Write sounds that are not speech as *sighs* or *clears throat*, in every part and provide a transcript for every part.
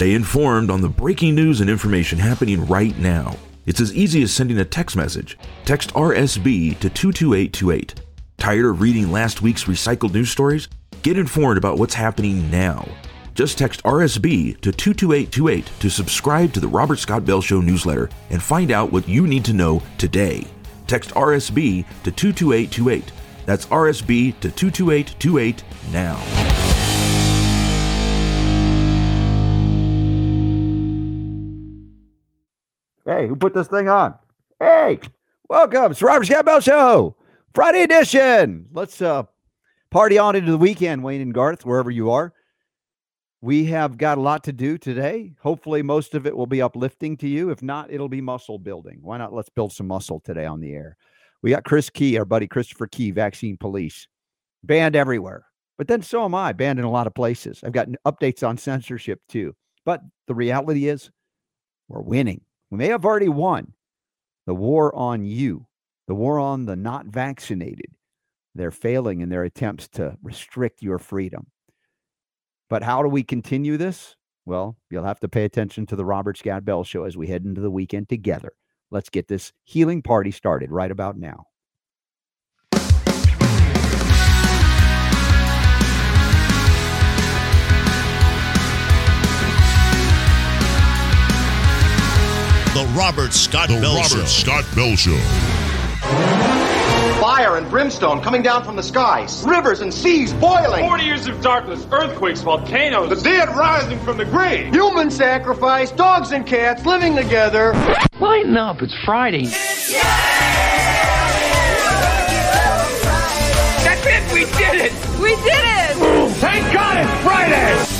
Stay informed on the breaking news and information happening right now. It's as easy as sending a text message. Text RSB to 22828. Tired of reading last week's recycled news stories? Get informed about what's happening now. Just text RSB to 22828 to subscribe to the Robert Scott Bell Show newsletter and find out what you need to know today. Text RSB to 22828. That's RSB to 22828 now. Hey, who put this thing on? Hey, welcome. It's Robert Scott Bell Show, Friday edition. Let's uh party on into the weekend, Wayne and Garth, wherever you are. We have got a lot to do today. Hopefully, most of it will be uplifting to you. If not, it'll be muscle building. Why not? Let's build some muscle today on the air. We got Chris Key, our buddy Christopher Key, vaccine police, banned everywhere. But then so am I, banned in a lot of places. I've got updates on censorship too. But the reality is, we're winning. We may have already won the war on you, the war on the not vaccinated. They're failing in their attempts to restrict your freedom. But how do we continue this? Well, you'll have to pay attention to the Robert Scott Bell show as we head into the weekend together. Let's get this healing party started right about now. The Robert Scott The Bell Robert Show. Scott Bell Show. Fire and brimstone coming down from the skies. Rivers and seas boiling. 40 years of darkness, earthquakes, volcanoes. The dead rising from the grave. Human sacrifice, dogs and cats living together. Lighten up, it's Friday. That's it, we did it! We did it! Thank God it's Friday!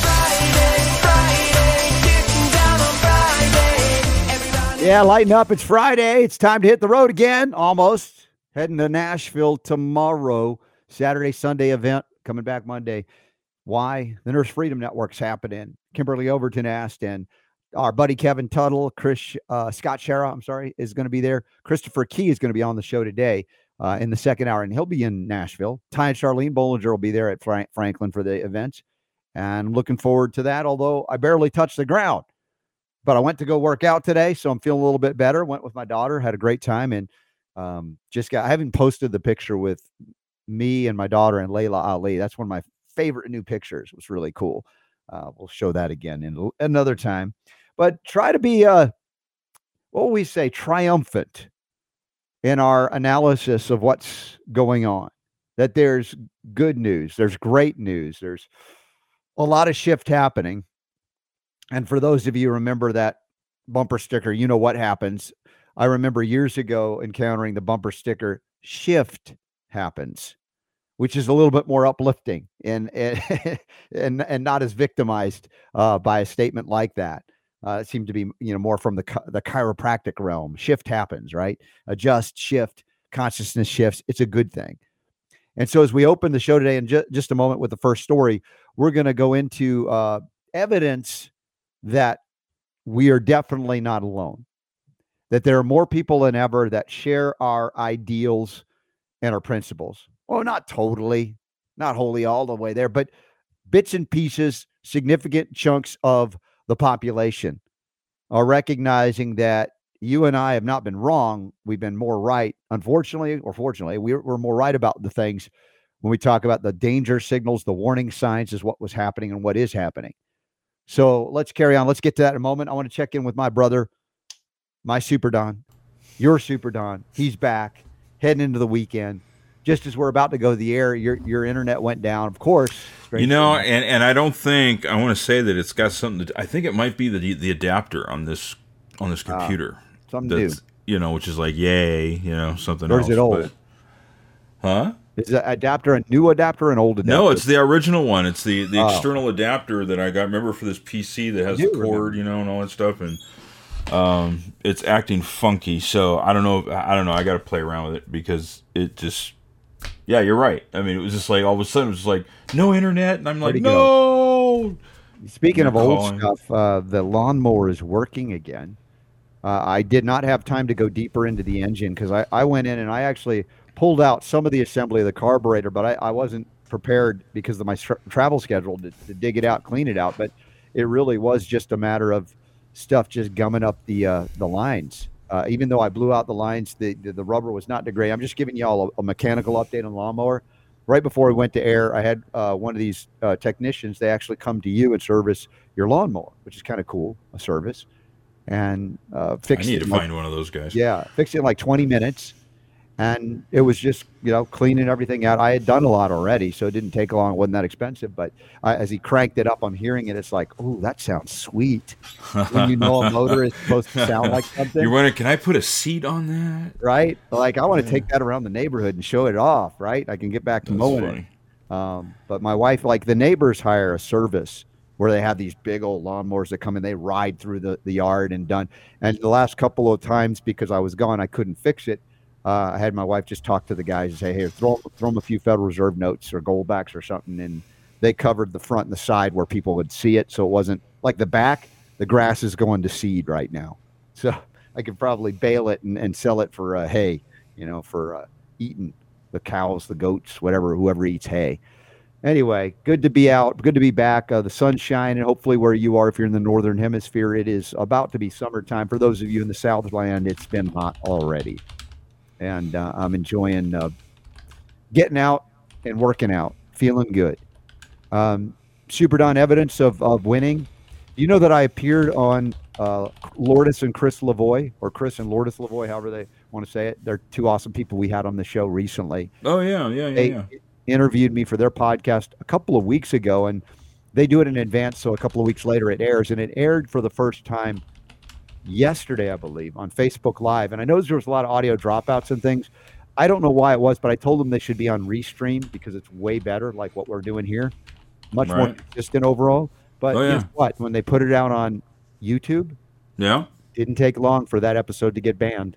Yeah, lighten up. It's Friday. It's time to hit the road again. Almost heading to Nashville tomorrow. Saturday, Sunday event coming back Monday. Why? The Nurse Freedom Network's happening. Kimberly Overton asked, and our buddy Kevin Tuttle, Chris uh, Scott Schara, I'm sorry, is going to be there. Christopher Key is going to be on the show today uh, in the second hour, and he'll be in Nashville. Ty and Charlene Bollinger will be there at Frank- Franklin for the event, and looking forward to that. Although I barely touched the ground but I went to go work out today, so I'm feeling a little bit better. Went with my daughter, had a great time, and um, just got. I haven't posted the picture with me and my daughter and Laila Ali. That's one of my favorite new pictures. It was really cool. Uh, we'll show that again in another time. But try to be, uh, what we say, triumphant in our analysis of what's going on. That there's good news, there's great news, there's a lot of shift happening. And for those of you remember that bumper sticker, you know what happens. I remember years ago encountering the bumper sticker shift happens, which is a little bit more uplifting and and *laughs* and, and not as victimized uh, by a statement like that. Uh, it seemed to be you know more from the the chiropractic realm. Shift happens, right? Adjust, shift, consciousness shifts. It's a good thing. And so as we open the show today in ju- just a moment with the first story, we're going to go into uh, evidence that we are definitely not alone. That there are more people than ever that share our ideals and our principles. Well, not totally, not wholly all the way there, but bits and pieces, significant chunks of the population are recognizing that you and I have not been wrong. We've been more right. Unfortunately, or fortunately, we're, we're more right about the things when we talk about the danger signals, the warning signs is what was happening and what is happening. So let's carry on. Let's get to that in a moment. I want to check in with my brother, my Super Don, your Super Don. He's back, heading into the weekend. Just as we're about to go to the air, your your internet went down. Of course, You know, and, and I don't think I want to say that it's got something. To, I think it might be the the adapter on this on this ah, computer. something new. That's you know, which is like yay, you know, something Or else. is it old? but- huh? Is the adapter a new adapter, or an old adapter? No, it's the original one. It's the the Oh. external adapter that I got. Remember for this PC that has the cord, you know, and all that stuff, and um, it's acting funky. So I don't know. I don't know. I got to play around with it because it just. Yeah, you're right. I mean, it was just like all of a sudden it was like no internet, and I'm like, no. Speaking of old stuff, uh, the lawnmower is working again. Uh, I did not have time to go deeper into the engine because I, I went in and I actually pulled out some of the assembly of the carburetor, but I, I wasn't prepared because of my tra- travel schedule to, to dig it out, clean it out. But it really was just a matter of stuff just gumming up the uh, the lines. Uh, even though I blew out the lines, the, the, the rubber was not degraded. I'm just giving y'all a, a mechanical update on the lawnmower. Right before we went to air, I had uh, one of these uh, technicians. They actually come to you and service your lawnmower, which is kind of cool, a service, and uh, fix. I need to like- find one of those guys. yeah, fixed it in like 20 minutes. And it was just, you know, cleaning everything out. I had done a lot already, so it didn't take long. It wasn't that expensive. But I, as he cranked it up, I'm hearing it. It's like, oh, that sounds sweet. when you know a *laughs* motor is supposed to sound like *laughs* something, You're wondering, can I put a seat on that? right? Like, I want to take that around the neighborhood and show it off, right? I can get back to That's mowing funny. it. Um, but my wife, like the neighbors hire a service where they have these big old lawnmowers that come in, they ride through the, the yard and done. And the last couple of times, because I was gone, I couldn't fix it. Uh, I had my wife just talk to the guys and say, "Hey, throw throw them a few Federal Reserve notes or goldbacks or something." And they covered the front and the side where people would see it, so it wasn't like the back. The grass is going to seed right now, *laughs* so I could probably bale it and, and sell it for uh, hay, you know, for uh, eating the cows, the goats, whatever, whoever eats hay. Anyway, good to be out. Good to be back. Uh, the sun's shining. Hopefully, where you are, if you're in the northern hemisphere, it is about to be summertime. For those of you in the Southland, it's been hot already, and uh, I'm enjoying uh, getting out and working out, feeling good. Um, Super Don evidence of, of winning. You know that I appeared on uh, Lourdes and Chris Lavoy, or Chris and Lourdes Lavoy, however they want to say it? They're two awesome people we had on the show recently Oh yeah, yeah, yeah, they yeah. interviewed me for their podcast a couple of weeks ago and they do it in advance so a couple of weeks later it airs and it aired for the first time yesterday i believe on facebook live and i know there was a lot of audio dropouts and things i don't know why it was but i told them they should be on restream because it's way better like what we're doing here much more Right. consistent overall but Oh, guess what when they put it out on youtube Yeah. didn't take long for that episode to get banned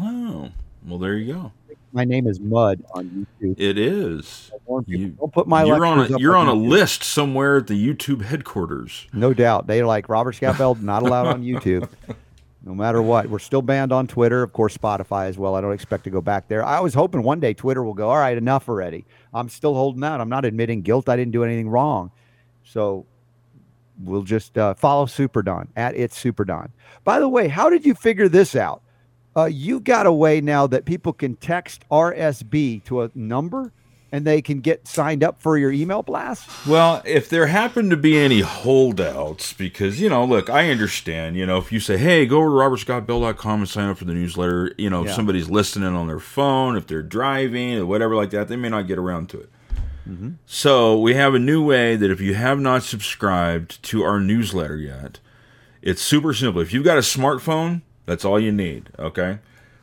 Oh, Well, there you go. my name is mud on youtube It is. I warn people, You- don't put my you're on a you're on a YouTube. list somewhere at the YouTube headquarters. No doubt. They like Robert Scapel, *laughs* not allowed on YouTube. No matter what. We're still banned on Twitter, of course, Spotify as well. I don't expect to go back there. I was hoping one day Twitter will go, all right, enough already. I'm still holding out. I'm not admitting guilt. I didn't do anything wrong. So we'll just uh, follow Super Don at it's Super Don. By the way, how did you figure this out? Uh, you got a way now that people can text RSB to a number and they can get signed up for your email blast. Well, if there happen to be any holdouts, because, you know, look, I understand, you know, if you say, hey, go over to robertscottbell.com and sign up for the newsletter, you know, if somebody's listening on their phone, if they're driving or whatever like that, they may not get around to it. Mm-hmm. So we have a new way that if you have not subscribed to our newsletter yet, it's super simple. If you've got a smartphone, that's all you need, okay?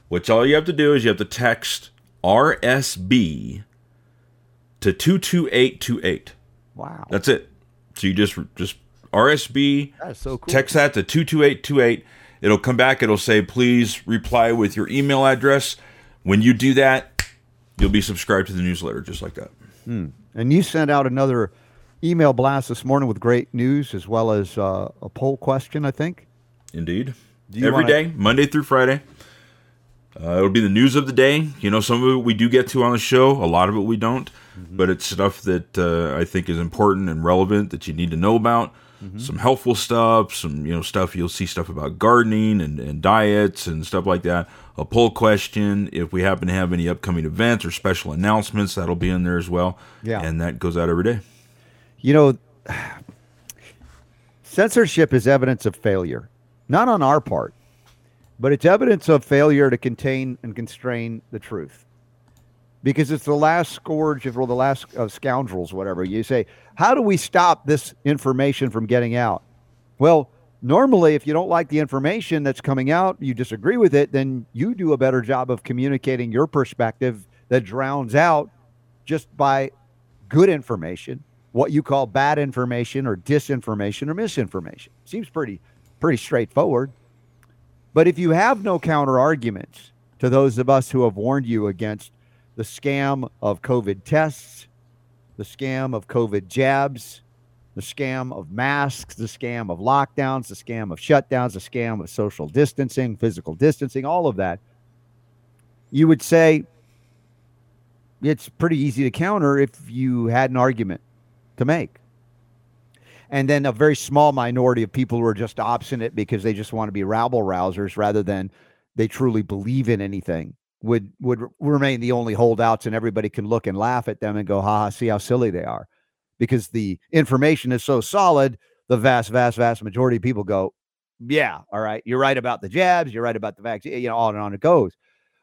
Which all you have to do is you have to text RSB to 22828. Wow. That's it. So you just just RSB That's so cool. text that to 22828. It'll come back. It'll say, please reply with your email address. When you do that, you'll be subscribed to the newsletter just like that. And you sent out another email blast this morning with great news as well as uh, a poll question, I think. Indeed. Every wanna- day, Monday through Friday. Uh, it'll be the news of the day. You know, some of it we do get to on the show, a lot of it we don't. Mm-hmm. But it's stuff that uh, I think is important and relevant that you need to know about. Mm-hmm. Some helpful stuff, some you know stuff you'll see stuff about gardening and, and diets and stuff like that. A poll question. If we happen to have any upcoming events or special announcements, that'll be in there as well. Yeah. and that goes out every day. You know, *sighs* censorship is evidence of failure, not on our part, but it's evidence of failure to contain and constrain the truth. Because it's the last scourge of or the last of scoundrels, whatever. You say, how do we stop this information from getting out? Well, normally, if you don't like the information that's coming out, you disagree with it, then you do a better job of communicating your perspective that drowns out just by good information, what you call bad information or disinformation or misinformation. Seems pretty pretty straightforward. But if you have no counter arguments to those of us who have warned you against the scam of COVID tests, the scam of COVID jabs, the scam of masks, the scam of lockdowns, the scam of shutdowns, the scam of social distancing, physical distancing, all of that, you would say it's pretty easy to counter if you had an argument to make. And then a very small minority of people who are just obstinate because they just want to be rabble rousers rather than they truly believe in anything would would remain the only holdouts and everybody can look and laugh at them and go ha see how silly they are. Because the information is so solid the vast vast vast majority of people go yeah all right you're right about the jabs you're right about the vaccine you know on and on it goes.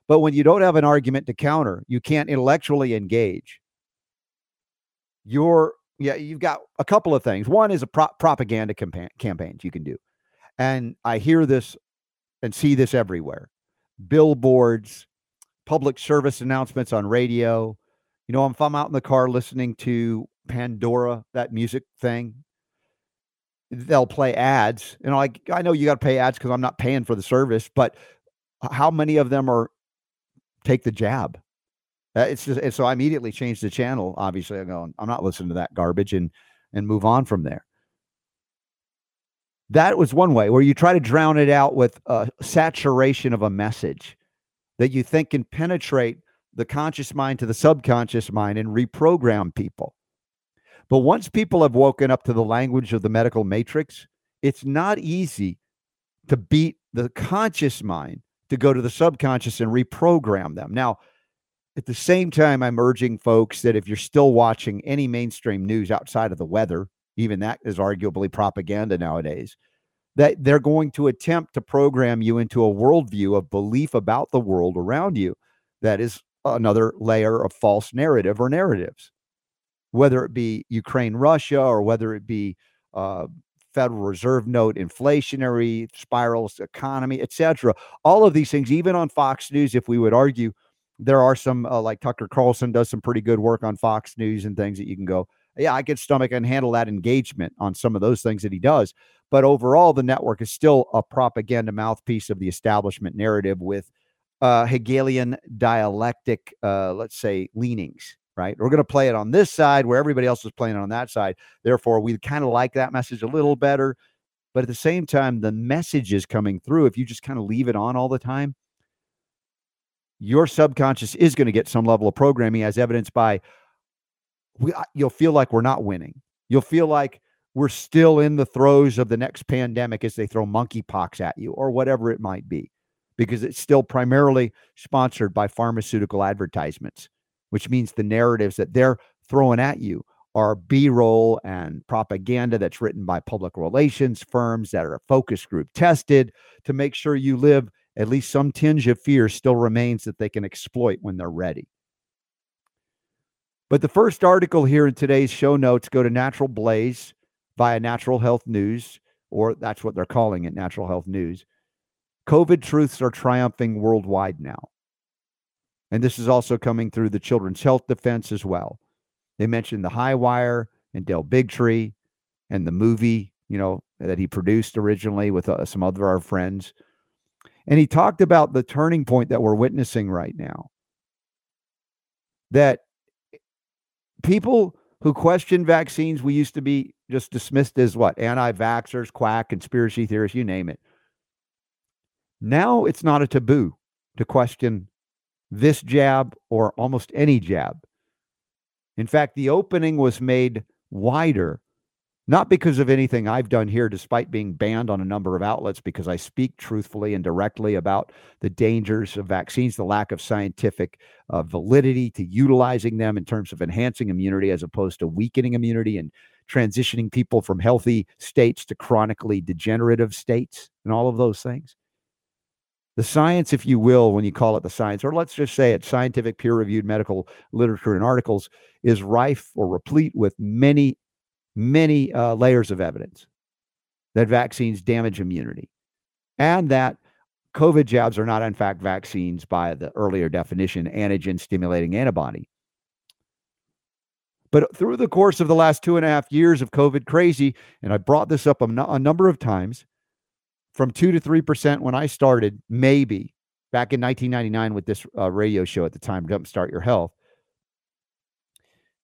But when you don't have an argument to counter you can't intellectually engage. You're yeah you've got a couple of things one is a pro- propaganda campaign campaigns you can do and i hear this and see this everywhere billboards public service announcements on radio. You know, if I'm out in the car listening to Pandora, that music thing, they'll play ads. And like, I know you got to pay ads because I'm not paying for the service, but how many of them are take the jab? Uh, it's just, and so I immediately changed the channel. Obviously, I'm going, I'm not listening to that garbage and and move on from there. That was one way where you try to drown it out with a saturation of a message that you think can penetrate the conscious mind to the subconscious mind and reprogram people. But once people have woken up to the language of the medical matrix, it's not easy to beat the conscious mind to go to the subconscious and reprogram them. Now, at the same time, I'm urging folks that if you're still watching any mainstream news outside of the weather, even that is arguably propaganda nowadays, that they're going to attempt to program you into a worldview of belief about the world around you that is another layer of false narrative or narratives. Whether it be ukraine russia or whether it be uh, federal reserve note inflationary spirals economy etc all of these things even on fox news if we would argue there are some uh, like tucker carlson does some pretty good work on fox news and things that you can go yeah i can stomach and handle that engagement on some of those things that he does but overall, the network is still a propaganda mouthpiece of the establishment narrative with uh, Hegelian dialectic, uh, let's say, leanings. Right, we're going to play it on this side where everybody else is playing it on that side. Therefore, we kind of like that message a little better. But at the same time, the message is coming through. If you just kind of leave it on all the time, your subconscious is going to get some level of programming, as evidenced by we, you'll feel like we're not winning. You'll feel like we're still in the throes of the next pandemic as they throw monkeypox at you or whatever it might be, because it's still primarily sponsored by pharmaceutical advertisements, which means the narratives that they're throwing at you are B roll and propaganda that's written by public relations firms that are focus group tested to make sure you live at least some tinge of fear still remains that they can exploit when they're ready. But the first article here in today's show notes go to Natural Blaze via Natural Health News, or that's what they're calling it, Natural Health News. COVID truths are triumphing worldwide now. And this is also coming through the Children's Health Defense as well. They mentioned the High Wire and Del Bigtree and the movie, you know, that he produced originally with uh, some other of our friends. And he talked about the turning point that we're witnessing right now. That people who question vaccines, we used to be just dismissed as what? Anti vaxxers, quack, conspiracy theorists, you name it. Now it's not a taboo to question this jab or almost any jab. In fact, the opening was made wider not because of anything I've done here, despite being banned on a number of outlets, because I speak truthfully and directly about the dangers of vaccines, the lack of scientific uh, validity to utilizing them in terms of enhancing immunity as opposed to weakening immunity and transitioning people from healthy states to chronically degenerative states and all of those things. The science, if you will, when you call it the science, or let's just say it, scientific peer reviewed medical literature and articles, is rife or replete with many many uh, layers of evidence that vaccines damage immunity and that COVID jabs are not, in fact, vaccines by the earlier definition, antigen stimulating antibody. But through the course of the last two and a half years of COVID crazy, and I brought this up a, a number of times, from two to three percent when I started, maybe back in 1999 with this uh, radio show at the time, Jumpstart Your Health.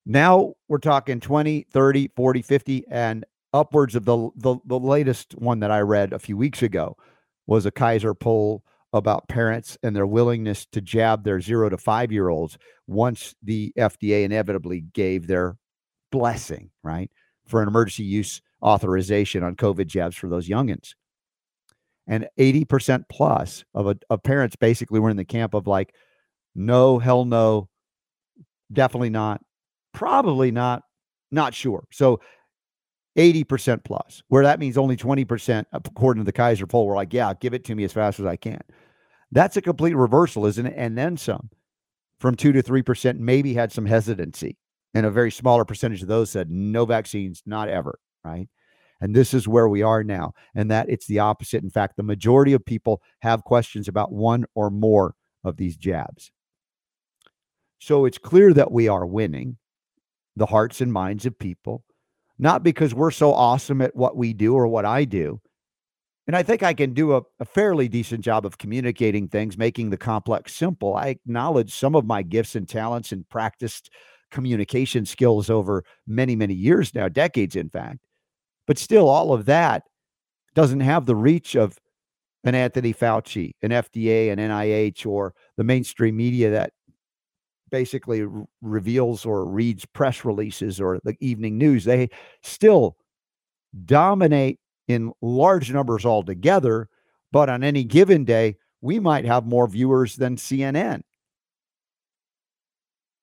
Now we're talking 20, 30, 40, 50, and upwards of the, the, the latest one that I read a few weeks ago was a Kaiser poll about parents and their willingness to jab their zero to five year olds once the FDA inevitably gave their blessing, right, for an emergency use authorization on COVID jabs for those youngins. And 80% plus of, a, of parents basically were in the camp of like, no, hell no, definitely not, probably not, not sure. So 80% plus, where that means only 20%, according to the Kaiser poll, were like, yeah, give it to me as fast as I can. That's a complete reversal, isn't it? And then some from 2 to 3% maybe had some hesitancy. And a very smaller percentage of those said no vaccines, not ever, right? And this is where we are now. And that it's the opposite. In fact, the majority of people have questions about one or more of these jabs. So it's clear that we are winning the hearts and minds of people, not because we're so awesome at what we do or what I do. And I think I can do a, a, fairly decent job of communicating things, making the complex simple. I acknowledge some of my gifts and talents and practiced communication skills over many, many years now, decades, in fact. But still, all of that doesn't have the reach of an Anthony Fauci, an FDA, an NIH, or the mainstream media that basically reveals or reads press releases or the evening news. They still dominate in large numbers altogether, but on any given day, we might have more viewers than CNN.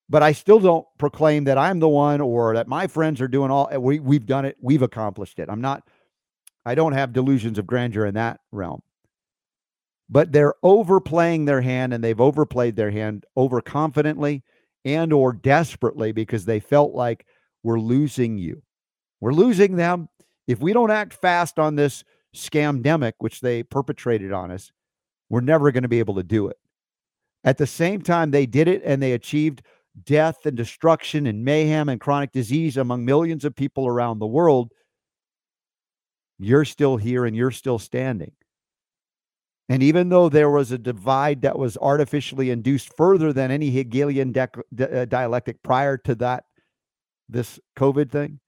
But I still don't proclaim that I'm the one or that my friends are doing all we we've done it, we've accomplished it. I'm not I don't have delusions of grandeur in that realm. But they're overplaying their hand and they've overplayed their hand overconfidently and or desperately because they felt like we're losing you. We're losing them if we don't act fast on this scamdemic, which they perpetrated on us, we're never going to be able to do it. At the same time, they did it and they achieved death and destruction and mayhem and chronic disease among millions of people around the world. You're still here and you're still standing. And even though there was a divide that was artificially induced further than any Hegelian dec- di- uh, dialectic prior to that, this COVID thing,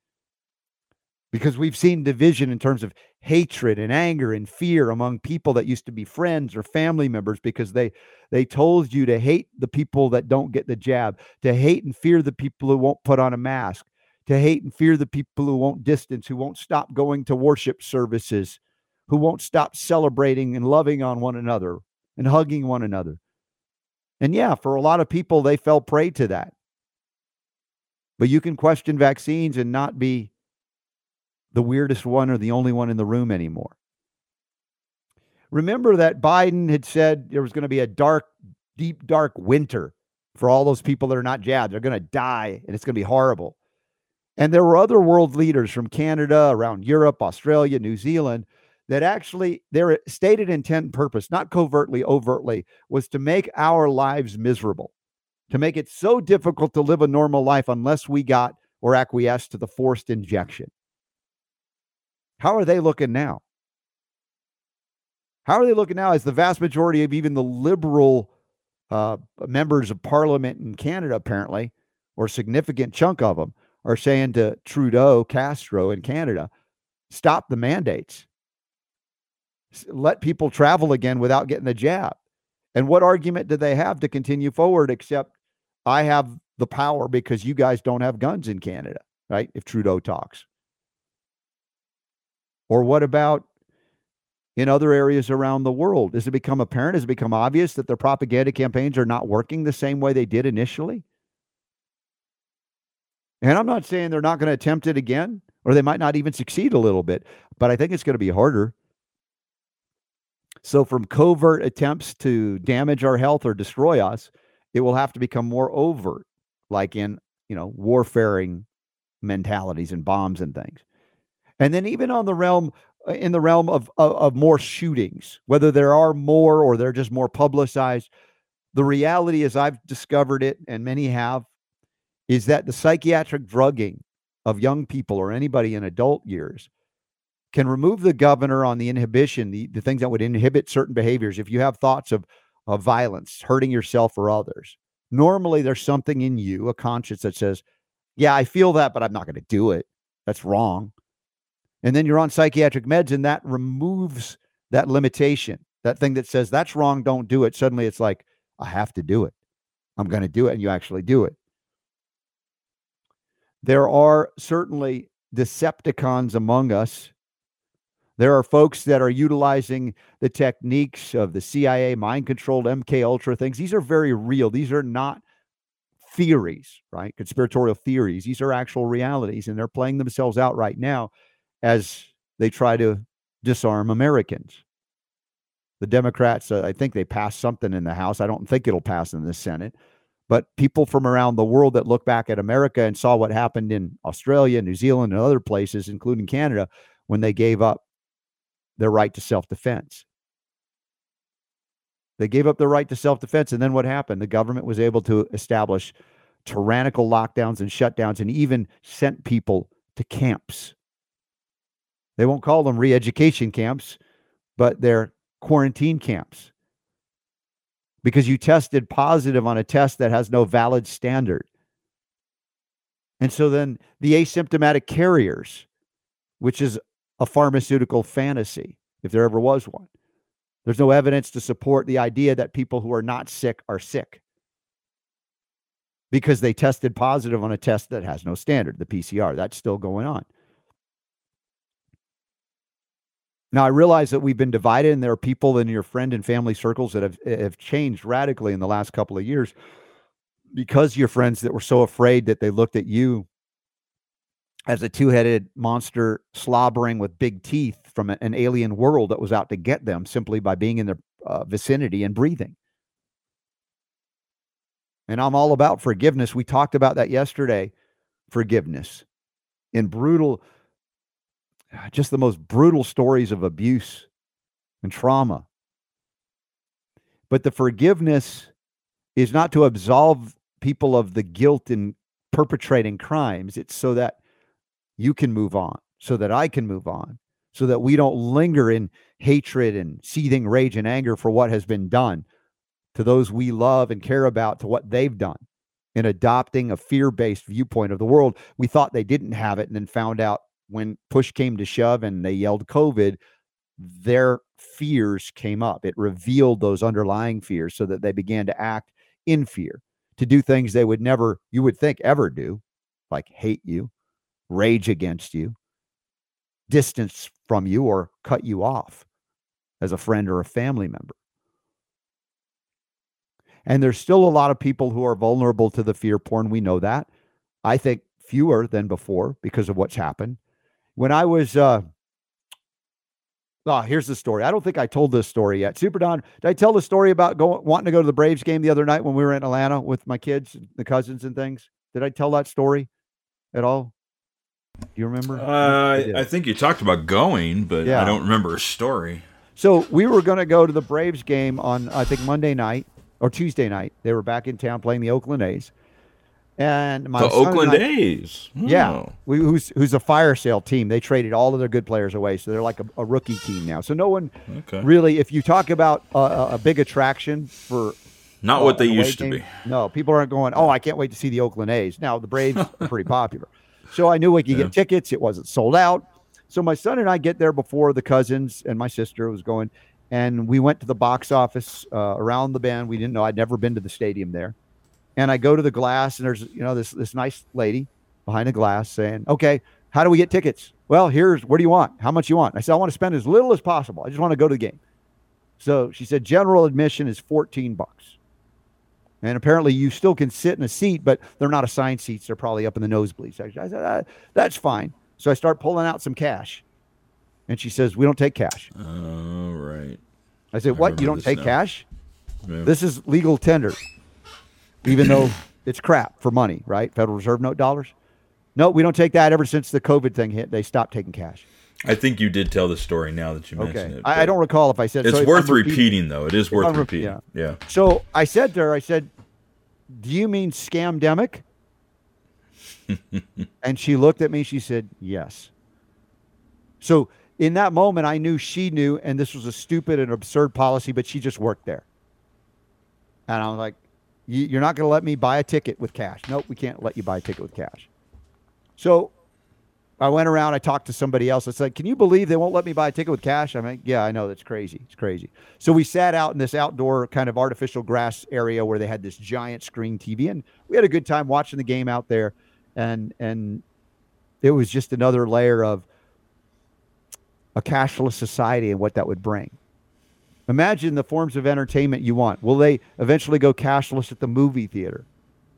because we've seen division in terms of hatred and anger and fear among people that used to be friends or family members because they they told you to hate the people that don't get the jab to hate and fear the people who won't put on a mask to hate and fear the people who won't distance who won't stop going to worship services who won't stop celebrating and loving on one another and hugging one another and yeah for a lot of people they fell prey to that but you can question vaccines and not be the weirdest one or the only one in the room anymore. Remember that Biden had said there was going to be a dark, deep, dark winter for all those people that are not jabbed. They're going to die and it's going to be horrible. And there were other world leaders from Canada, around Europe, Australia, New Zealand that actually their stated intent and purpose, not covertly, overtly, was to make our lives miserable, to make it so difficult to live a normal life unless we got or acquiesced to the forced injection. How are they looking now? How are they looking now as the vast majority of even the liberal uh, members of parliament in Canada, apparently, or significant chunk of them, are saying to Trudeau, Castro in Canada, stop the mandates. Let people travel again without getting the jab. And what argument do they have to continue forward except I have the power because you guys don't have guns in Canada, right? If Trudeau talks. Or what about in other areas around the world? Has it become apparent? Has it become obvious that their propaganda campaigns are not working the same way they did initially? And I'm not saying they're not going to attempt it again, or they might not even succeed a little bit, but I think it's going to be harder. So, from covert attempts to damage our health or destroy us, it will have to become more overt, like in, you know, warfaring mentalities and bombs and things. And then even on the realm uh, in the realm of, of, of more shootings, whether there are more or they're just more publicized, the reality is I've discovered it, and many have, is that the psychiatric drugging of young people or anybody in adult years can remove the governor on the inhibition, the, the things that would inhibit certain behaviors. If you have thoughts of, of violence, hurting yourself or others, normally there's something in you, a conscience that says, Yeah, I feel that, but I'm not going to do it. That's wrong and then you're on psychiatric meds and that removes that limitation that thing that says that's wrong don't do it suddenly it's like i have to do it i'm going to do it and you actually do it there are certainly Decepticons among us. There are folks that are utilizing the techniques of the CIA mind controlled MK Ultra things. These are very real. These are not theories, right? Conspiratorial theories. These are actual realities, and they're playing themselves out right now as they try to disarm Americans. The Democrats, uh, I think they passed something in the House. I don't think it'll pass in the Senate. But people from around the world that look back at America and saw what happened in Australia, New Zealand, and other places, including Canada, when they gave up their right to self defense. They gave up their right to self defense. And then what happened? The government was able to establish tyrannical lockdowns and shutdowns and even sent people to camps. They won't call them re education camps, but they're quarantine camps because you tested positive on a test that has no valid standard. And so then the asymptomatic carriers, which is a pharmaceutical fantasy, if there ever was one, there's no evidence to support the idea that people who are not sick are sick because they tested positive on a test that has no standard, the PCR. That's still going on. Now I realize that we've been divided, and there are people in your friend and family circles that have have changed radically in the last couple of years because your friends that were so afraid that they looked at you as a two-headed monster slobbering with big teeth from an alien world that was out to get them simply by being in their uh, vicinity and breathing. And I'm all about forgiveness. We talked about that yesterday. Forgiveness in brutal *sighs* just the most brutal stories of abuse and trauma. But the forgiveness is not to absolve people of the guilt in perpetrating crimes. It's so that you can move on, so that I can move on, so that we don't linger in hatred and seething rage and anger for what has been done to those we love and care about, to what they've done in adopting a fear based viewpoint of the world. We thought they didn't have it and then found out when push came to shove and they yelled COVID, their fears came up. It revealed those underlying fears so that they began to act in fear, to do things they would never, you would think, ever do, like hate you, rage against you, distance from you, or cut you off as a friend or a family member. And there's still a lot of people who are vulnerable to the fear porn. We know that. I think fewer than before because of what's happened when I was uh Oh, here's the story. I don't think I told this story yet. Super Don, did I tell the story about going wanting to go to the Braves game the other night when we were in Atlanta with my kids, the cousins and things? Did I tell that story at all? Do you remember? Uh, I, think you talked about going, but yeah. I don't remember a story. So we were going to go to the Braves game on I think Monday night or Tuesday night. They were back in town playing the Oakland A's. And my the Oakland I, A's. Oh. Yeah, we, who's who's a fire sale team. They traded all of their good players away, so they're like a, a rookie team now. So no one okay. really, if you talk about a, a big attraction for not uh, what they used game, to be. No, people aren't going. Oh, I can't wait to see the Oakland A's. Now the Braves are pretty popular, so I knew we could yeah. get tickets. It wasn't sold out. So my son and I get there before the cousins and my sister was going, and we went to the box office uh, around the bend. We didn't know. I'd never been to the stadium there and I go to the glass, and there's you know this this nice lady behind the glass saying, "Okay, how do we get tickets?" Well, here's what do you want? How much you want? I said, I want to spend as little as possible. I just want to go to the game. So she said, general admission is 14 bucks. And apparently you still can sit in a seat, but they're not assigned seats. They're probably up in the nosebleed section. I said, ah, that's fine. So I start pulling out some cash. And she says, we don't take cash. All right. I said, what? You don't take now. cash? Yeah. This is legal tender even though it's crap for money, right? Federal Reserve note dollars. No, we don't take that. Ever since the COVID thing hit, they stopped taking cash. I think you did tell the story now that you mentioned okay. it. I, I, don't recall if I said it's so worth repeating, repeating, though. It is worth repeating. Yeah. yeah. So I said to her, I said, "Do you mean scamdemic?" *laughs* and she looked at me. She said, "Yes." So in that moment, I knew she knew, and this was a stupid and absurd policy, but she just worked there. And I was like, you're not going to let me buy a ticket with cash. Nope, we can't let you buy a ticket with cash. So I went around, I talked to somebody else. I said, Can you believe they won't let me buy a ticket with cash? I'm like, Yeah, I know. That's crazy. It's crazy. So we sat out in this outdoor kind of artificial grass area where they had this giant screen TV, and we had a good time watching the game out there. And, and, It was just another layer of a cashless society and what that would bring. Imagine the forms of entertainment you want. Will they eventually go cashless at the movie theater?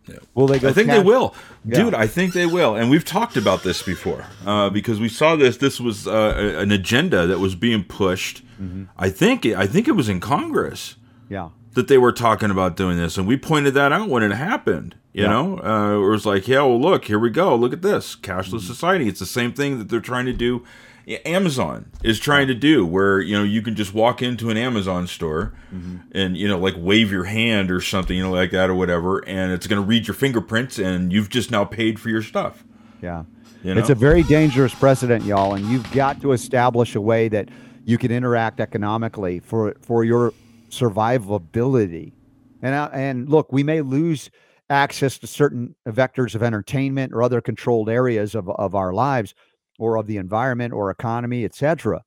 Yeah. Will they go? I think they will, Yeah. dude. I think they will, and we've talked about this before uh, because we saw this. This was uh, an agenda that was being pushed. Mm-hmm. I think. I think it was in Congress Yeah. that they were talking about doing this, and we pointed that out when it happened. You Yeah. know, uh, it was like, yeah, well, look, here we go. Look at this cashless Mm-hmm. society. It's the same thing that they're trying to do. Amazon is trying to do, where you know you can just walk into an Amazon store Mm-hmm. and you know like wave your hand or something, you know, like that or whatever, and it's going to read your fingerprints, and you've just now paid for your stuff. Yeah. You know? It's a very dangerous precedent, y'all, and you've got to establish a way that you can interact economically for for your survivability. And uh, and look, we may lose access to certain vectors of entertainment or other controlled areas of, of our lives or of the environment or economy, etc.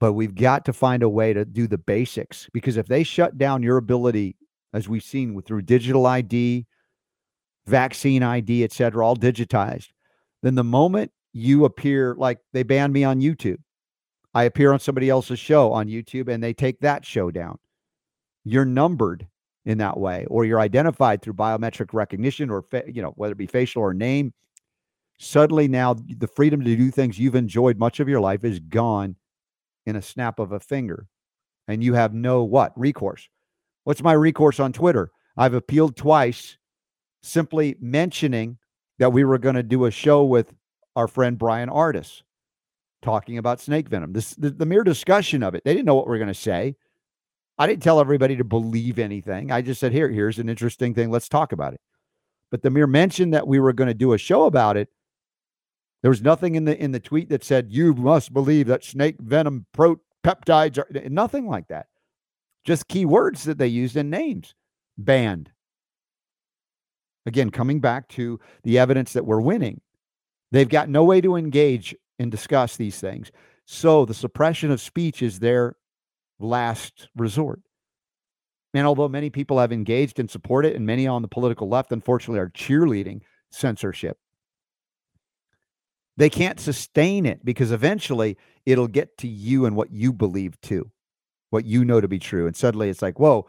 But we've got to find a way to do the basics because if they shut down your ability, as we've seen with through digital ID, vaccine ID, et cetera, all digitized, then the moment you appear, like they banned me on YouTube, I appear on somebody else's show on YouTube and they take that show down. You're numbered in that way, or you're identified through biometric recognition, or fa- you know whether it be facial or name. Suddenly, now the freedom to do things you've enjoyed much of your life is gone in a snap of a finger, and you have no what recourse. What's my recourse on Twitter? I've appealed twice, simply mentioning that we were going to do a show with our friend Bryan Ardis talking about snake venom. This the, the mere discussion of it. They didn't know what we are going to say. I didn't tell everybody to believe anything. I just said, "Here, here's an interesting thing. Let's talk about it." But the mere mention that we were going to do a show about it, there was nothing in the in the tweet that said you must believe that snake venom pro peptides are nothing like that. Just keywords that they used in names. Banned. Again, coming back to the evidence that we're winning. They've got no way to engage and discuss these things. So the suppression of speech is their last resort. And although many people have engaged and support it, and many on the political left, unfortunately, are cheerleading censorship, they can't sustain it because eventually it'll get to you and what you believe too, what you know to be true. And suddenly it's like, whoa,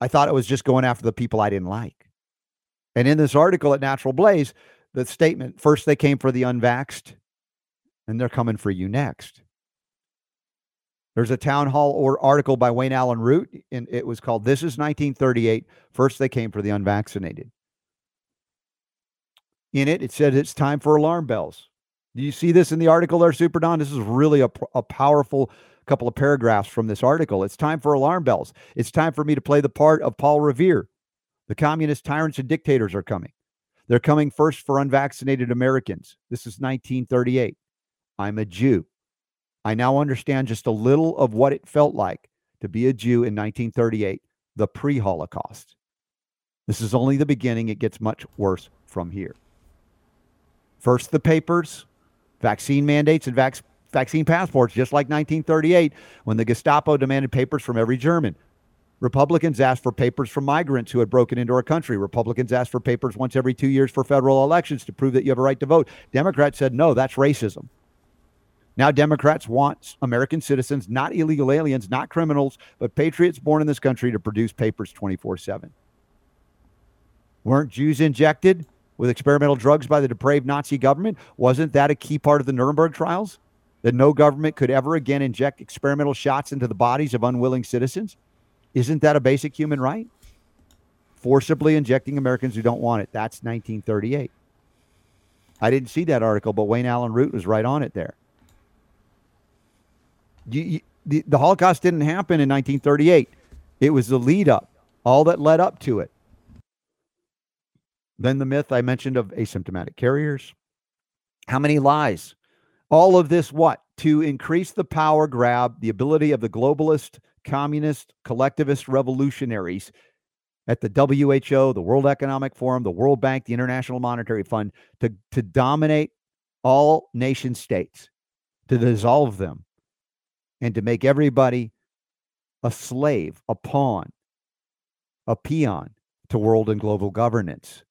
I thought it was just going after the people I didn't like. And in this article at Natural Blaze, the statement first they came for the unvaxxed, and they're coming for you next. There's a town hall or article by Wayne Allyn Root, and it was called This is 1938. First they came for the unvaccinated. In it, it said it's time for alarm bells. Do you see this in the article there, Super Don? This is really a, a powerful couple of paragraphs from this article. It's time for alarm bells. It's time for me to play the part of Paul Revere. The communist tyrants and dictators are coming. They're coming first for unvaccinated Americans. This is 1938. I'm a Jew. I now understand just a little of what it felt like to be a Jew in 1938, the pre Holocaust. This is only the beginning. It gets much worse from here. First, the papers, vaccine mandates, and vac- vaccine passports, just like 1938 when the Gestapo demanded papers from every German. Republicans asked for papers from migrants who had broken into our country. Republicans asked for papers once every two years for federal elections to prove that you have a right to vote. Democrats said, no, that's racism. Now, Democrats want American citizens, not illegal aliens, not criminals, but patriots born in this country to produce papers 24 7. Weren't Jews injected with experimental drugs by the depraved Nazi government? Wasn't that a key part of the Nuremberg trials? That no government could ever again inject experimental shots into the bodies of unwilling citizens? Isn't that a basic human right? Forcibly injecting Americans who don't want it. That's 1938. I didn't see that article, but Wayne Allyn Root was right on it there. You, you, the, the Holocaust didn't happen in 1938. It was the lead up, all that led up to it. Then the myth I mentioned of asymptomatic carriers. How many lies? All of this, what? To increase the power grab, the ability of the globalist, communist, collectivist revolutionaries at the WHO, the World Economic Forum, the World Bank, the International Monetary Fund to, to dominate all nation states, to dissolve them, and to make everybody a slave, a pawn, a peon to world and global governance.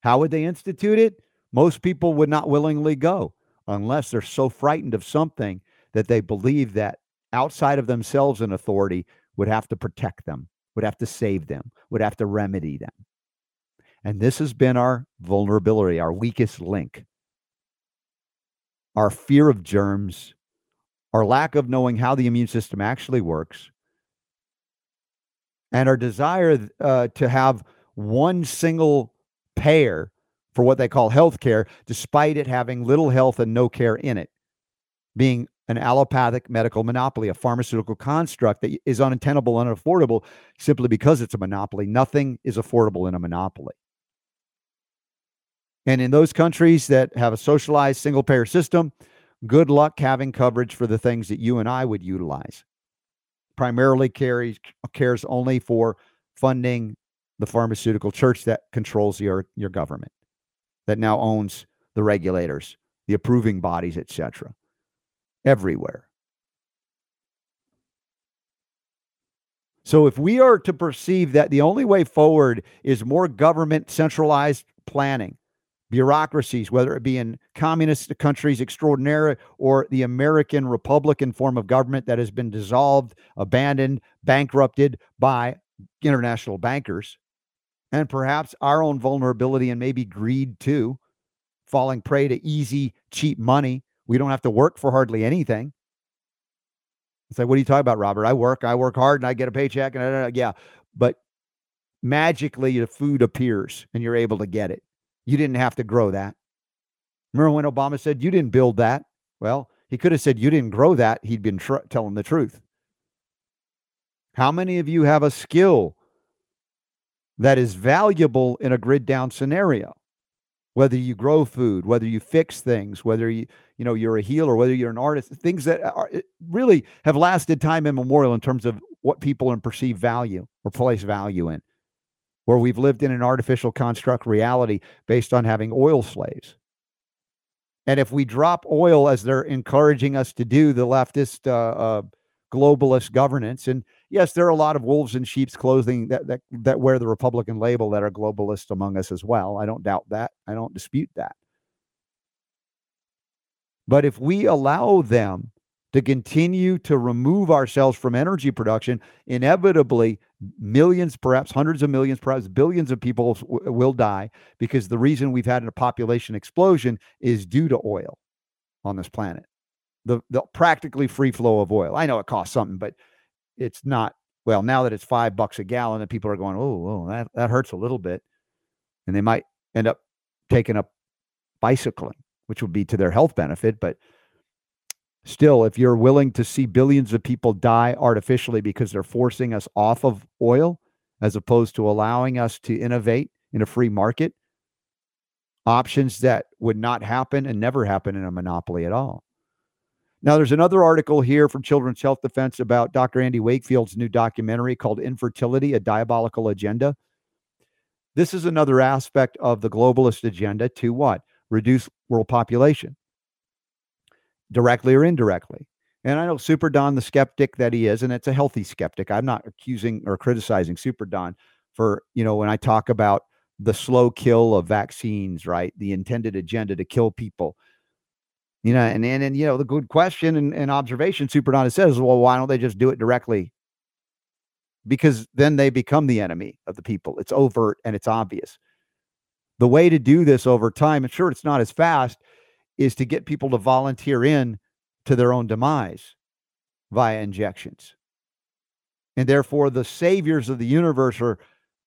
How would they institute it? Most people would not willingly go unless they're so frightened of something that they believe that outside of themselves an authority would have to protect them, would have to save them, would have to remedy them. And this has been our vulnerability, our weakest link. Our fear of germs, our lack of knowing how the immune system actually works, and our desire uh, to have one single payer for what they call health care, despite it having little health and no care in it, being an allopathic medical monopoly, a pharmaceutical construct that is untenable and unaffordable simply because it's a monopoly. Nothing is affordable in a monopoly. And in those countries that have a socialized single payer system, good luck having coverage for the things that you and I would utilize. Primarily carries cares only for funding the pharmaceutical church that controls your your government, that now owns the regulators, the approving bodies, etc. Everywhere. So if we are to perceive that the only way forward is more government centralized planning, bureaucracies, whether it be in communist countries extraordinary or the American Republican form of government that has been dissolved, abandoned, bankrupted by international bankers, and perhaps our own vulnerability and maybe greed too, falling prey to easy, cheap money. We don't have to work for hardly anything. It's like, what are you talking about, Robert? I work, I work hard, and I get a paycheck, and I, yeah, but magically the food appears and you're able to get it. You didn't have to grow that. Remember when Obama said, You didn't build that? Well, he could have said, You didn't grow that. He'd been tr- telling the truth. How many of you have a skill that is valuable in a grid down scenario? Whether you grow food, whether you fix things, whether you, you know, you're a healer, whether you're an artist, things that are, really have lasted time immemorial in terms of what people and perceive value or place value in where we've lived in an artificial construct reality based on having oil slaves. And if we drop oil as they're encouraging us to do, the leftist uh, uh, globalist governance, and yes, there are a lot of wolves in sheep's clothing that, that that wear the Republican label that are globalists among us as well. I don't doubt that. I don't dispute that. But if we allow them to continue to remove ourselves from energy production, inevitably millions, perhaps hundreds of millions, perhaps billions of people w- will die because the reason we've had a population explosion is due to oil on this planet. The, the practically free flow of oil. I know it costs something, but it's not. Well, now that it's five bucks a gallon, and people are going, oh, oh that, that hurts a little bit. And they might end up taking up bicycling, which would be to their health benefit. But Still, if you're willing to see billions of people die artificially because they're forcing us off of oil as opposed to allowing us to innovate in a free market, options that would not happen and never happen in a monopoly at all. Now, there's another article here from Children's Health Defense about Dr. Andy Wakefield's new documentary called Infertility A Diabolical Agenda. This is another aspect of the globalist agenda to what? Reduce world population directly or indirectly. And I know Super Don, the skeptic that he is, and it's a healthy skeptic. I'm not accusing or criticizing Super Don for, you know, when I talk about the slow kill of vaccines, right? The intended agenda to kill people. You know, and and, and you know, the good question and, and observation Super Don says, well, why don't they just do it directly? Because then they become the enemy of the people. It's overt and it's obvious. The way to do this over time, and sure, it's not as fast, is to get people to volunteer in to their own demise via injections. And therefore, the saviors of the universe are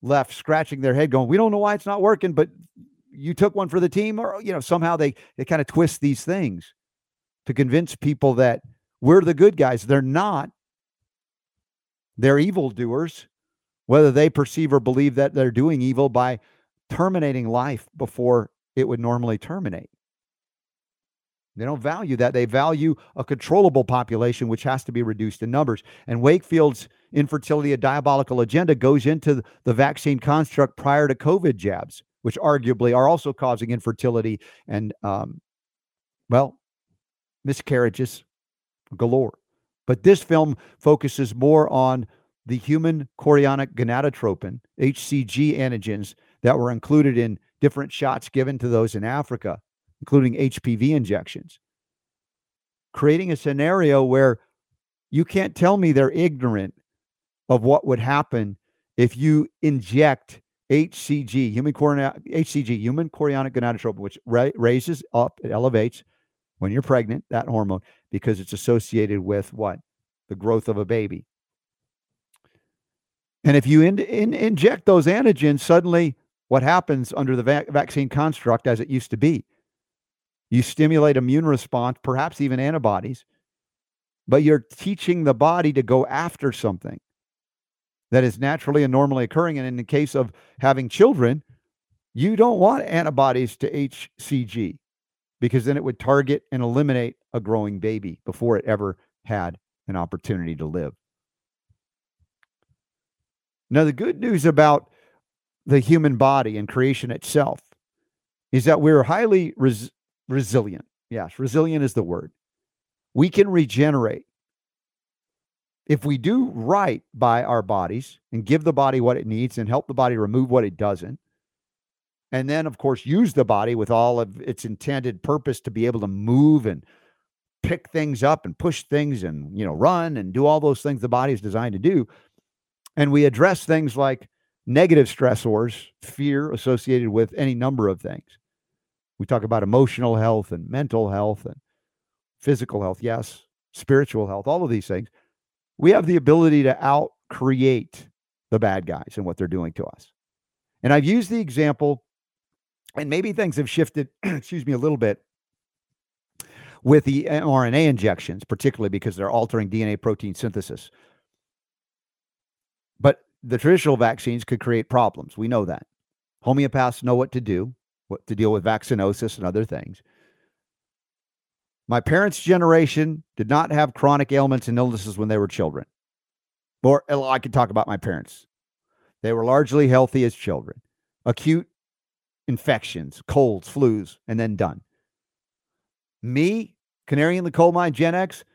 left scratching their head, going, We don't know why it's not working, but you took one for the team, or you know, somehow they they kind of twist these things to convince people that we're the good guys. They're not. They're evildoers, whether they perceive or believe that they're doing evil by terminating life before it would normally terminate. They don't value that. They value a controllable population, which has to be reduced in numbers. And Wakefield's infertility, a diabolical agenda, goes into the vaccine construct prior to COVID jabs, which arguably are also causing infertility and, um, well, miscarriages galore. But this film focuses more on the human chorionic gonadotropin, HCG antigens, that were included in different shots given to those in Africa, including HPV injections, creating a scenario where you can't tell me they're ignorant of what would happen if you inject HCG, human chorionic, HCG, human chorionic gonadotropin, which ra- raises up, it elevates when you're pregnant, that hormone, because it's associated with what? The growth of a baby. And if you in, in, inject those antigens, suddenly what happens under the va- vaccine construct as it used to be? You stimulate immune response, perhaps even antibodies, but you're teaching the body to go after something that is naturally and normally occurring. And in the case of having children, you don't want antibodies to HCG because then it would target and eliminate a growing baby before it ever had an opportunity to live. Now, the good news about the human body and creation itself is that we're highly res- resilient. Yes, resilient is the word. We can regenerate if we do right by our bodies and give the body what it needs and help the body remove what it doesn't, and then, of course, use the body with all of its intended purpose to be able to move and pick things up and push things and, you know, run and do all those things the body is designed to do. And we address things like negative stressors, fear associated with any number of things. We talk about emotional health and mental health and physical health, yes, spiritual health, all of these things we have the ability to out create the bad guys and what they're doing to us. And I've used the example, and maybe things have shifted, *clears throat* excuse me, a little bit with the mRNA injections, particularly because they're altering DNA protein synthesis. But the traditional vaccines could create problems. We know that. Homeopaths know what to do, what to deal with vaccinosis and other things. My parents' generation did not have chronic ailments and illnesses when they were children. Or uh, I could talk about my parents. They were largely healthy as children. Acute infections, colds, flus, and then done. Me, Canary in the Coal Mine, Gen X,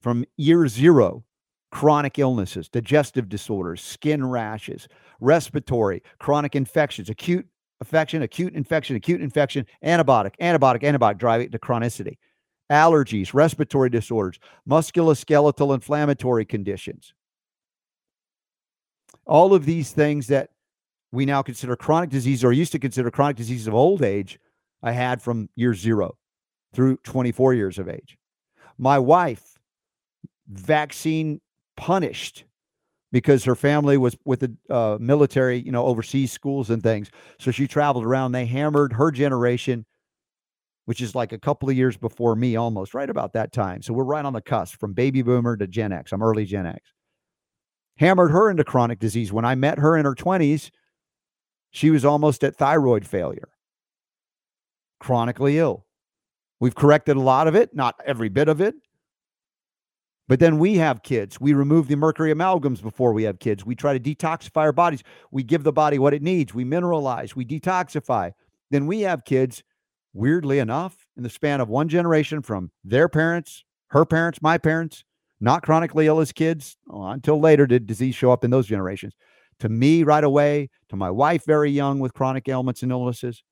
from year zero, chronic illnesses, digestive disorders, skin rashes, respiratory, chronic infections, acute infection, acute infection, acute infection, antibiotic, antibiotic, antibiotic, driving to chronicity allergies, respiratory disorders, musculoskeletal inflammatory conditions. All of these things that we now consider chronic disease or used to consider chronic diseases of old age, I had from year zero through 24 years of age. My wife, vaccine punished because her family was with the uh, military, you know, overseas schools and things. So she traveled around. They hammered her generation which is like a couple of years before me almost, right about that time. So we're right on the cusp from baby boomer to Gen X. I'm early Gen X. Hammered her into chronic disease. When I met her in her 20s, she was almost at thyroid failure, chronically ill. We've corrected a lot of it, not every bit of it. But then we have kids. We remove the mercury amalgams before we have kids. We try to detoxify our bodies. We give the body what it needs. We mineralize, we detoxify. Then we have kids weirdly enough, in the span of one generation from their parents, her parents, my parents, not chronically ill as kids, well, until later did disease show up in those generations. To me, right away, to my wife, very young with chronic ailments and illnesses.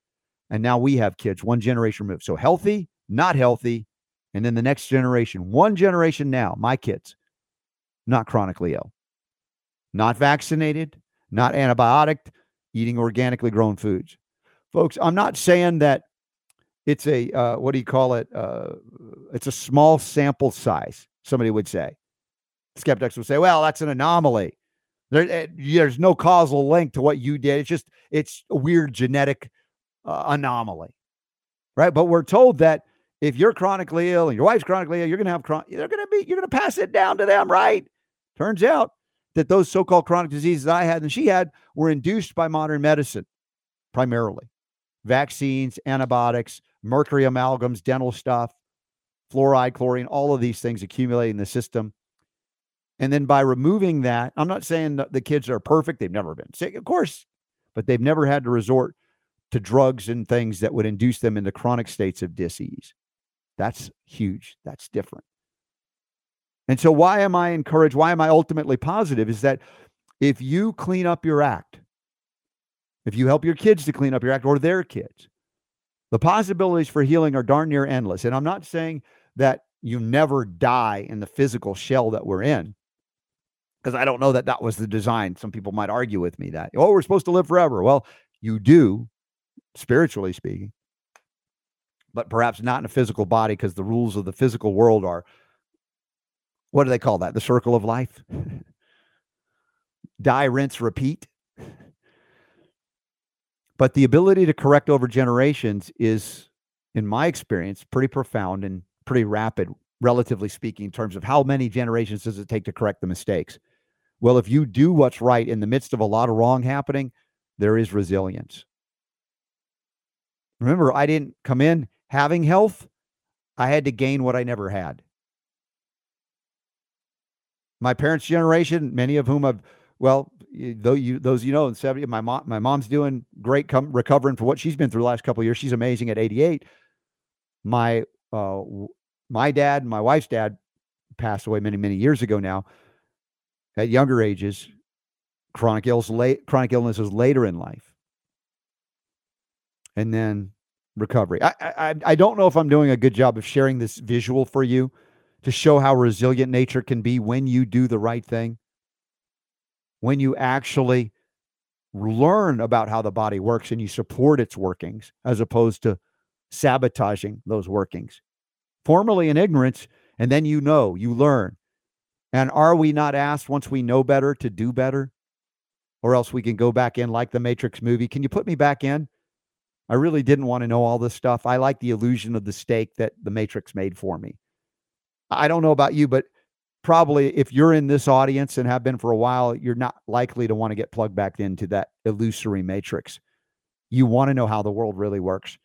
And now we have kids, one generation removed. So healthy, not healthy. And then the next generation, one generation now, my kids, not chronically ill, not vaccinated, not antibiotic, eating organically grown foods. Folks, I'm not saying that it's a uh, what do you call it? Uh, it's a small sample size. Somebody would say. Skeptics would say, "Well, that's an anomaly. There, eh, there's no causal link to what you did. It's just it's a weird genetic uh, anomaly, right?" But we're told that if you're chronically ill and your wife's chronically ill, you're going to have chron- you're going to be you're going to pass it down to them, right? Turns out that those so-called chronic diseases I had and she had were induced by modern medicine, primarily vaccines, antibiotics, mercury amalgams, dental stuff, fluoride, chlorine, all of these things accumulate in the system. And then by removing that, I'm not saying the kids are perfect. They've never been sick, of course, but they've never had to resort to drugs and things that would induce them into chronic states of disease. That's huge. That's different. And so, why am I encouraged? Why am I ultimately positive? Is that if you clean up your act if you help your kids to clean up your act or their kids, the possibilities for healing are darn near endless. And I'm not saying that you never die in the physical shell that we're in, because I don't know that that was the design. Some people might argue with me that, oh, we're supposed to live forever. Well, you do, spiritually speaking, but perhaps not in a physical body because the rules of the physical world are what do they call that? The circle of life? *laughs* Die, rinse, repeat. But the ability to correct over generations is, in my experience, pretty profound and pretty rapid, relatively speaking, in terms of how many generations does it take to correct the mistakes. Well, if you do what's right in the midst of a lot of wrong happening, there is resilience. Remember, I didn't come in having health, I had to gain what I never had. My parents' generation, many of whom have, well, though you those you know in 70, my mom my mom's doing great come recovering for what she's been through the last couple years. She's amazing at 88. My uh my dad, and my wife's dad passed away many, many years ago now at younger ages. Chronic illness late chronic illnesses later in life. And then recovery. I, I I don't know if I'm doing a good job of sharing this visual for you to show how resilient nature can be when you do the right thing. When you actually learn about how the body works and you support its workings as opposed to sabotaging those workings. Formerly in ignorance, and then you know, you learn. And are we not asked once we know better to do better? Or else we can go back in like the Matrix movie. Can you put me back in? I really didn't want to know all this stuff. I like the illusion of the stake that the Matrix made for me. I don't know about you, but probably if you're in this audience and have been for a while, you're not likely to want to get plugged back into that illusory matrix. You want to know how the world really works.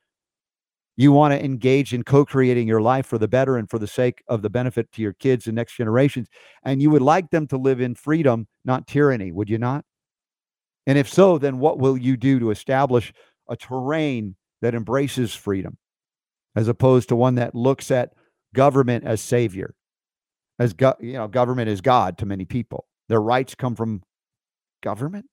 You want to engage in co creating your life for the better and for the sake of the benefit to your kids and next generations. And you would like them to live in freedom, not tyranny, would you not? And if so, then what will you do to establish a terrain that embraces freedom as opposed to one that looks at government as savior, as go, you know, government is God to many people. Their rights come from government.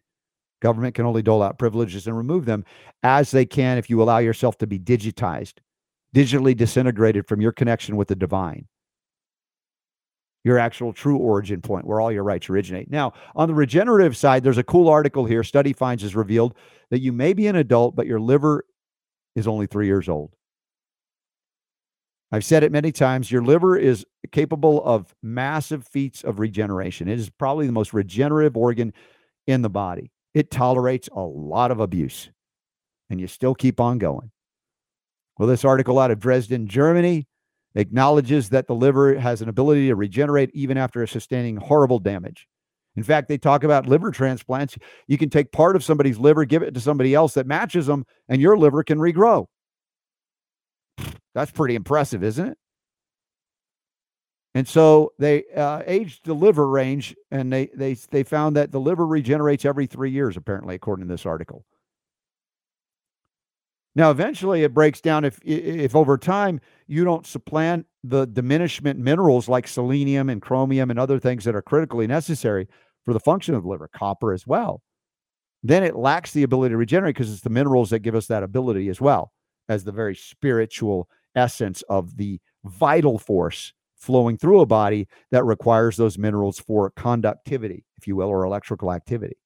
Government can only dole out privileges and remove them as they can if you allow yourself to be digitized, digitally disintegrated from your connection with the divine, your actual true origin point where all your rights originate. Now, on the regenerative side, there's a cool article here. Study finds has revealed that you may be an adult, but your liver is only three years old. I've said it many times. Your liver is capable of massive feats of regeneration. It is probably the most regenerative organ in the body. It tolerates a lot of abuse, and you still keep on going. Well, this article out of Dresden, Germany, acknowledges that the liver has an ability to regenerate even after sustaining horrible damage. In fact, they talk about liver transplants. You can take part of somebody's liver, give it to somebody else that matches them, and your liver can regrow. That's pretty impressive, isn't it? And so they uh, aged the liver range, and they they they found that the liver regenerates every three years, apparently, according to this article. Now, eventually, it breaks down if if over time you don't supplant the diminishment minerals like selenium and chromium and other things that are critically necessary for the function of the liver, copper as well. Then it lacks the ability to regenerate because it's the minerals that give us that ability as well as the very spiritual essence of the vital force flowing through a body that requires those minerals for conductivity, if you will, or electrical activity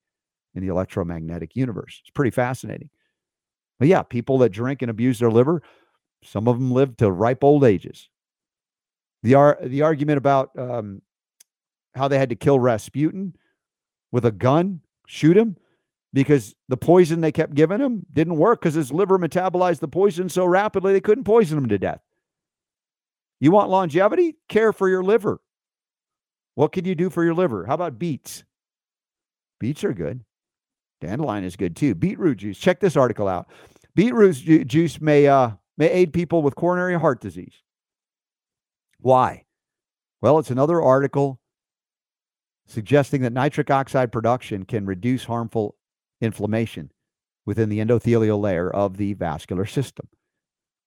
in the electromagnetic universe. It's pretty fascinating. But yeah, people that drink and abuse their liver, some of them live to ripe old ages. The, ar- the argument about um, how they had to kill Rasputin with a gun, shoot him, because the poison they kept giving him didn't work because his liver metabolized the poison so rapidly they couldn't poison him to death. You want longevity? Care for your liver. What can you do for your liver? How about beets? Beets are good. Dandelion is good too. Beetroot juice. Check this article out. Beetroot ju- juice may uh, may aid people with coronary heart disease. Why? Well, it's another article suggesting that nitric oxide production can reduce harmful inflammation within the endothelial layer of the vascular system.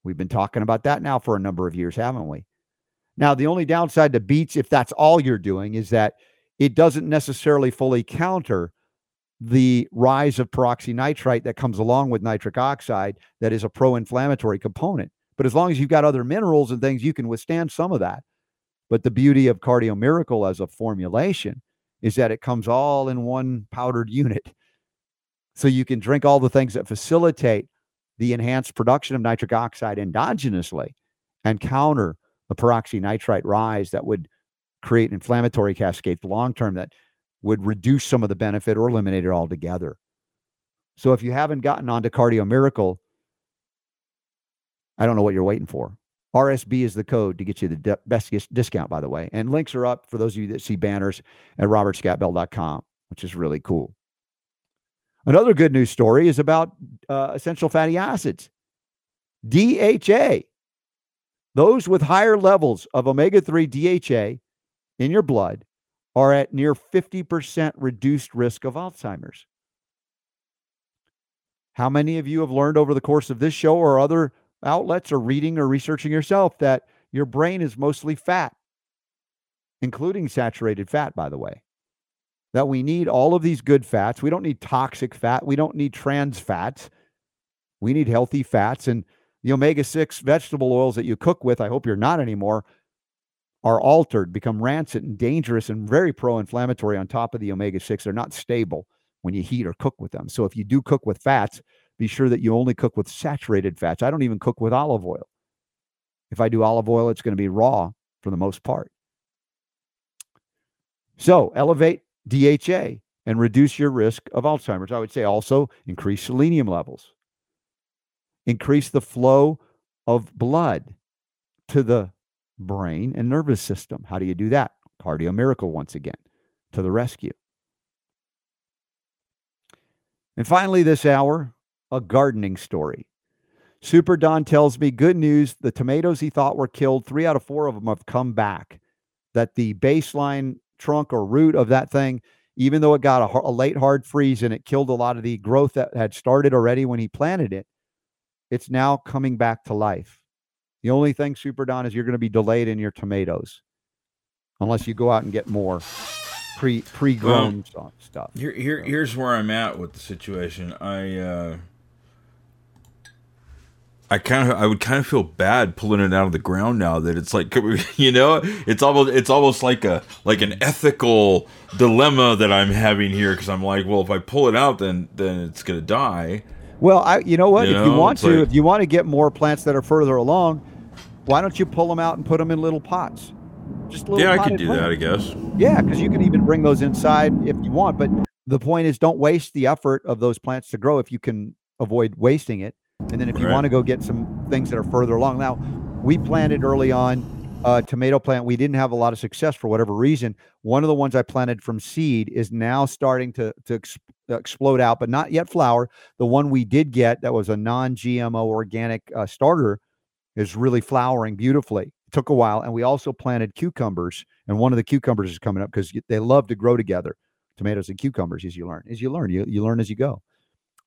We've been talking about that now for a number of years, haven't we? Now, the only downside to beets, if that's all you're doing, is that it doesn't necessarily fully counter the rise of peroxynitrite that comes along with nitric oxide that is a pro-inflammatory component. But as long as you've got other minerals and things, you can withstand some of that. But the beauty of Cardio Miracle as a formulation is that it comes all in one powdered *laughs* unit. So you can drink all the things that facilitate the enhanced production of nitric oxide endogenously and counter the peroxynitrite rise that would create inflammatory cascades long term that would reduce some of the benefit or eliminate it altogether. So if you haven't gotten onto Cardio Miracle, I don't know what you're waiting for. RSB is the code to get you the best discount, by the way. And links are up for those of you that see banners at robertscottbell.com, which is really cool. Another good news story is about uh, essential fatty acids. DHA. Those with higher levels of omega 3 DHA in your blood are at near 50% reduced risk of Alzheimer's. How many of you have learned over the course of this show or other outlets or reading or researching yourself that your brain is mostly fat, including saturated fat, by the way? That we need all of these good fats. We don't need toxic fat. We don't need trans fats. We need healthy fats. And the omega 6 vegetable oils that you cook with, I hope you're not anymore, are altered, become rancid and dangerous and very pro inflammatory on top of the omega 6. They're not stable when you heat or cook with them. So if you do cook with fats, be sure that you only cook with saturated fats. I don't even cook with olive oil. If I do olive oil, it's going to be raw for the most part. So elevate DHA and reduce your risk of Alzheimer's. I would say also increase selenium levels, increase the flow of blood to the brain, and nervous system. How do you do that? Cardio Miracle once again to the rescue. And finally, this hour, a gardening story. Super Don tells me good news. The tomatoes he thought were killed, three out of four of them have come back. That the baseline trunk or root of that thing, even though it got a, a late hard freeze and it killed a lot of the growth that had started already when he planted it, it's now coming back to life. The only thing, Super Don, is you're going to be delayed in your tomatoes unless you go out and get more pre pre grown well, stuff. Here, here, here's where I'm at with the situation. I, uh, I kind of, I would kind of feel bad pulling it out of the ground now that it's like, *laughs* you know, it's almost, it's almost like a, like an ethical dilemma that I'm having here because I'm like, well, if I pull it out, then, then it's gonna die. Well, I, you know what? You if know, you want to, like, if you want to get more plants that are further along, why don't you pull them out and put them in little pots? Just little. Yeah, I could do that. I guess. Yeah, because you can even bring those inside if you want. But the point is, don't waste the effort of those plants to grow if you can avoid wasting it. And then if you right. want to go get some things that are further along. Now, we planted early on a tomato plant. We didn't have a lot of success for whatever reason. One of the ones I planted from seed is now starting to to ex- explode out, but not yet flower. The one we did get that was a non-GMO organic uh, starter is really flowering beautifully. It took a while, and we also planted cucumbers, and one of the cucumbers is coming up because they love to grow together. Tomatoes and cucumbers, as you learn, as you learn, you you learn as you go.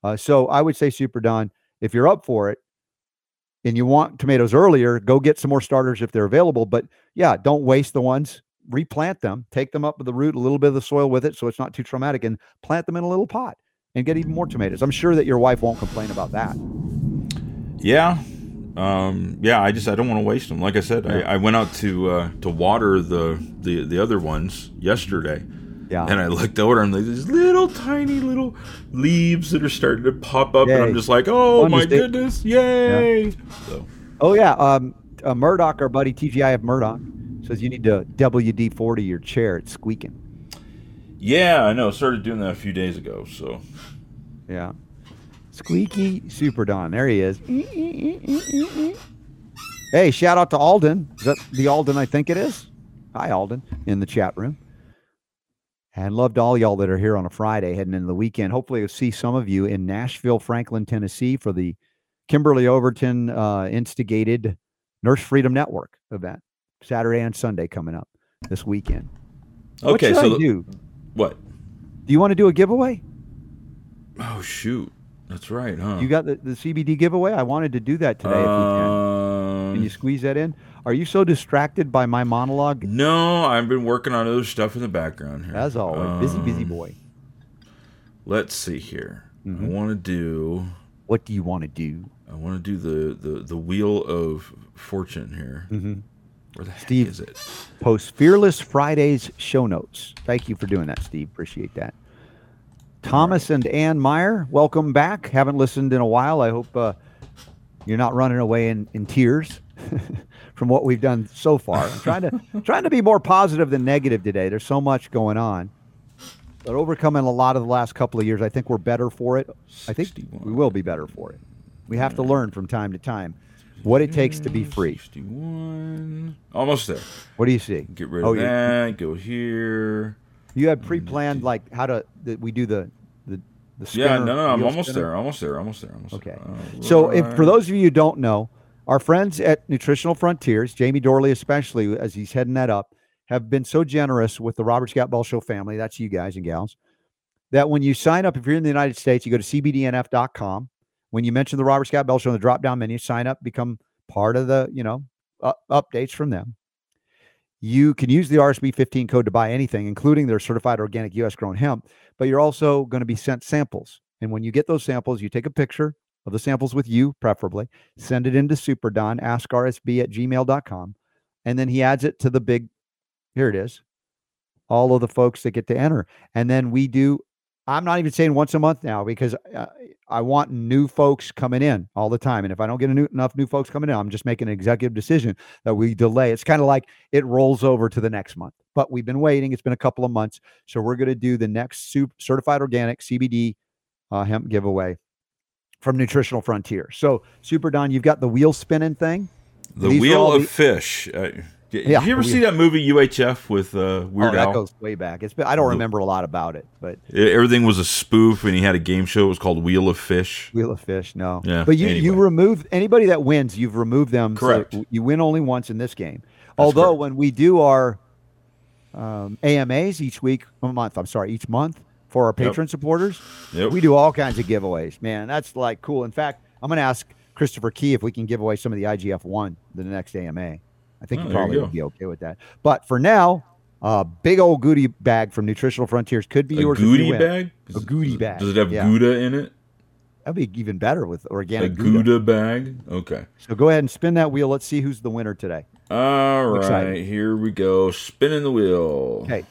Uh, so I would say, Super Don, if you're up for it, and you want tomatoes earlier, go get some more starters if they're available. But yeah, don't waste the ones. Replant them, take them up with the root, a little bit of the soil with it, so it's not too traumatic, and plant them in a little pot and get even more tomatoes. I'm sure that your wife won't complain about that. Yeah, um, yeah, I just I don't want to waste them. Like I said, yeah. I, I, went out to uh, to water the, the the other ones yesterday. Yeah. And I looked over and these little tiny little leaves that are starting to pop up, yay. and I'm just like, oh my goodness, yay! Yeah. So. Oh yeah, um, uh, Murdoch, our buddy TGI of Murdoch, says you need to WD forty your chair. It's squeaking. Yeah, I know. I started doing that a few days ago. So. Yeah. Squeaky Super Don. There he is. Hey, shout out to Alden. Is that the Alden I think it is? Hi, Alden, in the chat room. And loved all y'all that are here on a Friday heading into the weekend. Hopefully, you'll see some of you in Nashville, Franklin, Tennessee for the Kimberly Overton uh, instigated Nurse Freedom Network event Saturday and Sunday coming up this weekend. Okay, what so do? What? Do you want to do a giveaway? Oh shoot. That's right, huh? You got the, the CBD giveaway? I wanted to do that today if we can. Can you um, squeeze that in? Are you so distracted by my monologue? No, I've been working on other stuff in the background here. As always, um, busy, busy um, boy. let's see here. Mm-hmm. I want to do. What do you want to do? I want to do the the the wheel of fortune here. Mm-hmm. Where the heck Steve. is it? Post Fearless Fridays show notes. Thank you for doing that, Steve. Appreciate that. Thomas and Ann Meyer, welcome back. Haven't listened in a while. I hope uh, you're not running away in, in tears *laughs* from what we've done so far. I'm trying to *laughs* trying to be more positive than negative today. There's so much going on. But overcoming a lot of the last couple of years, I think we're better for it. I think 61. we will be better for it. We have to learn from time to time what it takes to be free. 61. Almost there. What do you see? Get rid Oh, of you- that. Go here. You had pre-planned mm, like how to that we do the the the Yeah, spinner, no, no, I'm almost spinner? there. Almost there. Almost there. Almost Okay. there. So if for those of you who don't know, our friends at Nutritional Frontiers, Jamie Dorley especially as he's heading that up, have been so generous with the Robert Scott Bell Show family, that's you guys and gals, that when you sign up, if you're in the United States, you go to cbdnf.com. When you mention the Robert Scott Bell Show in the drop-down menu, sign up, become part of the, you know, uh, updates from them. You can use the RSB 15 code to buy anything, including their certified organic US grown hemp, but you're also going to be sent samples. And when you get those samples, you take a picture of the samples with you, preferably, send it into SuperDon, askrsb at gmail.com, and then he adds it to the big, here it is, all of the folks that get to enter. And then we do, I'm not even saying once a month now because uh, I want new folks coming in all the time. And if I don't get new, enough new folks coming in, I'm just making an executive decision that we delay. It's kind of like it rolls over to the next month. But we've been waiting. It's been a couple of months. So we're going to do the next certified organic CBD uh, hemp giveaway from Nutritional Frontier. So, Super Don, you've got the wheel spinning thing. the these wheel of the- fish. Uh, Yeah, you ever see that movie UHF with uh, Weird oh, that goes way back. It's been, I don't remember a lot about it, but E- Everything was a spoof, and he had a game show. It was called Wheel of Fish. Wheel of Fish, no. Yeah, But you you remove anybody that wins, you've removed them. Correct. w- you win only once in this game. Although correct. when we do our um, AMAs each week, a month, I'm sorry, each month for our patron supporters, Yep. we do all kinds of giveaways. Man, that's like cool. In fact, I'm going to ask Christopher Key if we can give away some of the IGF one the next AMA. I think Oh, he probably would be okay with that. But for now, a big old goodie bag from Nutritional Frontiers could be A yours. if you bag? A goodie bag. Does it have yeah. Gouda in it? That'd be even better with A organic Gouda. Gouda bag? Okay. So go ahead and spin that wheel. Let's see who's the winner today. All right, here we go. Spinning the wheel. Okay.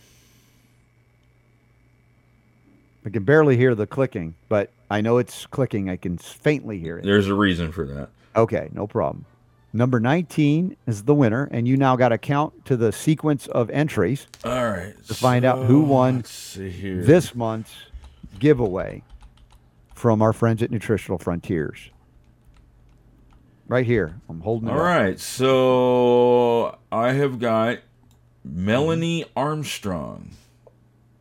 I can barely hear the clicking, but I know it's clicking. I can faintly hear it. There's a reason for that. Okay, no problem. Number 19 is the winner, and you now got to count to the sequence of entries All right. to find out who won Let's see here. this month's giveaway from our friends at Nutritional Frontiers. Right here. I'm holding it All up. right. So I have got Melanie Armstrong.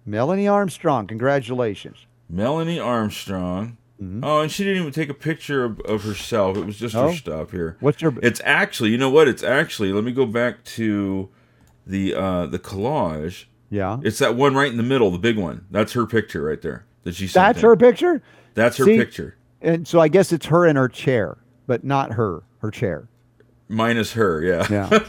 Melanie Armstrong, congratulations. Melanie Armstrong. Oh, and she didn't even take a picture of, of herself. It was just Oh. her stuff here. What's your It's actually, you know what? It's actually. Let me go back to the uh the collage. Yeah. It's that one right in the middle, the big one. That's her picture right there that she. That's in. her picture? That's her See? picture. And so I guess it's her in her chair, but not her, her chair. Minus her, yeah. Yeah.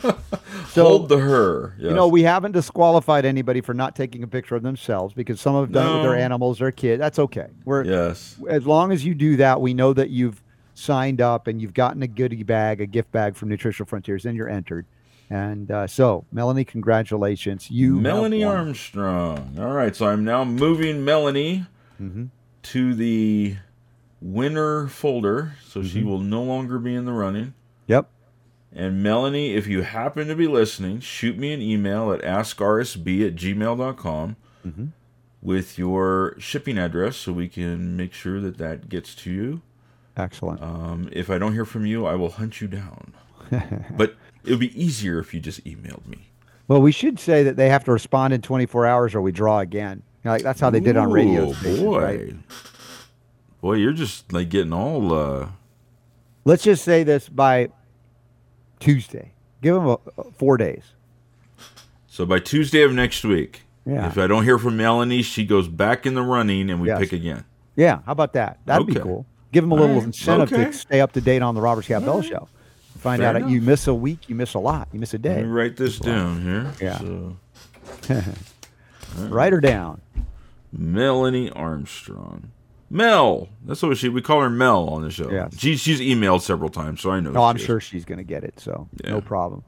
*laughs* So, Hold the her. you know, we haven't disqualified anybody for not taking a picture of themselves because some have done it with their No. animals, their kid. That's okay. We're Yes. as long as you do that, we know that you've signed up and you've gotten a goodie bag, a gift bag from Nutritional Frontiers, and you're entered. And uh, so, Melanie, congratulations. You Melanie. Armstrong. All right, so I'm now moving Melanie Mm-hmm. to the winner folder, so she Mm-hmm. will no longer be in the running. Yep. And Melanie, if you happen to be listening, shoot me an email at askrsb at gmail.com Mm-hmm. with your shipping address so we can make sure that that gets to you. Excellent. Um, if I don't hear from you, I will hunt you down. *laughs* but it would be easier if you just emailed me. well, we should say that they have to respond in 24 hours or we draw again. Like that's how they did on radio stations, boy. right? Boy, you're just like getting all uh Let's just say this by Tuesday. Give them a, a- four days. so by Tuesday of next week. Yeah. If I don't hear from Melanie, she goes back in the running and we Yes. pick again. Yeah, how about that? That'd be cool. Give them a All little right. incentive Okay. to stay up to date on the Robert Scott Bell show. Find Fair out enough. you miss a week, you miss a lot. You miss a Let day. me write this down here. *laughs* Yeah. So, *laughs* Write her down. Melanie Armstrong. Mel. That's what she we call her Mel on the show. Yes. She, she's emailed several times, so I know. Oh, I'm is. sure she's going to get it. So Yeah. no problem.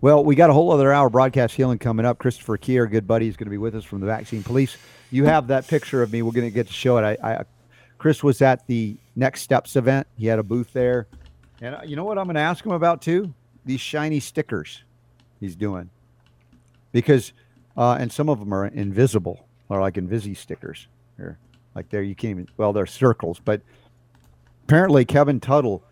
Well, we got a whole other hour broadcast healing coming up. Christopher Key, our good buddy, is going to be with us from the Vaccine Police. You have that picture of me. We're going to get to show it. I, I, Chris was at the Next Steps event. He had a booth there, and uh, you know what I'm going to ask him about too? These shiny stickers he's doing, because uh, and some of them are invisible, or like invisi stickers. Here, like there, you can't even. Well, they're circles, but apparently Kevin Tuttle,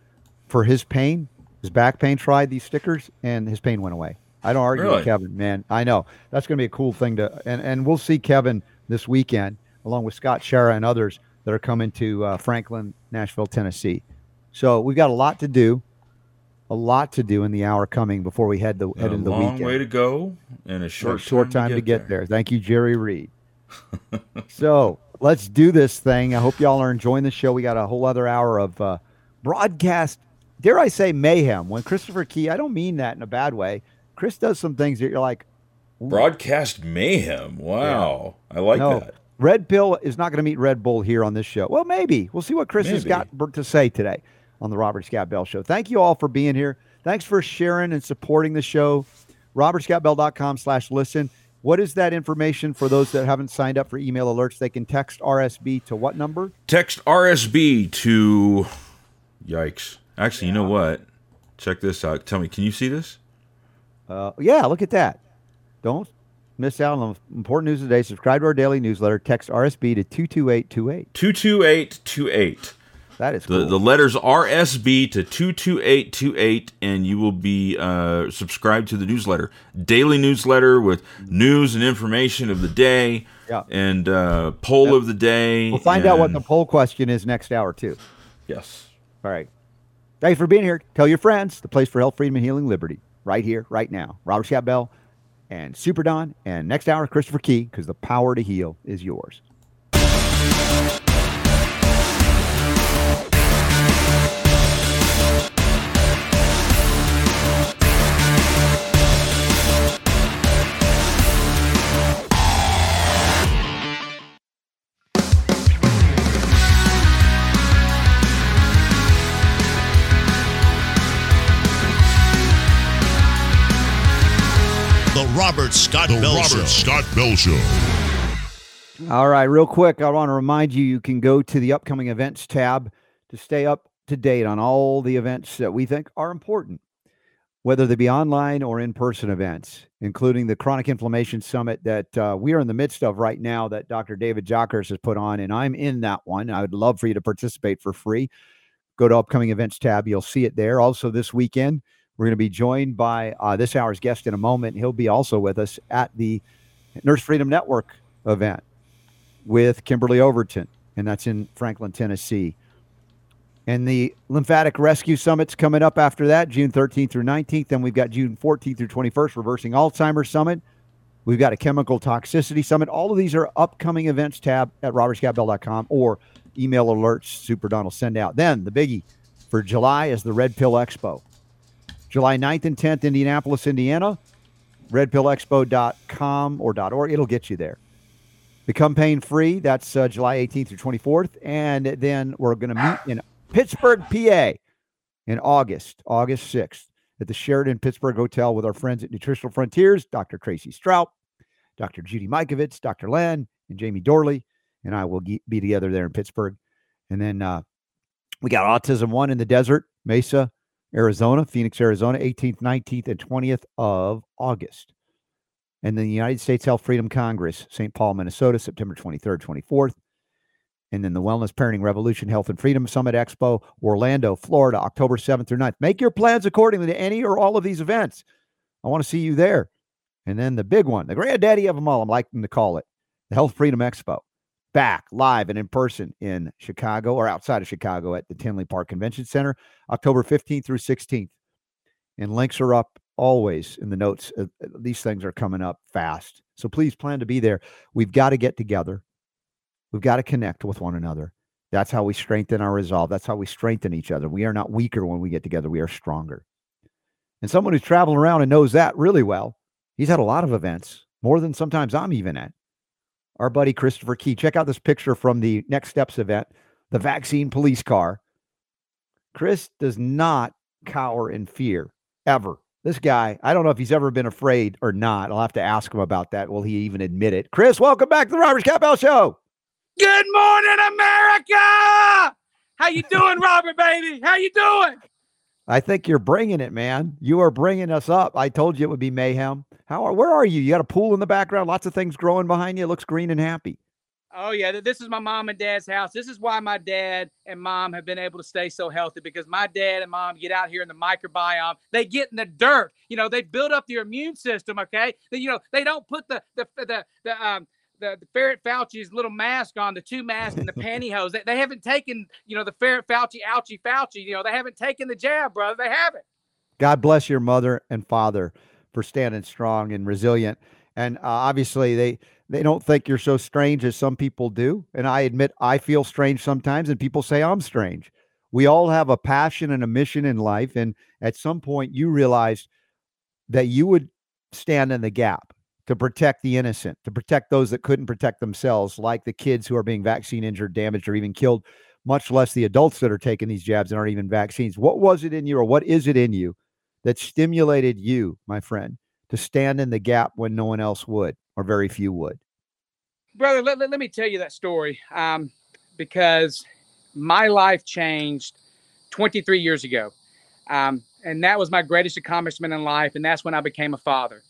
for his pain, his back pain, tried these stickers and his pain went away. I don't argue Really? with Kevin, man. I know that's going to be a cool thing to, and and we'll see Kevin this weekend along with Scott Schara and others that are coming to uh, Franklin, Nashville, Tennessee. So we've got a lot to do, a lot to do in the hour coming before we head the head into the long weekend way to go and a short, short time, to get, there. Thank you, Jerry Reed. so *laughs* let's do this thing. I hope y'all are enjoying the show. We got a whole other hour of uh, broadcast. Dare I say mayhem? When Christopher Key, I don't mean that in a bad way. Chris does some things that you're like, Broadcast mayhem. Wow, I like no. that. Red Pill is not going to meet Red Bull here on this show. Well, maybe we'll see what Chris has got to say today on the Robert Scott Bell Show. Thank you all for being here. Thanks for sharing and supporting the show. RobertScottBell.com slash listen. What is that information for those that haven't signed up for email alerts? They can text RSB to what number? Text RSB to. Yikes. Actually, yeah. you know what? Check this out. Tell me, can you see this? Uh, yeah, look at that. Don't miss out on important news today. Subscribe to our daily newsletter. Text RSB to 22828. 22828. That is The cool. the letters RSB to two two eight two eight, and you will be uh, subscribed to the newsletter, daily newsletter with news and information of the day, Yeah. and uh, poll of the day. we'll find out what the poll question is next hour, too. yes. All right. Thanks for being here. Tell your friends the place for health, freedom, and healing liberty. Right here, right now. Robert Scott Bell and Super Don. And next hour, Christopher Key, because the power to heal is yours. Robert Scott The Bell Robert Show. Scott Bell Show. All right, real quick, I want to remind you you can go to the upcoming events tab to stay up to date on all the events that we think are important, whether they be online or in person events, including the Chronic Inflammation Summit that uh, we are in the midst of right now that Dr. David Jockers has put on, and I'm in that one. I would love for you to participate for free. Go to upcoming events tab, you'll see it there. Also, this weekend, we're going to be joined by uh, this hour's guest in a moment. He'll be also with us at the Nurse Freedom Network event with Kimberly Overton, and that's in Franklin, Tennessee. And the Lymphatic Rescue Summit's coming up after that, June 13th through 19th. Then we've got June 14th through 21st, Reversing Alzheimer's Summit. We've got a Chemical Toxicity Summit. All of these are upcoming events tab at robertscottbell.com or email alerts Super Don will send out. Then the biggie for July is the Red Pill Expo. July 9th and 10th, Indianapolis, Indiana. Redpillexpo.com or .org. It'll get you there. Become pain free. That's uh, July 18th through 24th. And then we're going to meet in Pittsburgh, PA in August, August 6th at the Sheraton Pittsburgh Hotel with our friends at Nutritional Frontiers, Dr. Tracy Strout, Dr. Judy Mikovits, Dr. Len, and Jamie Dorley. And I will be together there in Pittsburgh. And then uh, we got Autism One in the Desert, Mesa, Arizona, Phoenix, Arizona, 18th, 19th, and 20th of August. And then the United States Health Freedom Congress, St. Paul, Minnesota, September 23rd, 24th. And then the Wellness Parenting Revolution Health and Freedom Summit Expo, Orlando, Florida, October 7th through 9th. Make your plans accordingly to any or all of these events. I want to see you there. And then the big one, the granddaddy of them all, I'm liking to call it, the Health Freedom Expo. Back live and in person in Chicago or outside of Chicago at the Tinley Park Convention Center, October 15th through 16th. And links are up always in the notes. Uh, uh, These things are coming up fast. So please plan to be there. We've got to get together. We've got to connect with one another. That's how we strengthen our resolve. That's how we strengthen each other. We are not weaker when we get together, we are stronger. And someone who's traveling around and knows that really well, he's had a lot of events, more than sometimes I'm even at, our buddy Christopher Key. Check out this picture from the Next Steps event, the vaccine police car. Chris does not cower in fear ever. This guy, I don't know if he's ever been afraid or not. I'll have to ask him about that. Will he even admit it? Chris, welcome back to the Robert Scott Bell Show. Good morning, America. How you doing, *laughs* Robert, baby? How you doing? I think you're bringing it, man. You are bringing us up. I told you it would be mayhem. How are? Where are you? You got a pool in the background. Lots of things growing behind you. It looks green and happy. Oh yeah, this is my mom and dad's house. This is why my dad and mom have been able to stay so healthy because my dad and mom get out here in the microbiome. They get in the dirt. You know, they build up their immune system. Okay, they, you know, they don't put the the the the um the, the ferret Fauci's little mask on, the two masks and the *laughs* pantyhose. They, they haven't taken, you know, the ferret Fauci, ouchie Fauci. You know, they haven't taken the jab, brother. They haven't. God bless your mother and father for standing strong and resilient. And uh, obviously, they they don't think you're so strange as some people do. And I admit I feel strange sometimes, and people say I'm strange. We all have a passion and a mission in life. And at some point, you realized that you would stand in the gap to protect the innocent, to protect those that couldn't protect themselves, like the kids who are being vaccine injured, damaged, or even killed, much less the adults that are taking these jabs and aren't even vaccines. What was it in you, or what is it in you that stimulated you, my friend, to stand in the gap when no one else would, or very few would? Brother, let, let, let me tell you that story um, because my life changed 23 years ago. Um, and that was my greatest accomplishment in life. And that's when I became a father.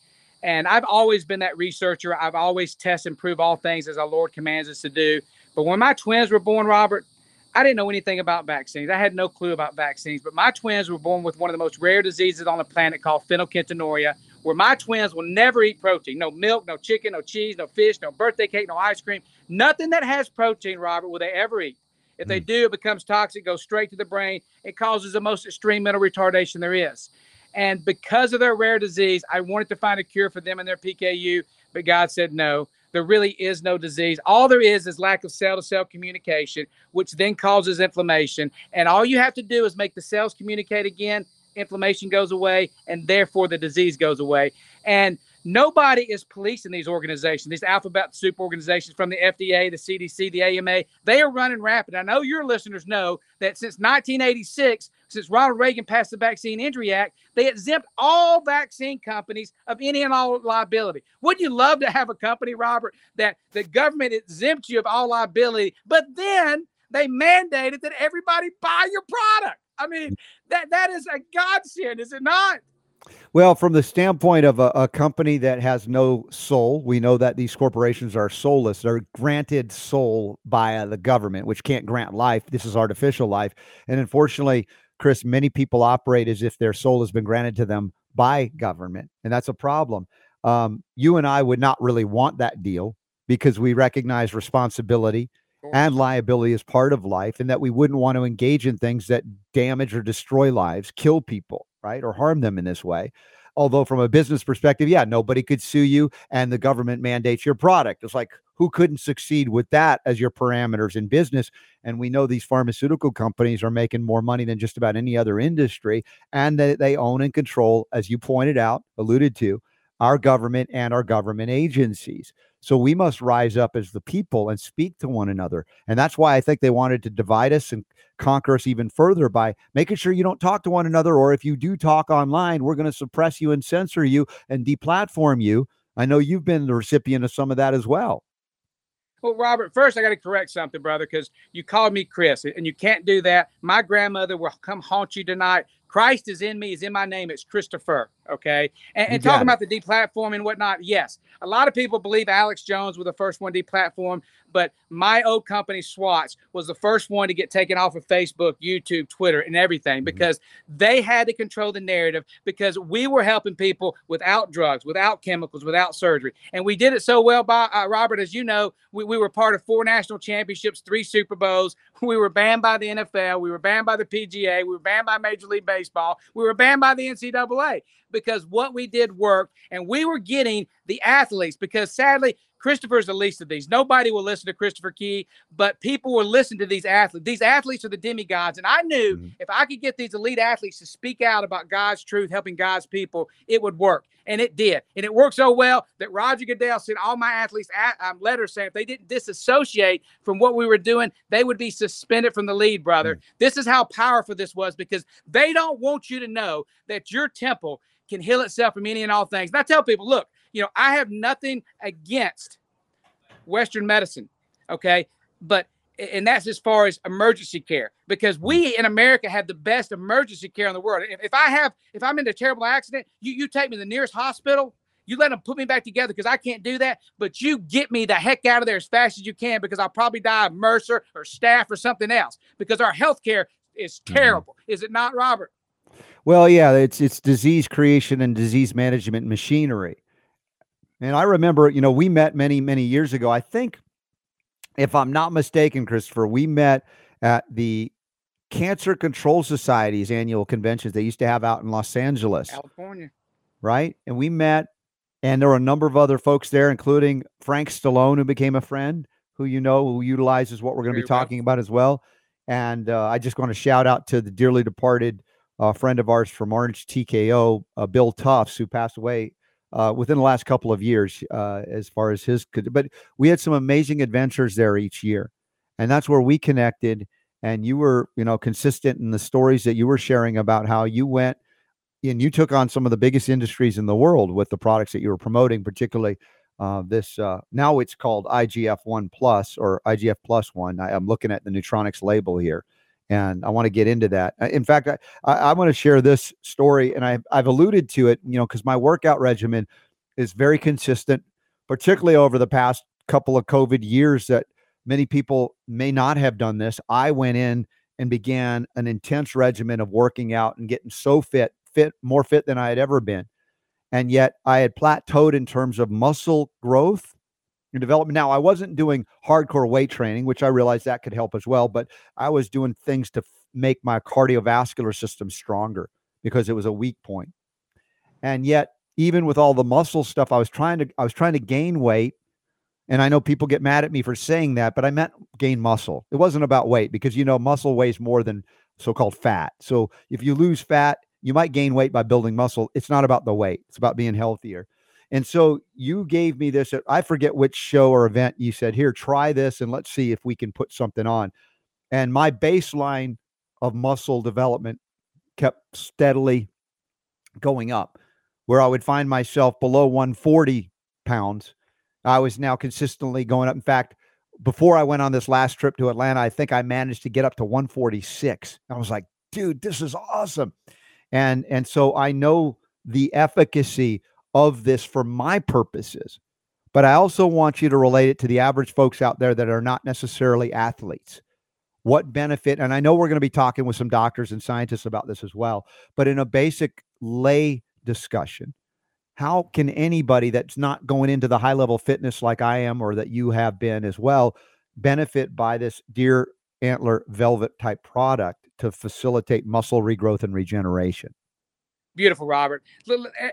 And I've always been that researcher. I've always test and prove all things as our Lord commands us to do. But when my twins were born, Robert, I didn't know anything about vaccines. I had no clue about vaccines. But my twins were born with one of the most rare diseases on the planet called phenylketonuria, where my twins will never eat protein. No milk, no chicken, no cheese, no fish, no birthday cake, no ice cream. Nothing that has protein, Robert, will they ever eat. If they mm. do, it becomes toxic, goes straight to the brain. It causes the most extreme mental retardation there is. And because of their rare disease, I wanted to find a cure for them and their PKU, but God said no. There really is no disease. All there is is lack of cell to cell communication, which then causes inflammation. And all you have to do is make the cells communicate again, inflammation goes away, and therefore the disease goes away. And Nobody is policing these organizations, these alphabet soup organizations from the FDA, the CDC, the AMA. They are running rapid. I know your listeners know that since 1986, since Ronald Reagan passed the Vaccine Injury Act, they exempt all vaccine companies of any and all liability. Wouldn't you love to have a company, Robert, that the government exempts you of all liability, but then they mandated that everybody buy your product? I mean, that that is a godsend, is it not? Well, from the standpoint of a, a, company that has no soul, we know that these corporations are soulless. They're granted soul by uh, the government, which can't grant life. This is artificial life. And unfortunately, Chris, many people operate as if their soul has been granted to them by government. And that's a problem. Um, you and I would not really want that deal because we recognize responsibility and liability as part of life and that we wouldn't want to engage in things that damage or destroy lives, kill people right? Or harm them in this way. Although, from a business perspective, yeah, nobody could sue you and the government mandates your product. It's like, who couldn't succeed with that as your parameters in business? And we know these pharmaceutical companies are making more money than just about any other industry, and that they own and control, as you pointed out, alluded to, our government and our government agencies. So we must rise up as the people and speak to one another. And that's why I think they wanted to divide us and conquer us even further by making sure you don't talk to one another. Or if you do talk online, we're going to suppress you and censor you and deplatform you. I know you've been the recipient of some of that as well. Well, Robert, first I got to correct something, brother, because you called me Chris, and you can't do that. My grandmother will come haunt you tonight. Christ is in me, is in my name. It's Christopher. Okay. And, and talking it. about the deplatform and whatnot, yes. A lot of people believe Alex Jones was the first one deplatformed, but my old company, Swats, was the first one to get taken off of Facebook, YouTube, Twitter, and everything mm-hmm. because they had to control the narrative because we were helping people without drugs, without chemicals, without surgery. And we did it so well, by uh, Robert, as you know, we, we were part of four national championships, three Super Bowls. *laughs* We were banned by the NFL. We were banned by the PGA. We were banned by Major League Baseball. We were banned by the NCAA because what we did worked and we were getting the athletes because sadly Christopher's the least of these. Nobody will listen to Christopher Key, but people will listen to these athletes. These athletes are the demigods. And I knew mm-hmm. if I could get these elite athletes to speak out about God's truth, helping God's people, it would work. And it did. And it worked so well that Roger Goodell sent all my athletes at, um, letters saying if they didn't disassociate from what we were doing, they would be suspended from the lead, brother. Mm-hmm. This is how powerful this was because they don't want you to know that your temple can heal itself from any and all things. And I tell people, look, you know, I have nothing against Western medicine, okay? But and that's as far as emergency care because we in America have the best emergency care in the world. If, if I have, if I'm in a terrible accident, you, you take me to the nearest hospital, you let them put me back together because I can't do that. But you get me the heck out of there as fast as you can because I'll probably die of MRSA or staph or something else because our health care is mm-hmm. terrible. Mm-hmm. Is it not, Robert? Well, yeah, it's it's disease creation and disease management machinery. And I remember, you know, we met many, many years ago. I think, if I'm not mistaken, Christopher, we met at the Cancer Control Society's annual conventions they used to have out in Los Angeles, California. Right. And we met, and there were a number of other folks there, including Frank Stallone, who became a friend, who you know, who utilizes what we're going to be talking about as well. And uh, I just want to shout out to the dearly departed uh, friend of ours from Orange TKO, uh, Bill Tufts, who passed away uh, within the last couple of years, uh, as far as his. could. But we had some amazing adventures there each year, and that's where we connected. And you were, you know, consistent in the stories that you were sharing about how you went and you took on some of the biggest industries in the world with the products that you were promoting, particularly uh, this. Uh, now it's called IGF One Plus or IGF Plus One. I, am looking at the Neutronics label here and I want to get into that. In fact, I, I, I want to share this story, and I've, I've alluded to it, you know, because my workout regimen is very consistent, particularly over the past couple of COVID years that many people may not have done this. I went in and began an intense regimen of working out and getting so fit, fit, more fit than I had ever been. And yet I had plateaued in terms of muscle growth development. Now, I wasn't doing hardcore weight training, which I realized that could help as well, but I was doing things to f- make my cardiovascular system stronger because it was a weak point. And yet, even with all the muscle stuff, I was trying to I was trying to gain weight. And I know people get mad at me for saying that, but I meant gain muscle. It wasn't about weight because you know muscle weighs more than so-called fat. So if you lose fat, you might gain weight by building muscle. It's not about the weight. It's about being healthier. And so you gave me this, I forget which show or event you said, here, try this and let's see if we can put something on. And my baseline of muscle development kept steadily going up, where I would find myself below 140 pounds. I was now consistently going up. In fact, before I went on this last trip to Atlanta, I think I managed to get up to 146. I was like, dude, this is awesome. And and so I know the efficacy of this for my purposes. But I also want you to relate it to the average folks out there that are not necessarily athletes. What benefit, and I know we're going to be talking with some doctors and scientists about this as well, but in a basic lay discussion, how can anybody that's not going into the high level fitness like I am or that you have been as well benefit by this deer antler velvet type product to facilitate muscle regrowth and regeneration? Beautiful, Robert.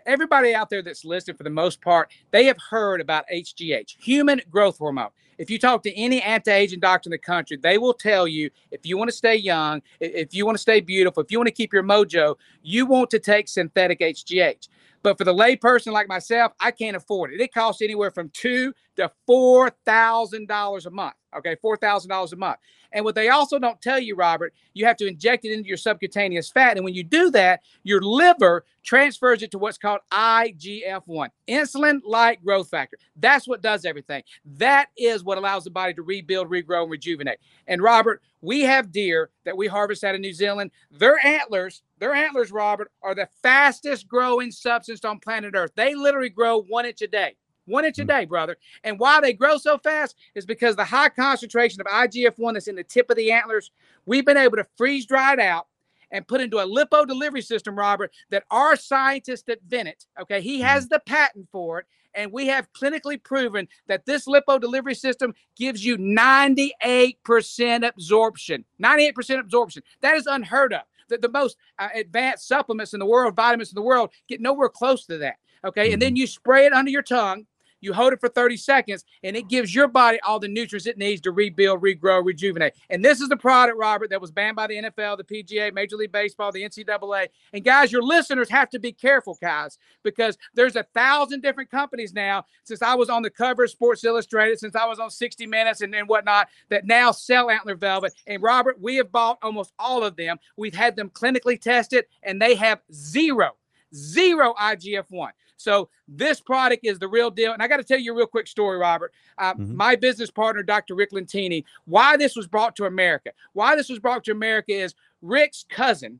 Everybody out there that's listening, for the most part, they have heard about HGH, human growth hormone. If you talk to any anti-aging doctor in the country, they will tell you if you want to stay young, if you want to stay beautiful, if you want to keep your mojo, you want to take synthetic HGH. But for the layperson like myself, I can't afford it. It costs anywhere from two to four thousand dollars a month. Okay, four thousand dollars a month. And what they also don't tell you, Robert, you have to inject it into your subcutaneous fat. And when you do that, your liver transfers it to what's called IGF-1, insulin-like growth factor. That's what does everything. That is what allows the body to rebuild, regrow, and rejuvenate. And Robert, we have deer that we harvest out of New Zealand. Their antlers, their antlers, Robert, are the fastest growing substance on planet Earth. They literally grow one inch a day one inch a mm. day, brother. And why they grow so fast is because the high concentration of IGF 1 that's in the tip of the antlers, we've been able to freeze dry it out and put into a lipo delivery system, Robert, that our scientist at Vennet, okay, he has mm. the patent for it. And we have clinically proven that this lipo delivery system gives you 98% absorption. 98% absorption. That is unheard of. The, the most uh, advanced supplements in the world, vitamins in the world, get nowhere close to that. Okay. Mm-hmm. And then you spray it under your tongue You hold it for 30 seconds, and it gives your body all the nutrients it needs to rebuild, regrow, rejuvenate. And this is the product, Robert, that was banned by the NFL, the PGA, Major League Baseball, the NCAA. And guys, your listeners have to be careful, guys, because there's a thousand different companies now. Since I was on the cover of Sports Illustrated, since I was on 60 Minutes and, and whatnot, that now sell Antler Velvet. And Robert, we have bought almost all of them. We've had them clinically tested, and they have zero, zero IGF 1. So this product is the real deal. And I got to tell you a real quick story, Robert. Uh, mm-hmm. My business partner, Dr. Rick Lentini, why this was brought to America. Why this was brought to America is Rick's cousin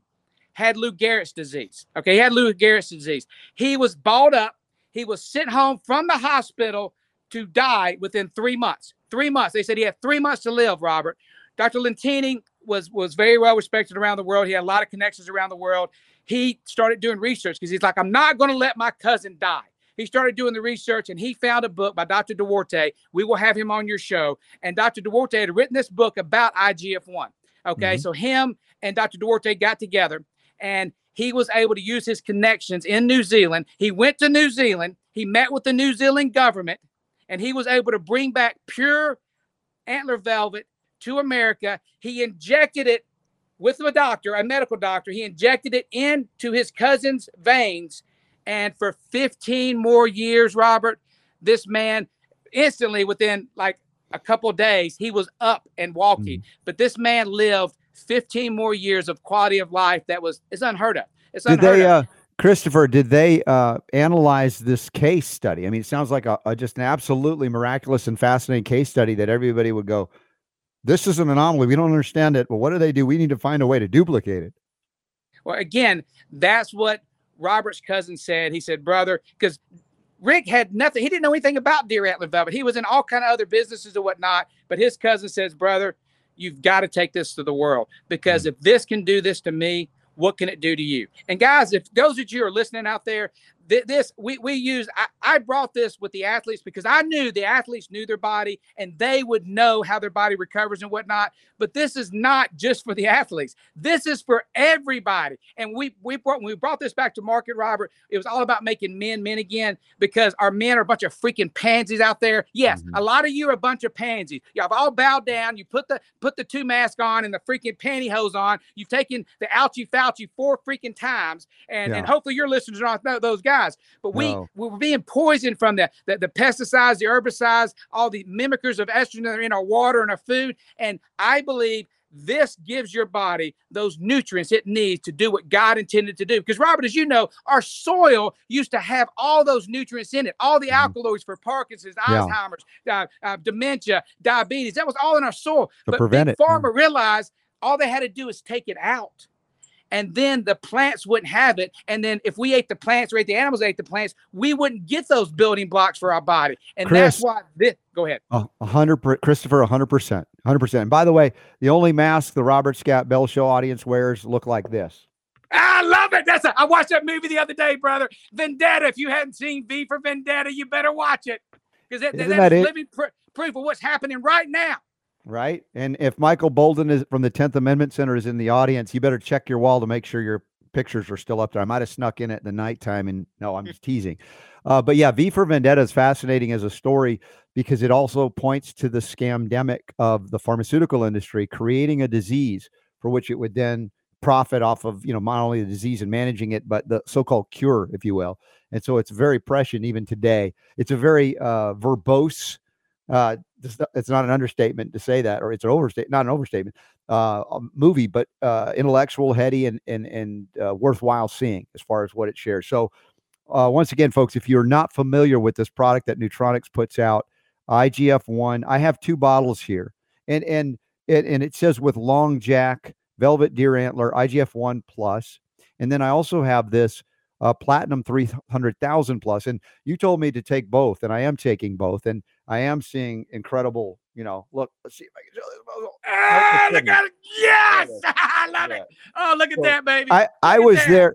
had Lou Gehrig's disease. Okay, he had Lou Gehrig's disease. He was balled up. He was sent home from the hospital to die within three months. Three months. They said he had three months to live, Robert. Dr. Lentini was was very well respected around the world. He had a lot of connections around the world he started doing research because he's like, I'm not going to let my cousin die. He started doing the research and he found a book by Dr. Duarte. We will have him on your show. And Dr. Duarte had written this book about IGF 1. Okay. Mm-hmm. So him and Dr. Duarte got together and he was able to use his connections in New Zealand. He went to New Zealand, he met with the New Zealand government, and he was able to bring back pure antler velvet to America. He injected it with a doctor, a medical doctor. He injected it into his cousin's veins. And for 15 more years, Robert, this man instantly within like a couple days, he was up and walking. Mm. But this man lived 15 more years of quality of life that was it's unheard of. It's did they, uh, Christopher, did they uh, analyze this case study? I mean, it sounds like a, a, just an absolutely miraculous and fascinating case study that everybody would go, this is an anomaly. We don't understand it. But what do they do? We need to find a way to duplicate it. Well, again, that's what Robert's cousin said. He said, brother, because Rick had nothing. He didn't know anything about deer antler velvet. He was in all kind of other businesses and whatnot. But his cousin says, brother, you've got to take this to the world because mm-hmm. if this can do this to me, what can it do to you? And guys, if those of you are listening out there, this we we use I, I brought this with the athletes because I knew the athletes knew their body and they would know how their body recovers and whatnot. But this is not just for the athletes. This is for everybody. And we we brought we brought this back to market, Robert, it was all about making men men again because our men are a bunch of freaking pansies out there. Yes, mm-hmm. a lot of you are a bunch of pansies. Y'all have all bowed down. You put the put the two mask on and the freaking pantyhose on. You've taken the ouchie fauci four freaking times, and, yeah. and hopefully your listeners are not those guys But we no. we were being poisoned from the, the, the pesticides, the herbicides, all the mimickers of estrogen that are in our water and our food. And I believe this gives your body those nutrients it needs to do what God intended to do. Because, Robert, as you know, our soil used to have all those nutrients in it, all the mm-hmm. alkaloids for Parkinson's, yeah. Alzheimer's, uh, uh, dementia, diabetes. That was all in our soil. To but prevent it. Pharma yeah. realized all they had to do is take it out and then the plants wouldn't have it. And then if we ate the plants or ate the animals ate the plants, we wouldn't get those building blocks for our body. And Chris, that's why this. Go ahead. A hundred, Christopher, a hundred percent, hundred percent. And by the way, the only mask the Robert Scott Bell Show audience wears look like this. I love it. That's a, I watched that movie the other day, brother. Vendetta. If you hadn't seen V for Vendetta, you better watch it because that, that, that is living pr- proof of what's happening right now right? And if Michael Boldin is from the 10th Amendment Center is in the audience, you better check your wall to make sure your pictures are still up there. I might have snuck in at the nighttime and no, I'm just teasing. Uh, but yeah, V for Vendetta is fascinating as a story because it also points to the scamdemic of the pharmaceutical industry creating a disease for which it would then profit off of, you know, not only the disease and managing it, but the so-called cure, if you will. And so it's very prescient even today. It's a very uh, verbose uh, it's not an understatement to say that, or it's an overstatement, not an overstatement, uh, movie, but uh, intellectual, heady, and and and uh, worthwhile seeing as far as what it shares. So, uh, once again, folks, if you're not familiar with this product that Neutronics puts out, IGF one, I have two bottles here, and and it and it says with long jack, velvet deer antler, IGF one plus, and then I also have this uh, platinum 300,000 plus. And you told me to take both, and I am taking both. And I am seeing incredible, you know, look, let's see if I can show this muzzle. Ah, look at it. Yes. *laughs* I love yeah. it. Oh, look at so that, baby. I, I was there.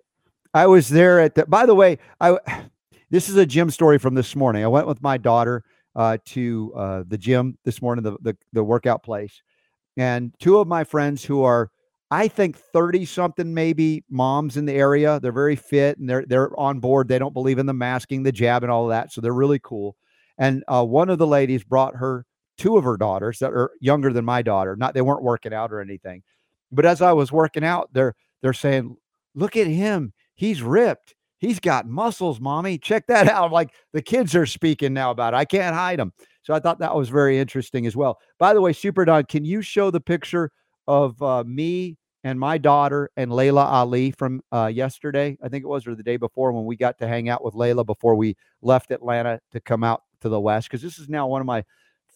I was there at the, by the way, I, *sighs* this is a gym story from this morning. I went with my daughter uh, to uh, the gym this morning, the, the, the workout place. And two of my friends who are I think 30 something maybe moms in the area. They're very fit and they're they're on board. They don't believe in the masking, the jab, and all of that. So they're really cool. And uh, one of the ladies brought her two of her daughters that are younger than my daughter. Not they weren't working out or anything, but as I was working out, they're they're saying, "Look at him, he's ripped." He's got muscles, mommy. Check that out. Like the kids are speaking now about it. I can't hide them. So I thought that was very interesting as well. By the way, Super Don, can you show the picture of uh, me and my daughter and Laila Ali from uh, yesterday? I think it was, or the day before when we got to hang out with Laila before we left Atlanta to come out to the West. Because this is now one of my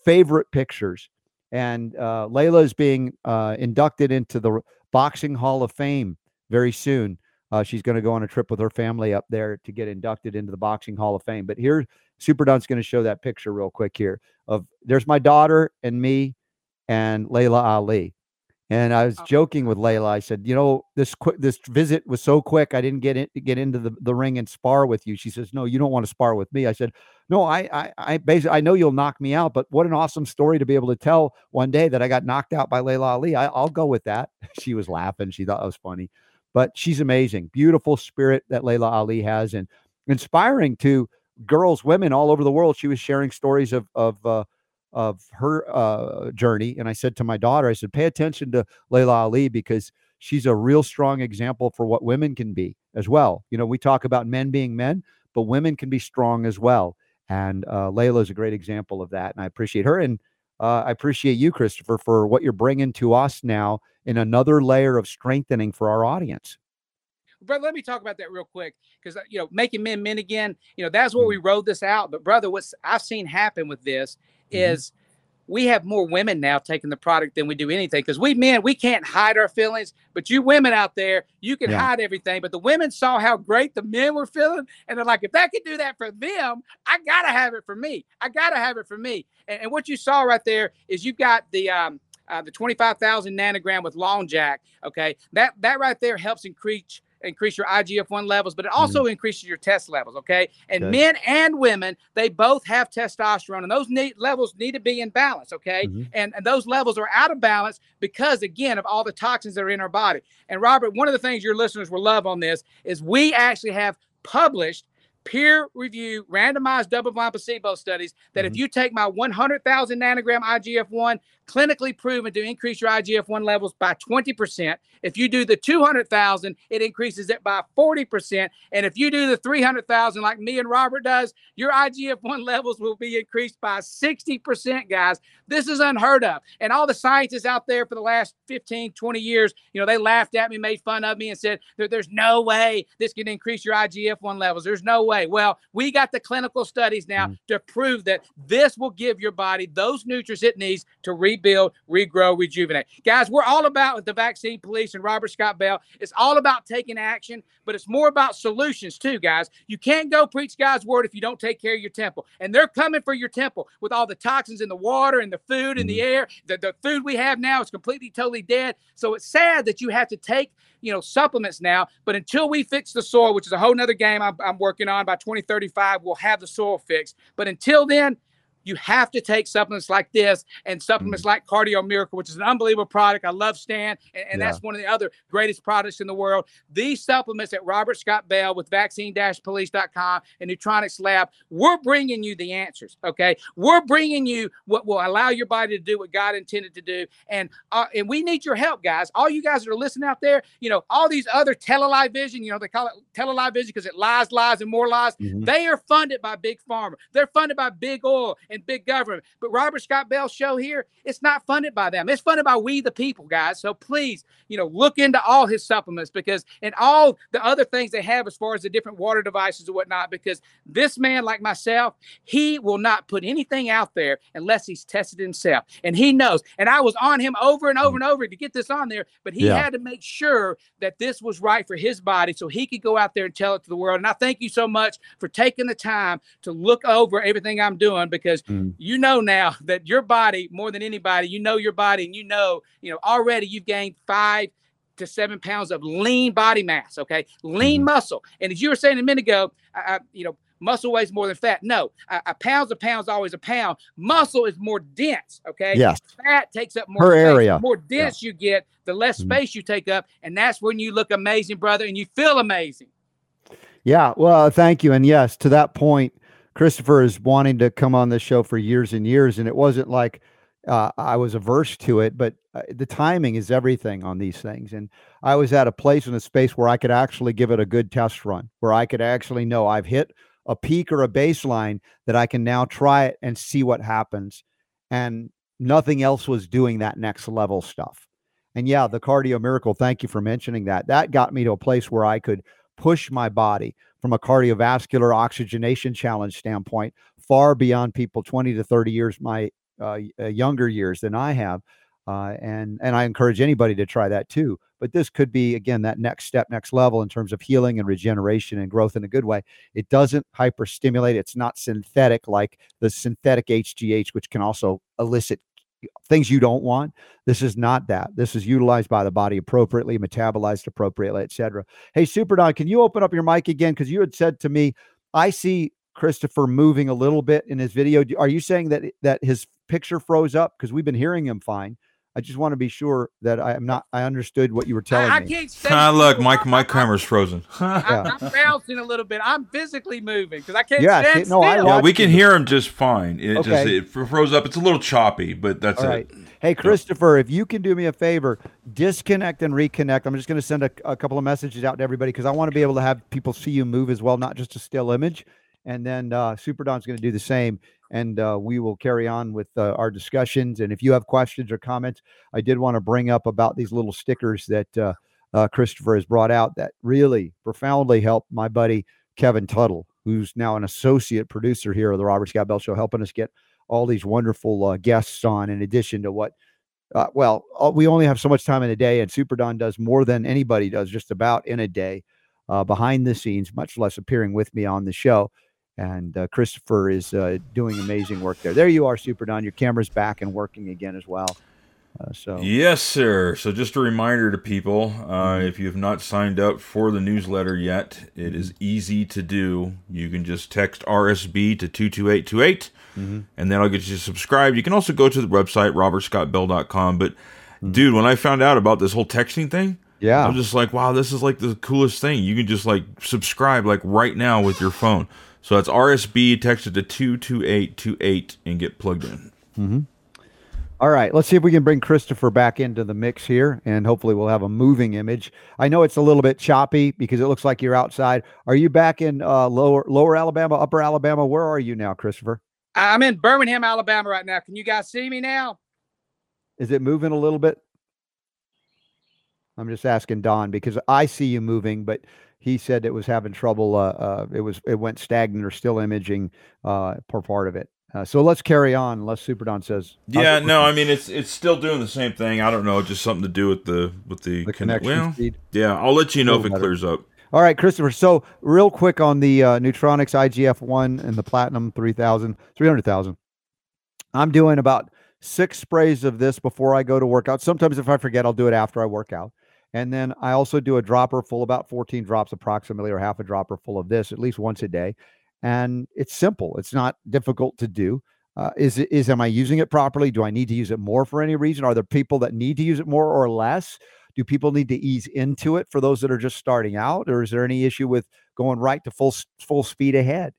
favorite pictures. And uh, Laila is being uh, inducted into the Boxing Hall of Fame very soon. Uh, she's going to go on a trip with her family up there to get inducted into the Boxing Hall of Fame. But here, Super Don's going to show that picture real quick here of there's my daughter and me and Laila Ali. And I was oh. joking with Laila. I said, you know, this quick this visit was so quick. I didn't get in, get into the, the ring and spar with you. She says, no, you don't want to spar with me. I said, no, I I I basically I know you'll knock me out, but what an awesome story to be able to tell one day that I got knocked out by Laila Ali. I, I'll go with that. *laughs* She was laughing. She thought it was funny but she's amazing. Beautiful spirit that Laila Ali has, and inspiring to girls, women all over the world. She was sharing stories of of uh, of her uh, journey, and I said to my daughter, I said, pay attention to Laila Ali because she's a real strong example for what women can be as well. You know, we talk about men being men, but women can be strong as well. And uh, Laila is a great example of that, and I appreciate her. And uh, I appreciate you, Christopher, for what you're bringing to us now in another layer of strengthening for our audience. Brother, let me talk about that real quick because uh, you know making men men again. You know that's what mm-hmm. we wrote this out. But brother, what's I've seen happen with this mm-hmm. is we have more women now taking the product than we do anything because we men we can't hide our feelings but you women out there you can yeah. hide everything but the women saw how great the men were feeling and they're like if that could do that for them i gotta have it for me i gotta have it for me and, and what you saw right there is you've got the um uh, the 25,000 nanogram with long jack okay that that right there helps increase increase your IGF-1 levels, but it also mm-hmm. increases your test levels. Okay, and okay. men and women they both have testosterone, and those need, levels need to be in balance. Okay, mm-hmm. and and those levels are out of balance because again of all the toxins that are in our body. And Robert, one of the things your listeners will love on this is we actually have published peer review randomized double blind placebo studies that mm-hmm. if you take my 100,000 nanogram IGF 1 clinically proven to increase your IGF 1 levels by 20%. If you do the 200,000, it increases it by 40%. And if you do the 300,000 like me and Robert does, your IGF 1 levels will be increased by 60%, guys. This is unheard of. And all the scientists out there for the last 15, 20 years, you know, they laughed at me, made fun of me, and said, there's no way this can increase your IGF 1 levels. There's no way. Well, we got the clinical studies now mm. to prove that this will give your body those nutrients it needs to re rebuild, regrow, rejuvenate. Guys, we're all about with the vaccine police and Robert Scott Bell. It's all about taking action, but it's more about solutions too, guys. You can't go preach God's word if you don't take care of your temple. And they're coming for your temple with all the toxins in the water and the food and the mm-hmm. air. The, the food we have now is completely, totally dead. So it's sad that you have to take you know supplements now but until we fix the soil which is a whole nother game I'm, I'm working on by 2035 we'll have the soil fixed but until then you have to take supplements like this and supplements mm-hmm. like Cardio Miracle, which is an unbelievable product. I love Stan, and, and yeah. that's one of the other greatest products in the world. These supplements at Robert Scott Bell with vaccine-police.com and Neutronics Lab, we're bringing you the answers. Okay, we're bringing you what will allow your body to do what God intended to do, and uh, and we need your help, guys. All you guys that are listening out there, you know, all these other telelive vision, you know, they call it telelive vision because it lies, lies, and more lies. Mm-hmm. They are funded by big pharma. They're funded by big oil and and big government. But Robert Scott Bell's show here, it's not funded by them. It's funded by we the people, guys. So please, you know, look into all his supplements because and all the other things they have as far as the different water devices and whatnot. Because this man, like myself, he will not put anything out there unless he's tested himself. And he knows. And I was on him over and over and over to get this on there, but he yeah. had to make sure that this was right for his body so he could go out there and tell it to the world. And I thank you so much for taking the time to look over everything I'm doing because Mm. You know now that your body, more than anybody, you know your body, and you know, you know, already you've gained five to seven pounds of lean body mass. Okay, lean mm-hmm. muscle. And as you were saying a minute ago, I, I, you know, muscle weighs more than fat. No, a, a pound's a pound's always a pound. Muscle is more dense. Okay. Yes. Fat takes up more Her space. area. The more dense yeah. you get, the less mm-hmm. space you take up, and that's when you look amazing, brother, and you feel amazing. Yeah. Well, thank you. And yes, to that point, Christopher is wanting to come on this show for years and years, and it wasn't like uh, I was averse to it, but uh, the timing is everything on these things. And I was at a place in a space where I could actually give it a good test run, where I could actually know I've hit a peak or a baseline that I can now try it and see what happens. And nothing else was doing that next level stuff. And yeah, the cardio miracle, thank you for mentioning that. That got me to a place where I could push my body from a cardiovascular oxygenation challenge standpoint far beyond people 20 to 30 years my uh, uh, younger years than I have. Uh, and and I encourage anybody to try that too. But this could be again that next step, next level in terms of healing and regeneration and growth in a good way. It doesn't hyperstimulate. It's not synthetic like the synthetic HGH, which can also elicit things you don't want. This is not that. This is utilized by the body appropriately, metabolized appropriately, etc. Hey, Super Don, can you open up your mic again? Because you had said to me, I see Christopher moving a little bit in his video. Are you saying that that his picture froze up? Because we've been hearing him fine. I just want to be sure that I am not. I understood what you were telling I, I me. can't say. Ah, look, Mike, my camera's frozen. I, *laughs* I'm bouncing a little bit. I'm physically moving because I can't Yeah, stand see- no, I still. yeah, we can it. hear him just fine. It just it froze up. It's a little choppy, but that's All it. right. Hey, Christopher, if you can do me a favor, disconnect and reconnect. I'm just going to send a, a couple of messages out to everybody because I want to be able to have people see you move as well, not just a still image. And then uh, Super Don's going to do the same. And uh, we will carry on with uh, our discussions. And if you have questions or comments, I did want to bring up about these little stickers that uh, uh, Christopher has brought out that really profoundly helped my buddy Kevin Tuttle, who's now an associate producer here of the Robert Scott Bell Show, helping us get all these wonderful uh, guests on in addition to what well we only have so much time in a day and super don does more than anybody does just about in a day behind the scenes much less appearing with me on the show and uh, christopher is uh, doing amazing work there there you are super don your camera's back and working again as well uh, so Yes, sir. So, just a reminder to people uh, Mm-hmm. if you have not signed up for the newsletter yet, it is easy to do. You can just text RSB to 22828, Mm-hmm. and that'll get you subscribed. You can also go to the website, robertscottbell.com. But, Mm-hmm. dude, when I found out about this whole texting thing, yeah I'm just like, wow, this is like the coolest thing. You can just like subscribe like right now with your phone. So that's RSB, text it to 22828 and get plugged in. All right, let's see if we can bring Christopher back into the mix here, and hopefully we'll have a moving image. I know it's a little bit choppy because it looks like you're outside. Are you back in uh, lower Lower Alabama, Upper Alabama? Where are you now, Christopher? I'm in Birmingham, Alabama right now. Can you guys see me now? Is it moving a little bit? I'm just asking Don because I see you moving, but he said it was having trouble. Uh, uh, it was it went stagnant or still imaging uh, for part of it. Uh, so let's carry on. Unless Super Don says Yeah, no, I mean it's it's still doing the same thing. I don't know, just something to do with the with the, the connection Well, speed. yeah, I'll let you know if it better. clears up. All right, Christopher. So, real quick on the uh, Neutronics IGF-1 and the Platinum 3000, 300,000. I'm doing about six sprays of this before I go to workout. Sometimes if I forget, I'll do it after I work out. And then I also do a dropper full, about 14 drops approximately, or half a dropper full of this at least once a day. And it's simple. It's not difficult to do. Uh, is is am I using it properly? Do I need to use it more for any reason? Are there people that need to use it more or less? Do people need to ease into it for those that are just starting out, or is there any issue with going right to full full speed ahead?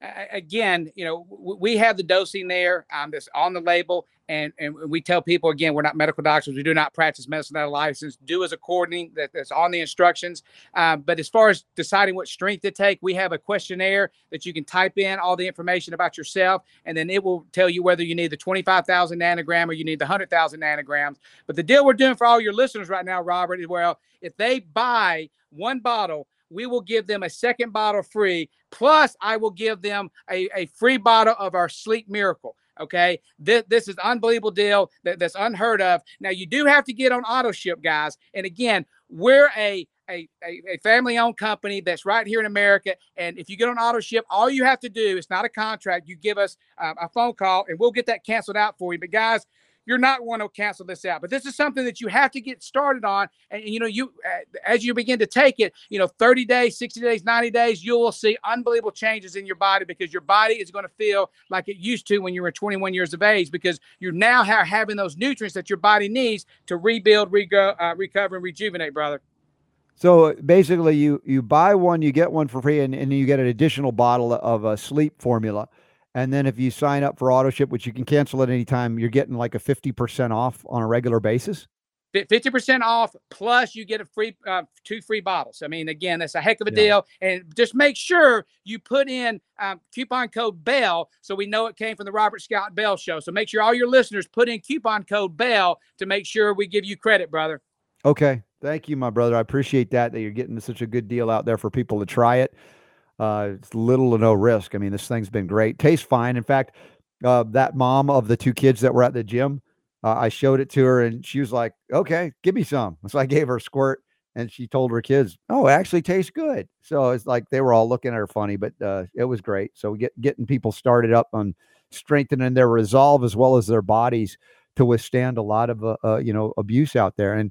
Again, you know, we have the dosing there. Um, that's on the label, and and we tell people again, we're not medical doctors. We do not practice medicine without a license. Do as according that, that's on the instructions. Um, but as far as deciding what strength to take, we have a questionnaire that you can type in all the information about yourself, and then it will tell you whether you need the twenty-five thousand nanogram or you need the hundred thousand nanograms. But the deal we're doing for all your listeners right now, Robert, is well, if they buy one bottle we will give them a second bottle free. Plus, I will give them a, a free bottle of our Sleep Miracle. Okay, this, this is unbelievable deal that, that's unheard of. Now you do have to get on auto ship, guys. And again, we're a a, a, a family-owned company that's right here in America. And if you get on auto ship, all you have to do it's not a contract. You give us uh, a phone call, and we'll get that canceled out for you. But guys, you're not one to cancel this out. But this is something that you have to get started on. And, you know, you uh, as you begin to take it, you know, 30 days, 60 days, 90 days, you will see unbelievable changes in your body because your body is going to feel like it used to when you were 21 years of age because you're now ha- having those nutrients that your body needs to rebuild, rego- uh, recover, and rejuvenate, brother. So basically, you you buy one, you get one for free, and, and you get an additional bottle of a sleep formula. And then if you sign up for auto ship, which you can cancel at any time, you're getting like a 50% off on a regular basis. 50% off plus you get a free uh, two free bottles. I mean again that's a heck of a yeah. deal. And just make sure you put in um, coupon code bell so we know it came from the robert scott bell show. So make sure all your listeners put in coupon code bell to make sure we give you credit brother. Okay. Thank you my brother. I appreciate that that you're getting such a good deal out there for people to try it uh, it's little to no risk i mean this thing's been great tastes fine in fact uh, that mom of the two kids that were at the gym uh, I showed it to her and she was like, okay, give me some. *laughs* So I gave her a squirt and she told her kids, oh, it actually tastes good. So it's like they were all looking at her funny, but uh, it was great. So get, getting people started up on strengthening their resolve as well as their bodies to withstand a lot of, uh, uh you know, abuse out there. And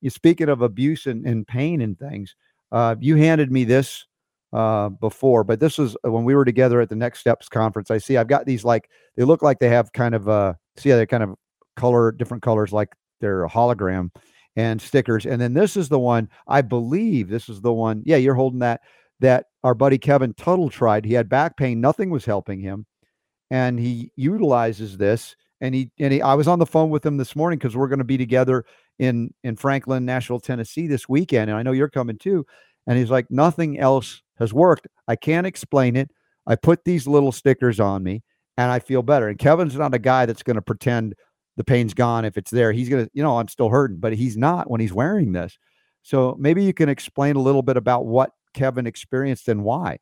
you speaking of abuse and, and pain and things, uh, you handed me this uh, before, but this was when we were together at the Next Steps conference. I see I've got these like they look like they have kind of uh see how they kind of color, different colors like their hologram and stickers. And then this is the one, I believe this is the one. Yeah, you're holding that that our buddy Kevin Tuttle tried. He had back pain, nothing was helping him. And he utilizes this. And he and he I was on the phone with him this morning because we're going to be together in in Franklin, Nashville, Tennessee this weekend. And I know you're coming too. And he's like, nothing else has worked. I can't explain it. I put these little stickers on me and I feel better. And Kevin's not a guy that's going to pretend the pain's gone if it's there. He's gonna, you know, I'm still hurting, but he's not when he's wearing this. So maybe you can explain a little bit about what Kevin experienced and why.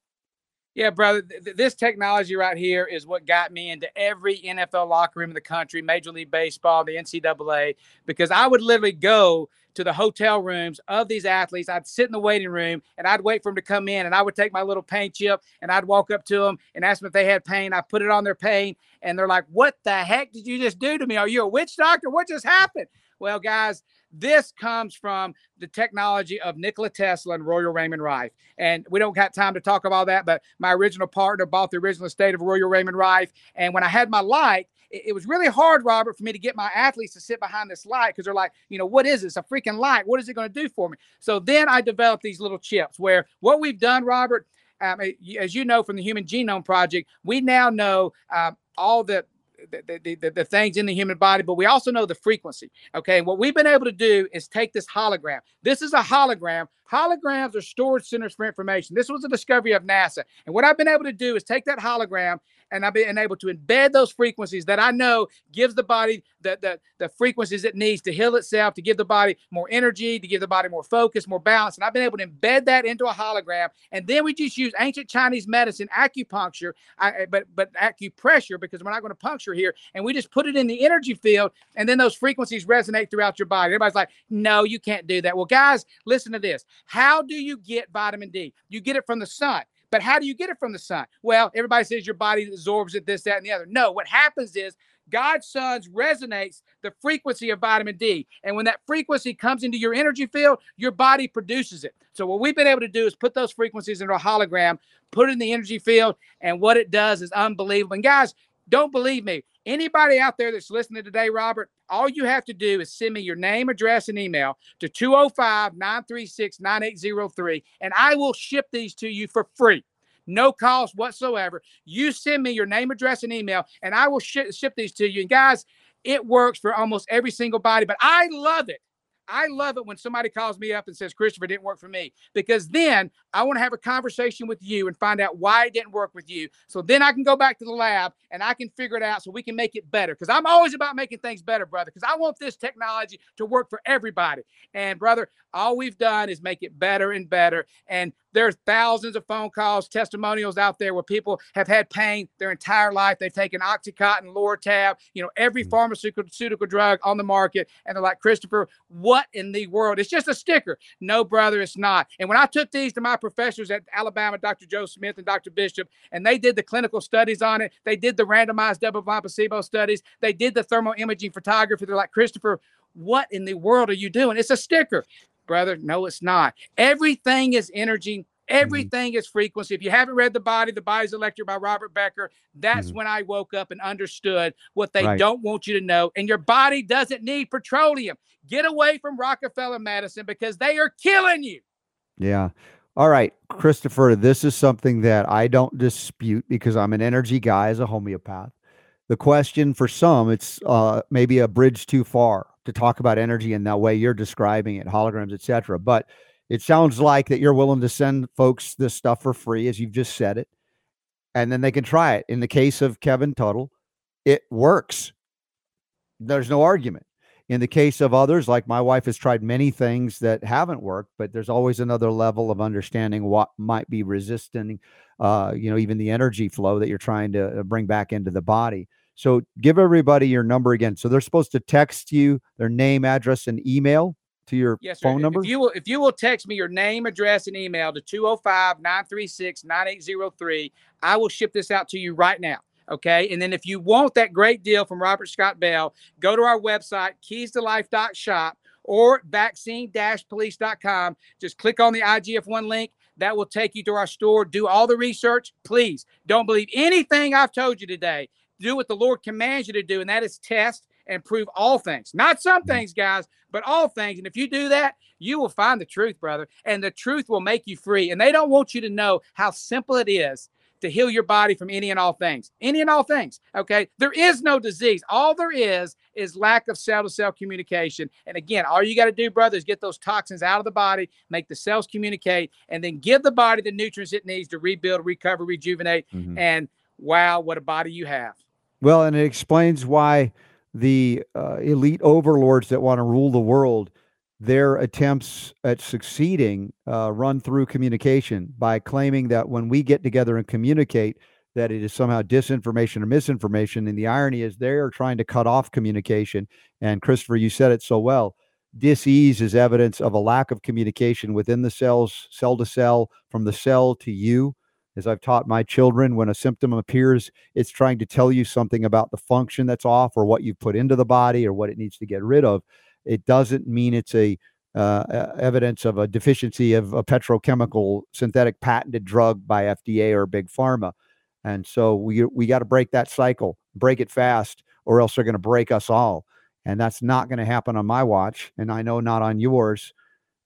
Yeah, brother. Th- this technology right here is what got me into every NFL locker room in the country, Major League Baseball, the NCAA, because I would literally go to the hotel rooms of these athletes. I'd sit in the waiting room and I'd wait for them to come in and I would take my little pain chip and I'd walk up to them and ask them if they had pain. I put it on their pain and they're like, What the heck did you just do to me? Are you a witch doctor? What just happened? Well, guys, this comes from the technology of Nikola Tesla and Royal Raymond Rife. And we don't got time to talk about that, but my original partner bought the original estate of Royal Raymond Rife. And when I had my light, it, it was really hard, Robert, for me to get my athletes to sit behind this light because they're like, you know, what is this? A freaking light. What is it going to do for me? So then I developed these little chips where what we've done, Robert, um, as you know from the Human Genome Project, we now know um, all the the, the, the, the, things in the human body, but we also know the frequency. Okay. What we've been able to do is take this hologram. This is a hologram. Holograms are storage centers for information. This was a discovery of NASA. And what I've been able to do is take that hologram and I've been able to embed those frequencies that I know gives the body the, the, the frequencies it needs to heal itself, to give the body more energy, to give the body more focus, more balance. And I've been able to embed that into a hologram. And then we just use ancient Chinese medicine, acupuncture, I, but but acupressure, because we're not going to puncture here. And we just put it in the energy field, and then those frequencies resonate throughout your body. Everybody's like, no, you can't do that. Well, guys, listen to this. How do you get vitamin D? You get it from the sun. But how do you get it from the sun? Well, everybody says your body absorbs it, this, that, and the other. No, what happens is God's sons resonates the frequency of vitamin D. And when that frequency comes into your energy field, your body produces it. So what we've been able to do is put those frequencies into a hologram, put it in the energy field, and what it does is unbelievable. And guys, don't believe me. Anybody out there that's listening today, Robert, all you have to do is send me your name, address, and email to 205 936 9803, and I will ship these to you for free. No cost whatsoever. You send me your name, address, and email, and I will ship, ship these to you. And guys, it works for almost every single body, but I love it I love it when somebody calls me up and says, Christopher didn't work for me, because then I want to have a conversation with you and find out why it didn't work with you. So then I can go back to the lab and I can figure it out so we can make it better. Because I'm always about making things better, brother, because I want this technology to work for everybody. And, brother, all we've done is make it better and better. And there's thousands of phone calls, testimonials out there where people have had pain their entire life. They've taken Oxycontin, Lortab, you know, every mm. pharmaceutical drug on the market. And they're like, Christopher, what in the world? It's just a sticker. No, brother, it's not. And when I took these to my professors at Alabama, Dr. Joe Smith and Dr. Bishop, and they did the clinical studies on it, they did the randomized double blind placebo studies, they did the thermal imaging photography. They're like, Christopher, what in the world are you doing? It's a sticker brother. No, it's not. Everything is energy. Mm-hmm. Everything mm-hmm. is frequency. If you haven't read The Body, The Body's Electric by Robert Becker, that's mm-hmm. when I woke up and understood what they right. don't want you to know. And your body doesn't need petroleum. Get away from Rockefeller medicine because they are killing you. Yeah. All right, Christopher, this is something that I don't dispute because I'm an energy guy as a homeopath. The question for some, it's uh, maybe a bridge too far to talk about energy in that way you're describing it, holograms, etc. But it sounds like that you're willing to send folks this stuff for free, as you've just said it, and then they can try it. In the case of Kevin Tuttle, it works. There's no argument. In the case of others, like my wife has tried many things that haven't worked, but there's always another level of understanding what might be resisting, uh, you know, even the energy flow that you're trying to uh, bring back into the body. So give everybody your number again. So they're supposed to text you their name, address, and email to your yes, phone sir. number. If you will, if you will text me your name, address, and email to 205-936-9803, I will ship this out to you right now. Okay. And then if you want that great deal from Robert Scott Bell, go to our website, keys to life.shop or vaccine-police.com. Just click on the IGF-1 link. That will take you to our store. Do all the research. Please don't believe anything I've told you today. Do what the Lord commands you to do, and that is test and prove all things. Not some things, guys, but all things. And if you do that, you will find the truth, brother, and the truth will make you free. And they don't want you to know how simple it is to heal your body from any and all things. Any and all things. Okay. There is no disease. All there is is lack of cell to cell communication. And again, all you got to do, brother, is get those toxins out of the body, make the cells communicate, and then give the body the nutrients it needs to rebuild, recover, rejuvenate. Mm-hmm. And wow, what a body you have. Well, and it explains why the uh, elite overlords that want to rule the world their attempts at succeeding uh, run through communication by claiming that when we get together and communicate that it is somehow disinformation or misinformation and the irony is they're trying to cut off communication and christopher you said it so well disease is evidence of a lack of communication within the cells cell to cell from the cell to you as i've taught my children when a symptom appears it's trying to tell you something about the function that's off or what you've put into the body or what it needs to get rid of it doesn't mean it's a uh, evidence of a deficiency of a petrochemical synthetic patented drug by FDA or big pharma. And so we we got to break that cycle, break it fast, or else they're going to break us all. And that's not going to happen on my watch, and I know not on yours,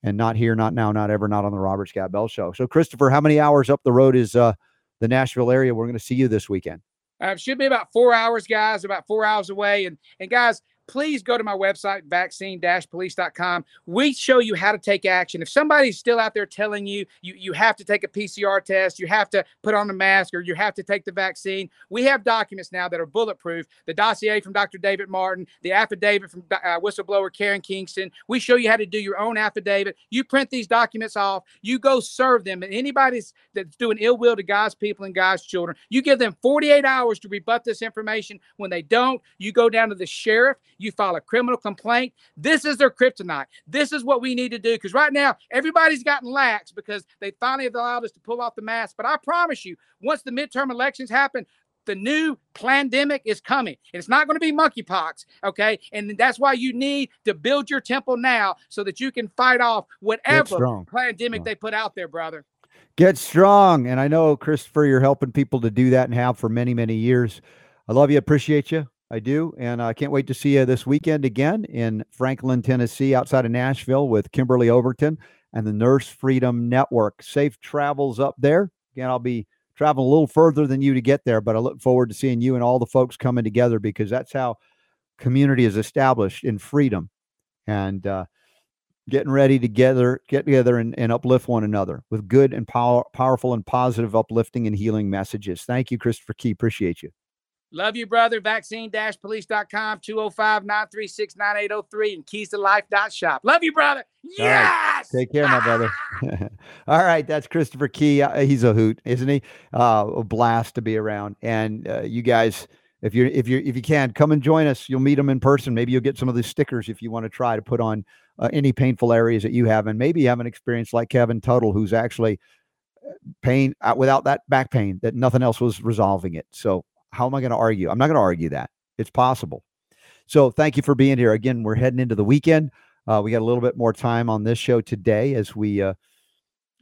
and not here, not now, not ever, not on the Robert Scott Bell Show. So, Christopher, how many hours up the road is uh, the Nashville area? We're going to see you this weekend. Uh, should be about four hours, guys. About four hours away, and and guys, please go to my website, vaccine-police.com. We show you how to take action. If somebody's still out there telling you, you you have to take a PCR test, you have to put on a mask, or you have to take the vaccine, we have documents now that are bulletproof. The dossier from Dr. David Martin, the affidavit from uh, whistleblower Karen Kingston. We show you how to do your own affidavit. You print these documents off. You go serve them. And anybody that's doing ill will to God's people and God's children, you give them 48 hours to rebut this information. When they don't, you go down to the sheriff you file a criminal complaint. This is their kryptonite. This is what we need to do because right now everybody's gotten lax because they finally have allowed us to pull off the mask. But I promise you, once the midterm elections happen, the new pandemic is coming. It's not going to be monkeypox, okay? And that's why you need to build your temple now so that you can fight off whatever pandemic they put out there, brother. Get strong. And I know, Christopher, you're helping people to do that and have for many, many years. I love you. Appreciate you. I do. And I can't wait to see you this weekend again in Franklin, Tennessee, outside of Nashville with Kimberly Overton and the Nurse Freedom Network. Safe travels up there. Again, I'll be traveling a little further than you to get there, but I look forward to seeing you and all the folks coming together because that's how community is established in freedom and uh, getting ready together, get together and, and uplift one another with good and power, powerful and positive uplifting and healing messages. Thank you, Christopher Key. Appreciate you. Love you, brother. Vaccine-police.com, 205-936-9803, and keys to life.shop. Love you, brother. Yes. Take care, my brother. *laughs* *laughs* All right. That's Christopher Key. Uh, he's a hoot, isn't he? Uh, a blast to be around. And uh, you guys, if you're if you if you can come and join us, you'll meet him in person. Maybe you'll get some of these stickers if you want to try to put on uh, any painful areas that you have, and maybe you have an experience like Kevin Tuttle, who's actually uh, pain uh, without that back pain that nothing else was resolving it. So how am I going to argue? I'm not going to argue that. It's possible. So thank you for being here. Again, we're heading into the weekend. Uh, we got a little bit more time on this show today as we, uh,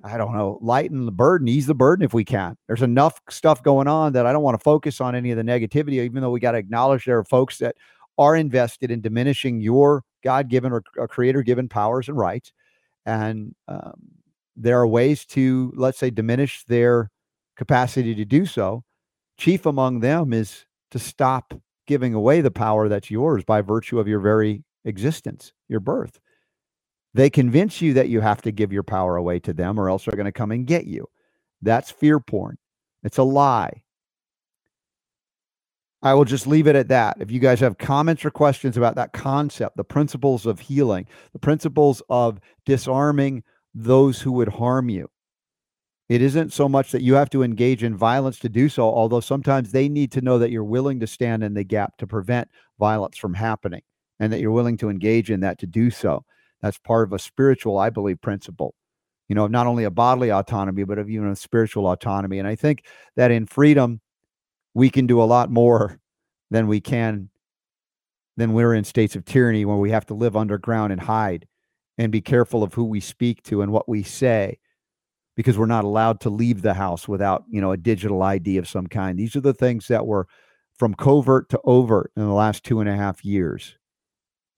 I don't know, lighten the burden, ease the burden if we can. There's enough stuff going on that I don't want to focus on any of the negativity, even though we got to acknowledge there are folks that are invested in diminishing your God given or, or creator given powers and rights. And um, there are ways to, let's say, diminish their capacity to do so. Chief among them is to stop giving away the power that's yours by virtue of your very existence, your birth. They convince you that you have to give your power away to them or else they're going to come and get you. That's fear porn. It's a lie. I will just leave it at that. If you guys have comments or questions about that concept, the principles of healing, the principles of disarming those who would harm you, it isn't so much that you have to engage in violence to do so, although sometimes they need to know that you're willing to stand in the gap to prevent violence from happening and that you're willing to engage in that to do so. That's part of a spiritual, I believe, principle, you know, not only a bodily autonomy, but of even a spiritual autonomy. And I think that in freedom, we can do a lot more than we can than we're in states of tyranny where we have to live underground and hide and be careful of who we speak to and what we say because we're not allowed to leave the house without you know a digital id of some kind. These are the things that were from covert to overt in the last two and a half years.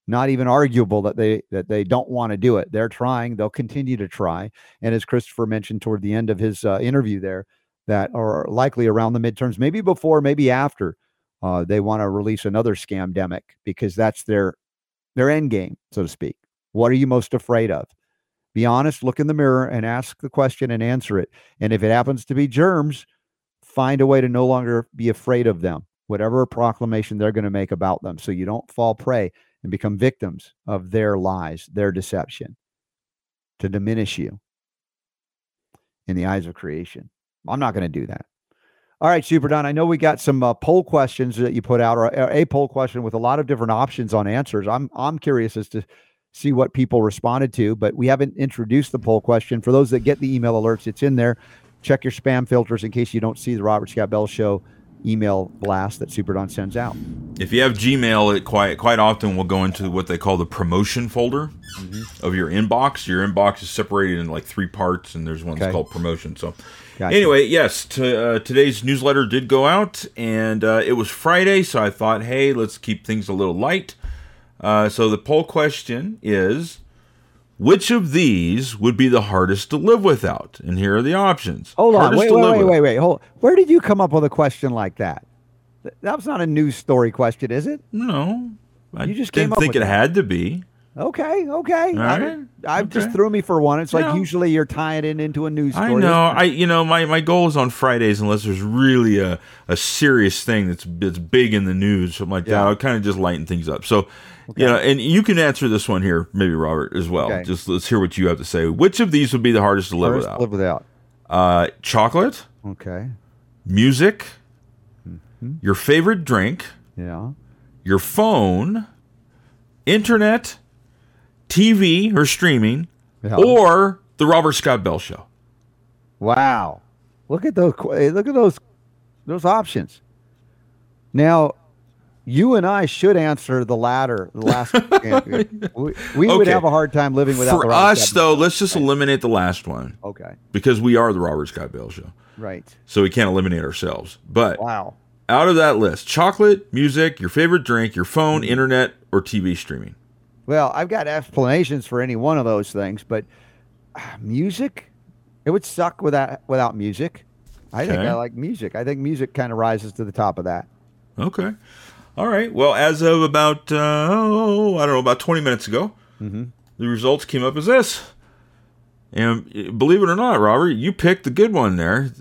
Not even arguable that they that they don't want to do it. They're trying. They'll continue to try. And as christopher mentioned toward the end of his uh, interview there that are likely around the midterms maybe before maybe after uh, they want to release another scamdemic because that's their their end game so to speak. What are you most afraid of be honest, look in the mirror and ask the question and answer it. And if it happens to be germs, find a way to no longer be afraid of them, whatever proclamation they're going to make about them, so you don't fall prey and become victims of their lies, their deception to diminish you in the eyes of creation. I'm not going to do that. All right, Super Don. I know we got some uh, poll questions that you put out, or a, a poll question with a lot of different options on answers. I'm I'm curious as to see what people responded to. But we haven't introduced the poll question. For those that get the email alerts, it's in there. Check your spam filters in case you don't see the Robert Scott Bell Show email blast that Super Don sends out. If you have Gmail, it quite quite often will go into what they call the promotion folder mm-hmm. of your inbox. Your inbox is separated in like three parts, and there's one okay. called promotion. So, gotcha. anyway, yes, to, uh, today's newsletter did go out, and uh, it was Friday, so I thought, hey, let's keep things a little light. Uh, so the poll question is which of these would be the hardest to live without? And here are the options. Hold on. Wait, wait, wait, wait, wait. Hold. Where did you come up with a question like that? That was not a news story question, is it? No. I you just came up didn't think it that. had to be. Okay, okay. Right. I, I okay. just threw me for one. It's like usually you're tying it into a news story. I know. I you know my, my goal is on Fridays unless there's really a, a serious thing that's that's big in the news, something like yeah. that. I'll kind of just lighten things up. So Okay. You know, and you can answer this one here, maybe Robert as well. Okay. Just let's hear what you have to say. Which of these would be the hardest to live hardest without? live without. Uh, chocolate. Okay. Music. Mm-hmm. Your favorite drink. Yeah. Your phone. Internet. TV or streaming. Yeah. Or the Robert Scott Bell Show. Wow. Look at those. Look at those. Those options. Now, you and I should answer the latter. The last, *laughs* we, we okay. would have a hard time living without. For us, though, let's just eliminate the last one. Okay. Because we are the Robert Scott Bell Show. Right. So we can't eliminate ourselves. But wow. Out of that list, chocolate, music, your favorite drink, your phone, mm-hmm. internet, or TV streaming. Well, I've got explanations for any one of those things, but uh, music, it would suck without without music. I okay. think I like music. I think music kind of rises to the top of that. Okay. All right. Well, as of about uh, oh, I don't know, about twenty minutes ago, mm-hmm. the results came up as this. And believe it or not, Robert, you picked the good one there.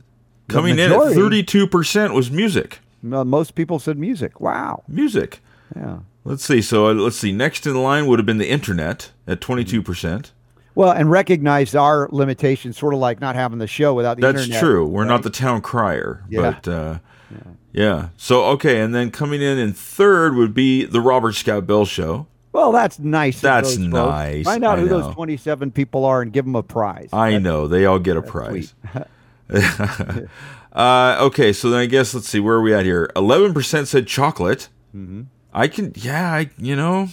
Coming in at thirty-two percent was music. most people said music. Wow, music. Yeah. Let's see. So uh, let's see. Next in line would have been the internet at twenty-two percent. Well, and recognize our limitations, sort of like not having the show without the That's internet. That's true. We're right? not the town crier, yeah. but uh, yeah. Yeah. So okay, and then coming in in third would be the Robert Scott Bell Show. Well, that's nice. That's nice. Find out I who know. those twenty-seven people are and give them a prize. I that's, know they all get a prize. *laughs* *laughs* uh, okay, so then I guess let's see where are we at here. Eleven percent said chocolate. Mm-hmm. I can, yeah, I you know,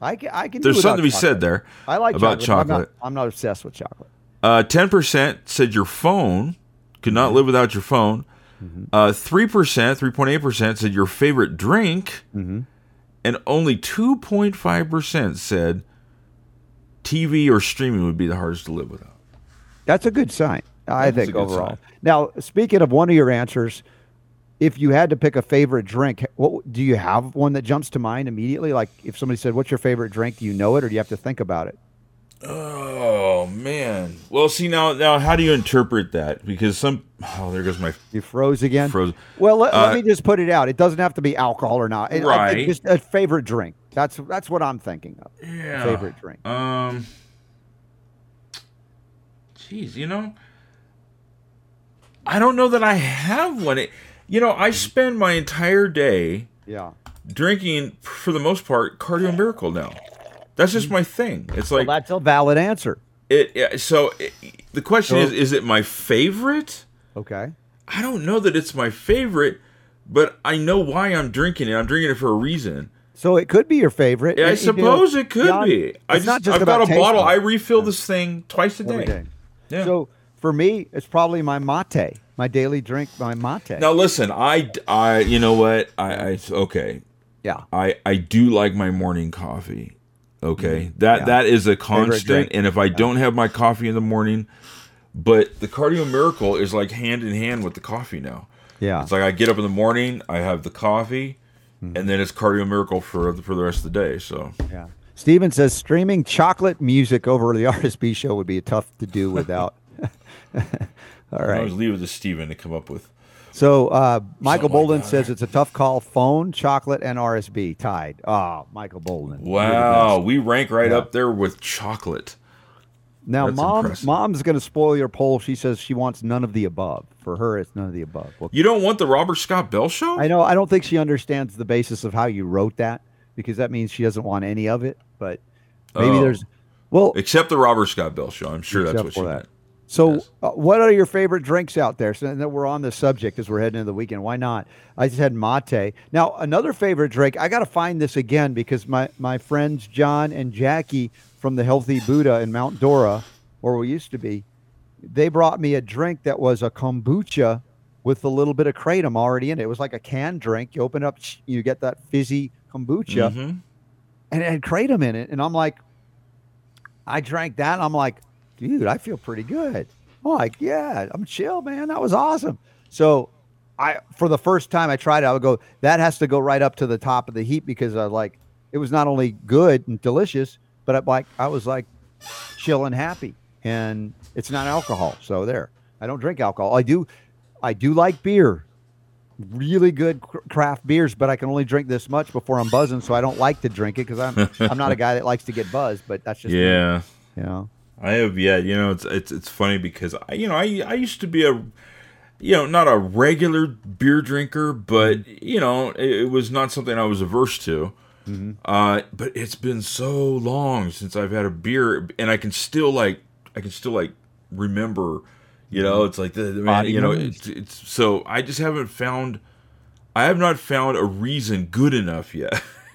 I can. I can. There's something to be chocolate. said there. I like about chocolate. chocolate. I'm, not, I'm, not, obsessed with chocolate. Uh, ten percent said your phone could not mm-hmm. live without your phone. Mm-hmm. Uh, 3%, 3.8% said your favorite drink, mm-hmm. and only 2.5% said TV or streaming would be the hardest to live without. That's a good sign, I That is think, overall. sign. Now, speaking of one of your answers, if you had to pick a favorite drink, what do you have one that jumps to mind immediately? Like if somebody said, "What's your favorite drink?" Do you know it, or do you have to think about it? Oh man. Well, see now, now how do you interpret that? Because some, oh, there goes my You froze again. frozen. Well, let, let Uh, me just put it out. It doesn't have to be alcohol or not. It- Right. Just a favorite drink. That's that's what I'm thinking of. Yeah. Favorite drink. Um. Jeez, you know, I don't know that I have one. It, you know, I mm-hmm. spend my entire day Yeah. drinking, for the most part, Cardio Miracle now. That's just mm-hmm. my thing. It's Well, like that's a valid answer. it. yeah, So it, the question So- is: Is it my favorite? Okay. I don't know that it's my favorite, but I know why I'm drinking it. I'm drinking it for a reason. So it could be your favorite. Yeah, I And, you know, suppose it could Jan, be. I just, not just I've got a bottle. I refill this thing twice a day. day. Yeah. So for me, it's probably my mate, my daily drink, my mate. Now listen, I, I, you know what? I, I, okay. Yeah. I, I do like my morning coffee. Okay, that Mm-hmm. Yeah. that is a constant. And if I don't have my coffee in the morning, but the Cardio Miracle is like hand in hand with the coffee now. Yeah. It's like I get up in the morning, I have the coffee, Mm-hmm. and then it's Cardio Miracle for for the rest of the day. So Yeah. Steven says streaming chocolate music over the *laughs* RSB show would be tough to do without. *laughs* All I right. always leave it to Steven to come up with. So uh, Michael like Boldin that. says it's a tough call. Phone, chocolate, and RSB tied. Oh, Michael Boldin. Wow, we rank right Yeah. up there with chocolate. Now, That's mom, impressive. mom's going to spoil your poll. She says she wants none of the above. For her, it's none of the above. Well, You don't want the Robert Scott Bell show? I know. I don't think she understands the basis of how you wrote that because that means she doesn't want any of it. But maybe Oh. there's. Well, Except the Robert Scott Bell show. I'm sure that's what she that. meant. So, Yes. uh, what are your favorite drinks out there? So that we're on the subject as we're heading into the weekend. Why not? I just had mate. Now, another favorite drink. I got to find this again because my my friends John and Jackie from the Healthy Buddha in Mount Dora, where we used to be, they brought me a drink that was a kombucha with a little bit of kratom already in it. It was like a canned drink. You open up, you get that fizzy kombucha Mhm. and it had kratom in it. And I'm like, I drank that. And I'm like, dude, I feel pretty good. I'm like, yeah, I'm chill, man. That was awesome. So I, for the first time I tried it, I would go, that has to go right up to the top of the heap because I like, it was not only good and delicious, but I like, I was like chill and happy and it's not alcohol. So there, I don't drink alcohol. I do, I do like beer really good craft beers, but I can only drink this much before I'm buzzing, so I don't like to drink it because I'm I'm not a guy that likes to get buzzed. But that's just me, *laughs* Yeah. you know. I have yet. you know, it's it's it's funny because I you know, I I used to be a you know, not a regular beer drinker, but mm-hmm. you know, it, it was not something I was averse to. Mm-hmm. Uh, but it's been so long since I've had a beer, and I can still like, I can still like remember, you know, mm-hmm. it's like the, the man, you know, it's, it's so I just haven't found, I have not found a reason good enough yet. *laughs*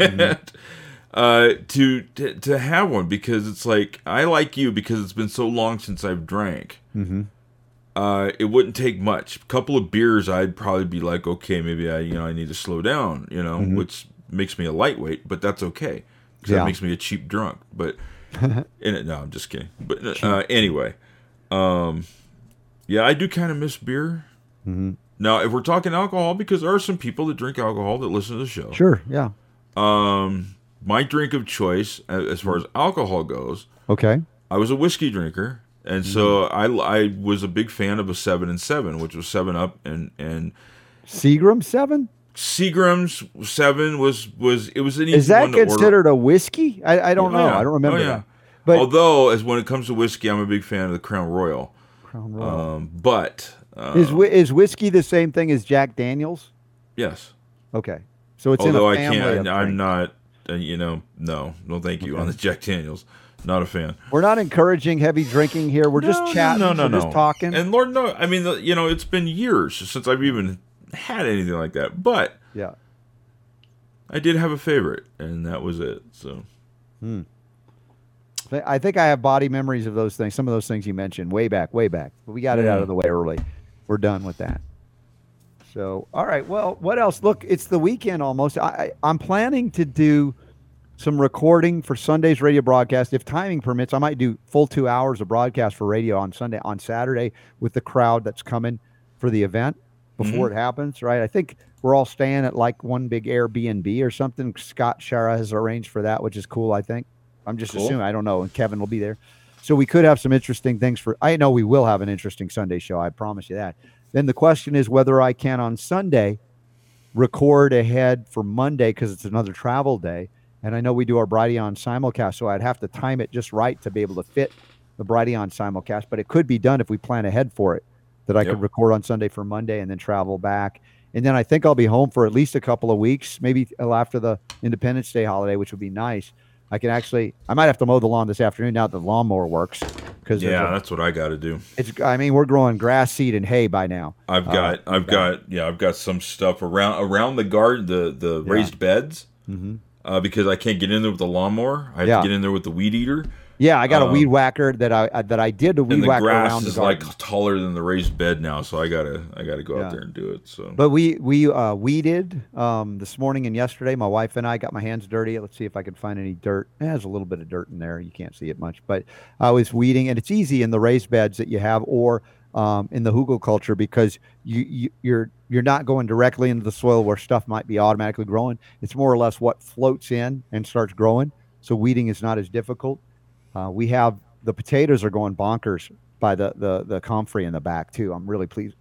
uh, to, to to have one because it's like I like you because it's been so long since I've drank. Mm-hmm. Uh, it wouldn't take much. A couple of beers, I'd probably be like, okay, maybe I you know I need to slow down, you know, which makes me a lightweight, but that's okay because Yeah. that makes me a cheap drunk. But *laughs* in it, no, I'm just kidding. But uh, anyway, um, yeah, I do kind of miss beer. Now, if we're talking alcohol, because there are some people that drink alcohol that listen to the show. Sure, yeah, Um, my drink of choice, as far as alcohol goes, okay, I was a whiskey drinker, and so I, I was a big fan of a seven and seven, which was Seven Up, and and Seagram Seven. Seagram's Seven was was it was an easy Is that to order. considered a whiskey? I, I don't Oh, know. yeah. I don't remember Oh, yeah. that. But Although, as when it comes to whiskey, I'm a big fan of the Crown Royal. Crown Royal. Um, but uh, is is whiskey the same thing as Jack Daniels? yes, Okay, so it's although in I can't, I'm not. Uh, you know, no, no, thank you on the Jack Daniels. Not a fan. We're not encouraging heavy drinking here. We're just chatting. No, no, no. just talking. And Lord, no. I mean, the, you know, it's been years since I've even had anything like that. But yeah. I did have a favorite, and that was it. So Th- I think I have body memories of those things. Some of those things you mentioned way back, way back. But we got it out of the way early. We're done with that. So, all right. Well, what else? Look, it's the weekend almost. I, I'm planning to do some recording for Sunday's radio broadcast. If timing permits, I might do full two hours of broadcast for radio on Sunday, on Saturday with the crowd that's coming for the event before Mm-hmm. it happens, right? I think we're all staying at like one big Airbnb or something. Scott Schara has arranged for that, which is cool, I think. I'm just Cool. assuming. I don't know. And Kevin will be there. So we could have some interesting things for. I know we will have an interesting Sunday show. I promise you that. Then the question is whether I can on Sunday record ahead for Monday because it's another travel day. And I know we do our Brighteon simulcast, so I'd have to time it just right to be able to fit the Brighteon simulcast. But it could be done if we plan ahead for it, that I Yep. could record on Sunday for Monday and then travel back. And then I think I'll be home for at least a couple of weeks, maybe after the Independence Day holiday, which would be nice. I can actually, I might have to mow the lawn this afternoon now that the lawnmower works. Because Yeah, that's what I got to do. it's, I mean, we're growing grass seed and hay by now. I've Uh, got, I've got, yeah, I've got some stuff around around the garden, the the Yeah. raised beds, Mhm. uh, because I can't get in there with the lawnmower. I have Yeah. to get in there with the weed eater, Yeah, I got a Um, weed whacker that I that I did a weed whacker grass around the is garden. like taller than the raised bed now. So I gotta, I gotta go Yeah. out there and do it. So But we we uh, weeded um, this morning and yesterday. My wife and I got my hands dirty. Let's see if I can find any dirt. It has a little bit of dirt in there. You can't see it much, but I was weeding, and it's easy in the raised beds that you have, or um, in the hugelkultur because you, you you're you're not going directly into the soil where stuff might be automatically growing. It's more or less what floats in and starts growing. So weeding is not as difficult. Uh, we have the potatoes are going bonkers by the the the comfrey in the back too. I'm really pleased.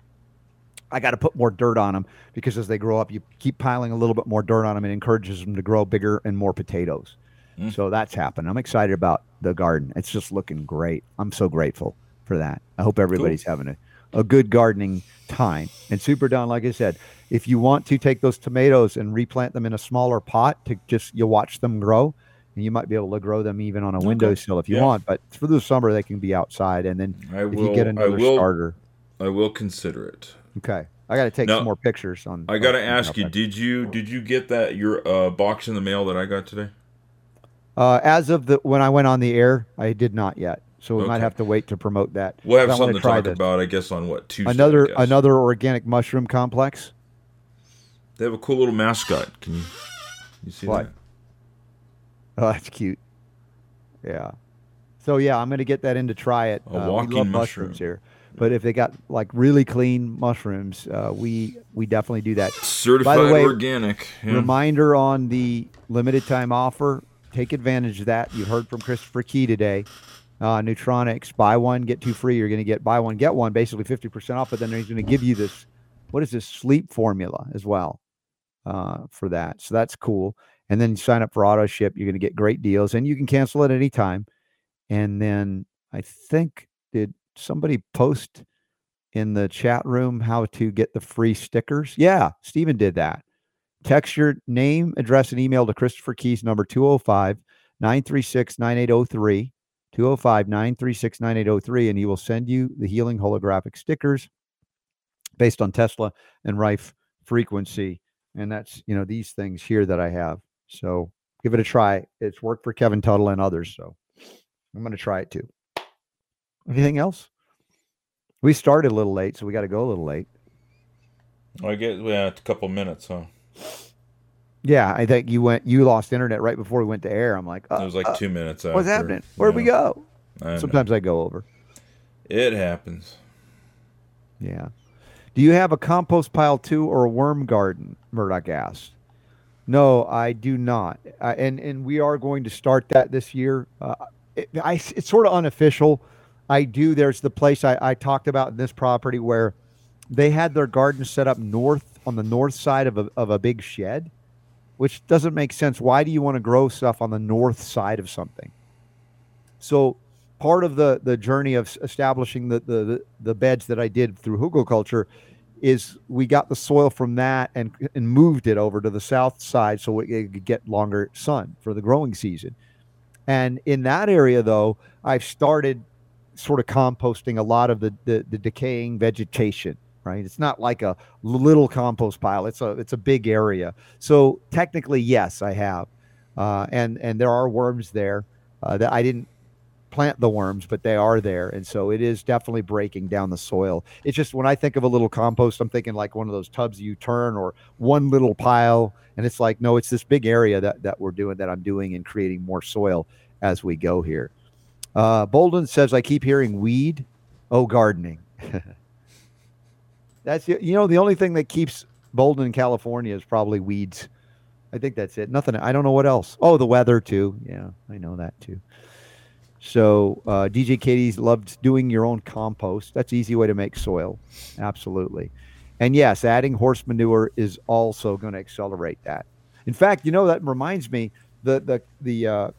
I got to put more dirt on them because as they grow up, you keep piling a little bit more dirt on them. It encourages them to grow bigger and more potatoes. Mm. So that's happened. I'm excited about the garden. It's just looking great. I'm so grateful for that. I hope everybody's having a, a good gardening time. And Super Don, like I said, if you want to take those tomatoes and replant them in a smaller pot to just you watch them grow, and you might be able to grow them even on a Okay. windowsill if you Yeah. want. But for the summer, they can be outside. And then I if will, you get I another will, starter, I will consider it. okay. I got to take No, some more pictures on. I gotta ask you, did you did you get that your uh, box in the mail that I got today? Uh, as of the when I went on the air, I did not yet. So we might have to wait to promote that. We'll have I something to talk this. about, I guess, on what Tuesday. Another another organic mushroom complex. They have a cool little mascot. Can you you see What? that? *laughs* Oh, that's cute. Yeah. So yeah, I'm gonna get that in to try it. A Uh, we walking love mushroom. mushrooms here, but if they got like really clean mushrooms, uh, we we definitely do that. Certified way, organic. yeah. Reminder on the limited time offer. Take advantage of that. You heard from Christopher Key today. Uh, Neutronics, buy one, get two free. You're going to get buy one, get one, basically 50% off. But then he's going to give you this, what is this sleep formula as well uh, for that. So that's cool. And then sign up for auto ship. You're going to get great deals and you can cancel at any time. And then I think, did somebody post in the chat room how to get the free stickers? Yeah, Steven did that. Text your name, address, and email to Christopher Keys number 205 936 9803. 205 936 9803. And he will send you the healing holographic stickers based on Tesla and Rife frequency. And that's, you know, these things here that I have. So give it a try. It's worked for Kevin Tuttle and others. So I'm going to try it too. Anything else? We started a little late, so we got to go a little late. I get yeah, it's a couple minutes, huh? Yeah, I think you went. You lost internet right before we went to air. I'm like, uh, It was like uh, two minutes. what's after, happening? Where'd we go? I know. Sometimes I go over. it happens. Yeah. Do you have a compost pile too, or a worm garden? Murdoch asked. No, I do not. Uh, and and we are going to start that this year. Uh, it, I, it's sort of unofficial. I do. There's the place I, I talked about in this property where they had their garden set up north on the north side of a, of a big shed, which doesn't make sense. Why do you want to grow stuff on the north side of something? So part of the the journey of establishing the the the, beds that I did through hugelkultur is we got the soil from that and and moved it over to the south side so it could get longer sun for the growing season. And in that area though, I've started sort of composting a lot of the the, the decaying vegetation. Right, it's not like a little compost pile. It's a it's a big area. So technically, yes, I have, uh, and and there are worms there uh, that I didn't plant the worms, but they are there, and so it is definitely breaking down the soil. It's just when I think of a little compost, I'm thinking like one of those tubs you turn or one little pile, and it's like no, it's this big area that that we're doing that I'm doing and creating more soil as we go here. Uh, Boldin says I keep hearing weed. Oh, gardening. *laughs* That's you know the only thing that keeps Boldin in California is probably weeds. I think that's it. Nothing. I don't know what else. Oh, the weather too. Yeah, I know that too. So uh, DJ Katie's loved doing your own compost. That's an easy way to make soil. Absolutely. And yes, adding horse manure is also going to accelerate that. In fact, you know that reminds me the the the uh,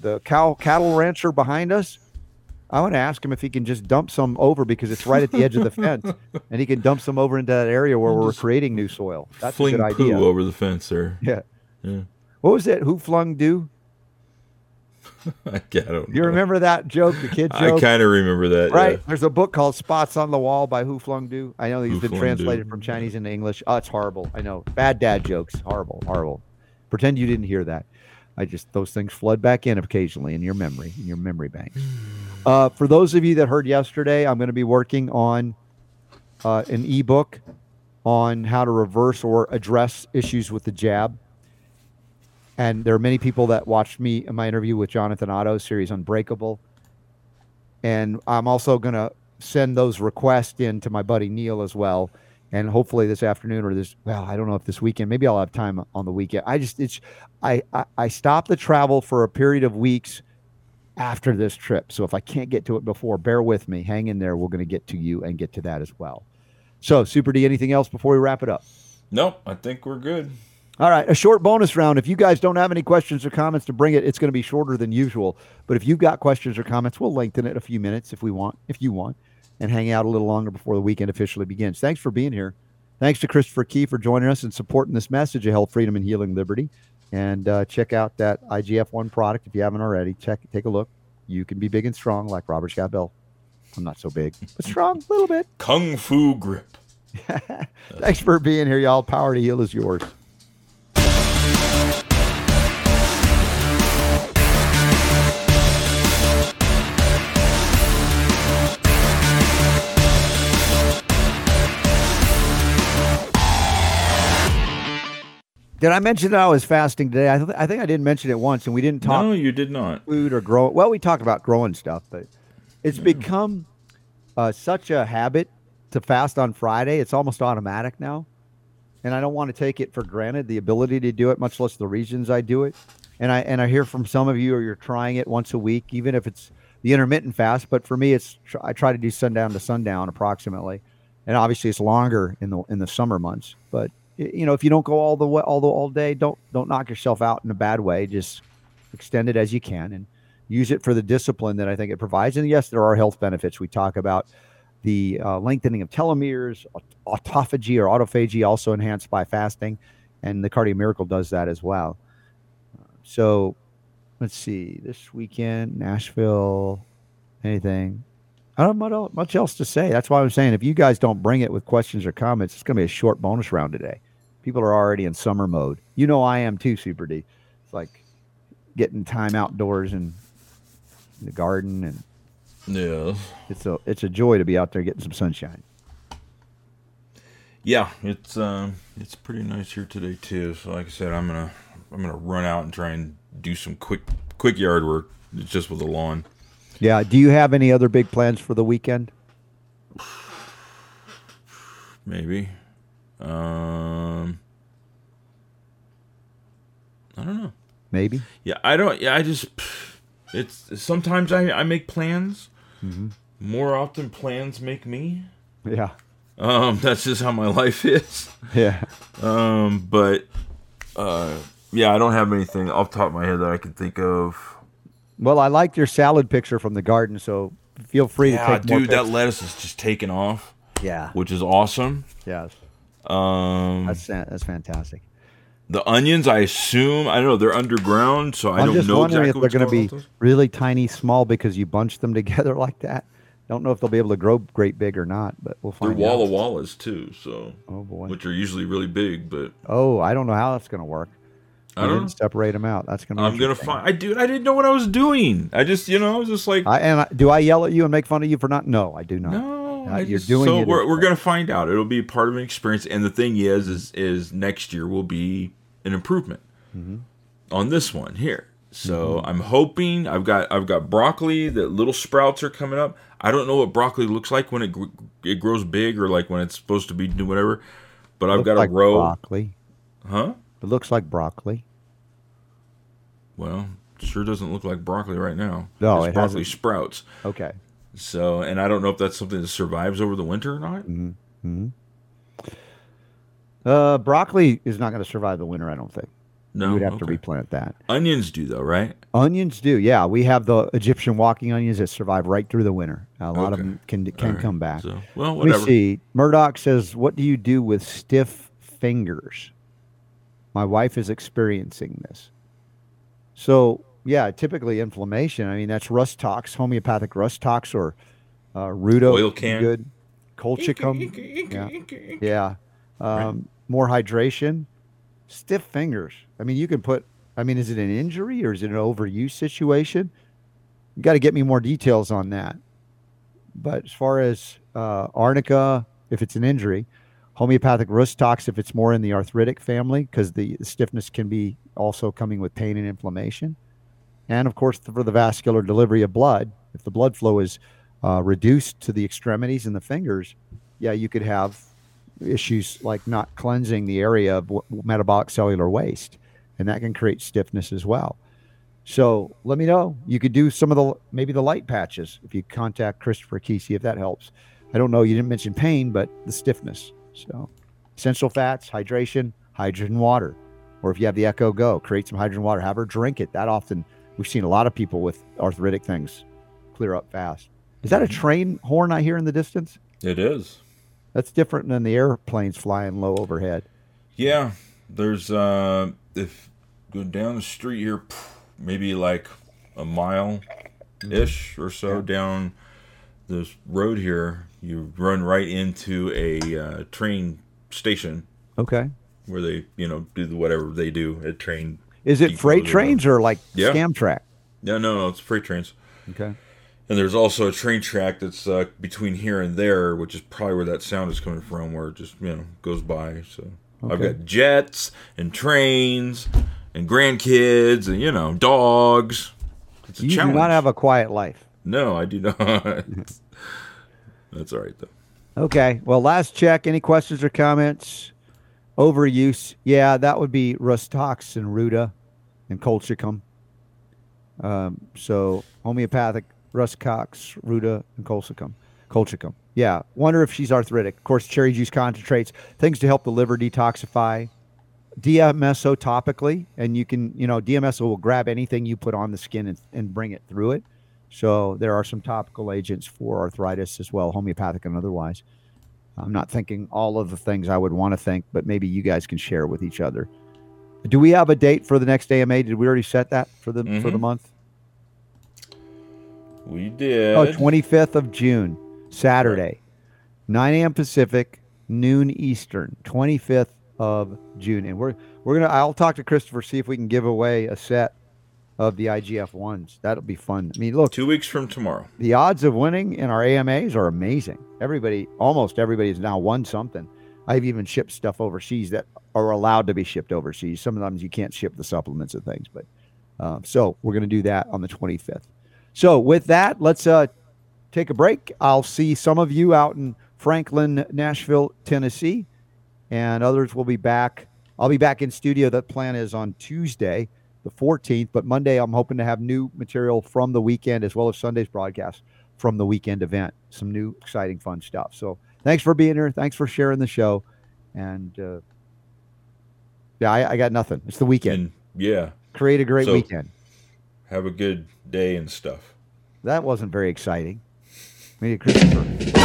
the cow cattle rancher behind us. I want to ask him if he can just dump some over because it's right at the edge of the *laughs* fence, and he can dump some over into that area where we're creating new soil. That's Fling a good idea. poo over the fence there. Yeah. Yeah. What was it? Who flung do? *laughs* I don't You know. remember that joke, the kid *laughs* joke? I kind of remember that. Right. yeah. There's a book called Spots on the Wall by Hu Flung Du. I know he's Hu been translated Du. from Chinese into English. Oh, it's horrible. I know. Bad dad jokes. Horrible. Horrible. Pretend you didn't hear that. I just those things flood back in occasionally in your memory, in your memory bank. *sighs* Uh, for those of you that heard yesterday, I'm going to be working on uh, an ebook on how to reverse or address issues with the jab. And there are many people that watched me in my interview with Jonathan Otto series Unbreakable. And I'm also going to send those requests in to my buddy Neil as well. And hopefully this afternoon or this, well, I don't know if this weekend, maybe I'll have time on the weekend. I just, it's, I, I, I stopped the travel for a period of weeks after this trip. So if I can't get to it before, bear with me. Hang in there. We're going to get to you and get to that as well. So, Super D, anything else before we wrap it up? Nope, I think we're good. All right, a short bonus round. If you guys don't have any questions or comments to bring it, it's going to be shorter than usual. But if you've got questions or comments, we'll lengthen it a few minutes if we want, if you want, and hang out a little longer before the weekend officially begins. Thanks for being here. Thanks to Christopher Key for joining us and supporting this message of health, freedom, and healing liberty. And uh, check out that IGF one product if you haven't already. Check, take a look. You can be big and strong like Robert Scott Bell. I'm not so big, but strong a little bit. Kung Fu Grip. *laughs* Thanks for being here, y'all. Power to heal is yours. Did I mention that I was fasting today? I, th- I think I didn't mention it once, and we didn't talk No, you did not. food or grow. Well, we talked about growing stuff, but it's become uh, such a habit to fast on Friday. It's almost automatic now, and I don't want to take it for granted the ability to do it, much less the reasons I do it. And I and I hear from some of you, or you're trying it once a week, even if it's the intermittent fast. But for me, it's I try to do sundown to sundown approximately, and obviously it's longer in the in the summer months. But you know, if you don't go all the way all the all day, don't don't knock yourself out in a bad way. Just extend it as you can and use it for the discipline that I think it provides. And yes, there are health benefits. We talk about the uh, lengthening of telomeres, autophagy or autophagy, also enhanced by fasting, and the Cardio Miracle does that as well. Uh, So, let's see. This weekend, Nashville, anything? I don't have much- else to say. That's why I'm saying if you guys don't bring it with questions or comments, it's going to be a short bonus round today. People are already in summer mode. You know I am too, Super D. It's like getting time outdoors and in the garden, and Yeah. it's a it's a joy to be out there getting some sunshine. Yeah, it's um, it's pretty nice here today too. So, like I said, I'm gonna I'm gonna run out and try and do some quick quick yard work. Just with the lawn. Yeah. Do you have any other big plans for the weekend? Maybe. Um, I don't know. Maybe. Yeah, I don't. Yeah, I just. It's sometimes I I make plans. Mm-hmm. More often, plans make me. Yeah. Um, *laughs* that's just how my life is. Yeah. Um, but uh, yeah, I don't have anything off the top of my head that I can think of. Well, I liked your salad picture from the garden, so feel free to Yeah, take more dude, that lettuce is just taking off, yeah. which is awesome. Yes. Um, That's that's fantastic. The onions, I assume, I don't know, they're underground, so I I'm don't just know wondering exactly if they're going to be really tiny, small because you bunch them *laughs* together like that. Don't know if they'll be able to grow great big or not, but we'll find They're Walla out. Wallas too, so Oh boy. which are usually really big, but Oh, I don't know how that's going to work. I don't didn't separate them out. That's gonna. I'm gonna find. I dude, I didn't know what I was doing. I just, you know, I was just like, I, and I, do I yell at you and make fun of you for not? No, I do not. no, Uh, you're doing So we're, we're gonna find out. It'll be part of an experience. And the thing is, is is next year will be an improvement Mm-hmm. on this one here. So I'm hoping I've got I've got broccoli. The little sprouts are coming up. I don't know what broccoli looks like when it it grows big or like when it's supposed to be do whatever. But I've got like a row, broccoli. huh? It looks like broccoli. Well, sure doesn't look like broccoli right now. No, it's it broccoli hasn't. sprouts. Okay. So, and I don't know if that's something that survives over the winter or not. Mm-hmm. Uh, broccoli is not going to survive the winter. I don't think. No, you would have to replant that. Onions do though, right? Onions do, yeah. We have the Egyptian walking onions that survive right through the winter. A lot of them can can right. come back. So, well, Let me whatever. see. Murdoch says, "What do you do with stiff fingers?" My wife is experiencing this. So yeah, typically inflammation. I mean, that's Rhus tox, homeopathic Rhus tox, or uh, Ruta. Oil can. Good. Colchicum. yeah. Yeah. Um, More hydration. Stiff fingers. I mean, you can put. I mean, is it an injury or is it an overuse situation? You got to get me more details on that. But as far as uh, arnica, if it's an injury, homeopathic rust tox, if it's more in the arthritic family, because the stiffness can be also coming with pain and inflammation. And of course, for the vascular delivery of blood, if the blood flow is uh, reduced to the extremities and the fingers, yeah, you could have issues like not cleansing the area of w- metabolic cellular waste, and that can create stiffness as well. So let me know. You could do some of the maybe the light patches if you contact Christopher Key, see if that helps. I don't know. You didn't mention pain, but the stiffness. So essential fats, hydration, hydrogen water, or if you have the Echo Go, create some hydrogen water. Have her drink it. That often we've seen a lot of people with arthritic things clear up fast. Is that a train horn I hear in the distance? It is. That's different than the airplanes flying low overhead. Yeah, there's uh, if go down the street here, maybe like a mile ish or so down this road here, you run right into a uh, train station Okay. where they, you know, do the whatever they do at train. Is it freight trains or like Yeah. scam track? No, no, no, it's freight trains. Okay. And there's also a train track that's uh, between here and there, which is probably where that sound is coming from, where it just you know goes by. So I've got jets and trains and grandkids and you know dogs. It's a You challenge. do not have a quiet life. no, I do not. *laughs* that's all right though. Okay. Well, last check. Any questions or comments? Overuse. Yeah, that would be Rhus tox and Ruta and Colchicum. Um, so homeopathic Rhus tox, Ruta, and Colchicum. Colchicum. Yeah. Wonder if she's arthritic. Of course, cherry juice concentrates, things to help the liver detoxify. DMSO topically, and you can, you know, DMSO will grab anything you put on the skin and, and bring it through it. So there are some topical agents for arthritis as well, homeopathic and otherwise. I'm not thinking all of the things I would want to think, but maybe you guys can share with each other. Do we have a date for the next AMA? Did we already set that for the for the Mhm. month? We did. Oh, 25th of June, Saturday, 9 a.m. Pacific, noon Eastern, 25th of June. And we're we're gonna I'll talk to Christopher, see if we can give away a set of the IGF ones. That'll be fun. I mean, look, Two weeks from tomorrow. the odds of winning in our AMAs are amazing. Everybody, almost everybody has now won something. I've even shipped stuff overseas that are allowed to be shipped overseas. Sometimes you can't ship the supplements and things, but uh, so we're going to do that on the 25th. So with that, let's uh, take a break. I'll see some of you out in Franklin, Nashville, Tennessee, and others will be back. I'll be back in studio. That plan is on Tuesday, the 14th, but Monday I'm hoping to have new material from the weekend as well as Sunday's broadcast from the weekend event. Some new, exciting, fun stuff. So thanks for being here. Thanks for sharing the show. And uh, yeah, I, I got nothing. It's the weekend. And yeah, Create a great So- weekend. have a good day and stuff. That wasn't very exciting. Maybe Christopher.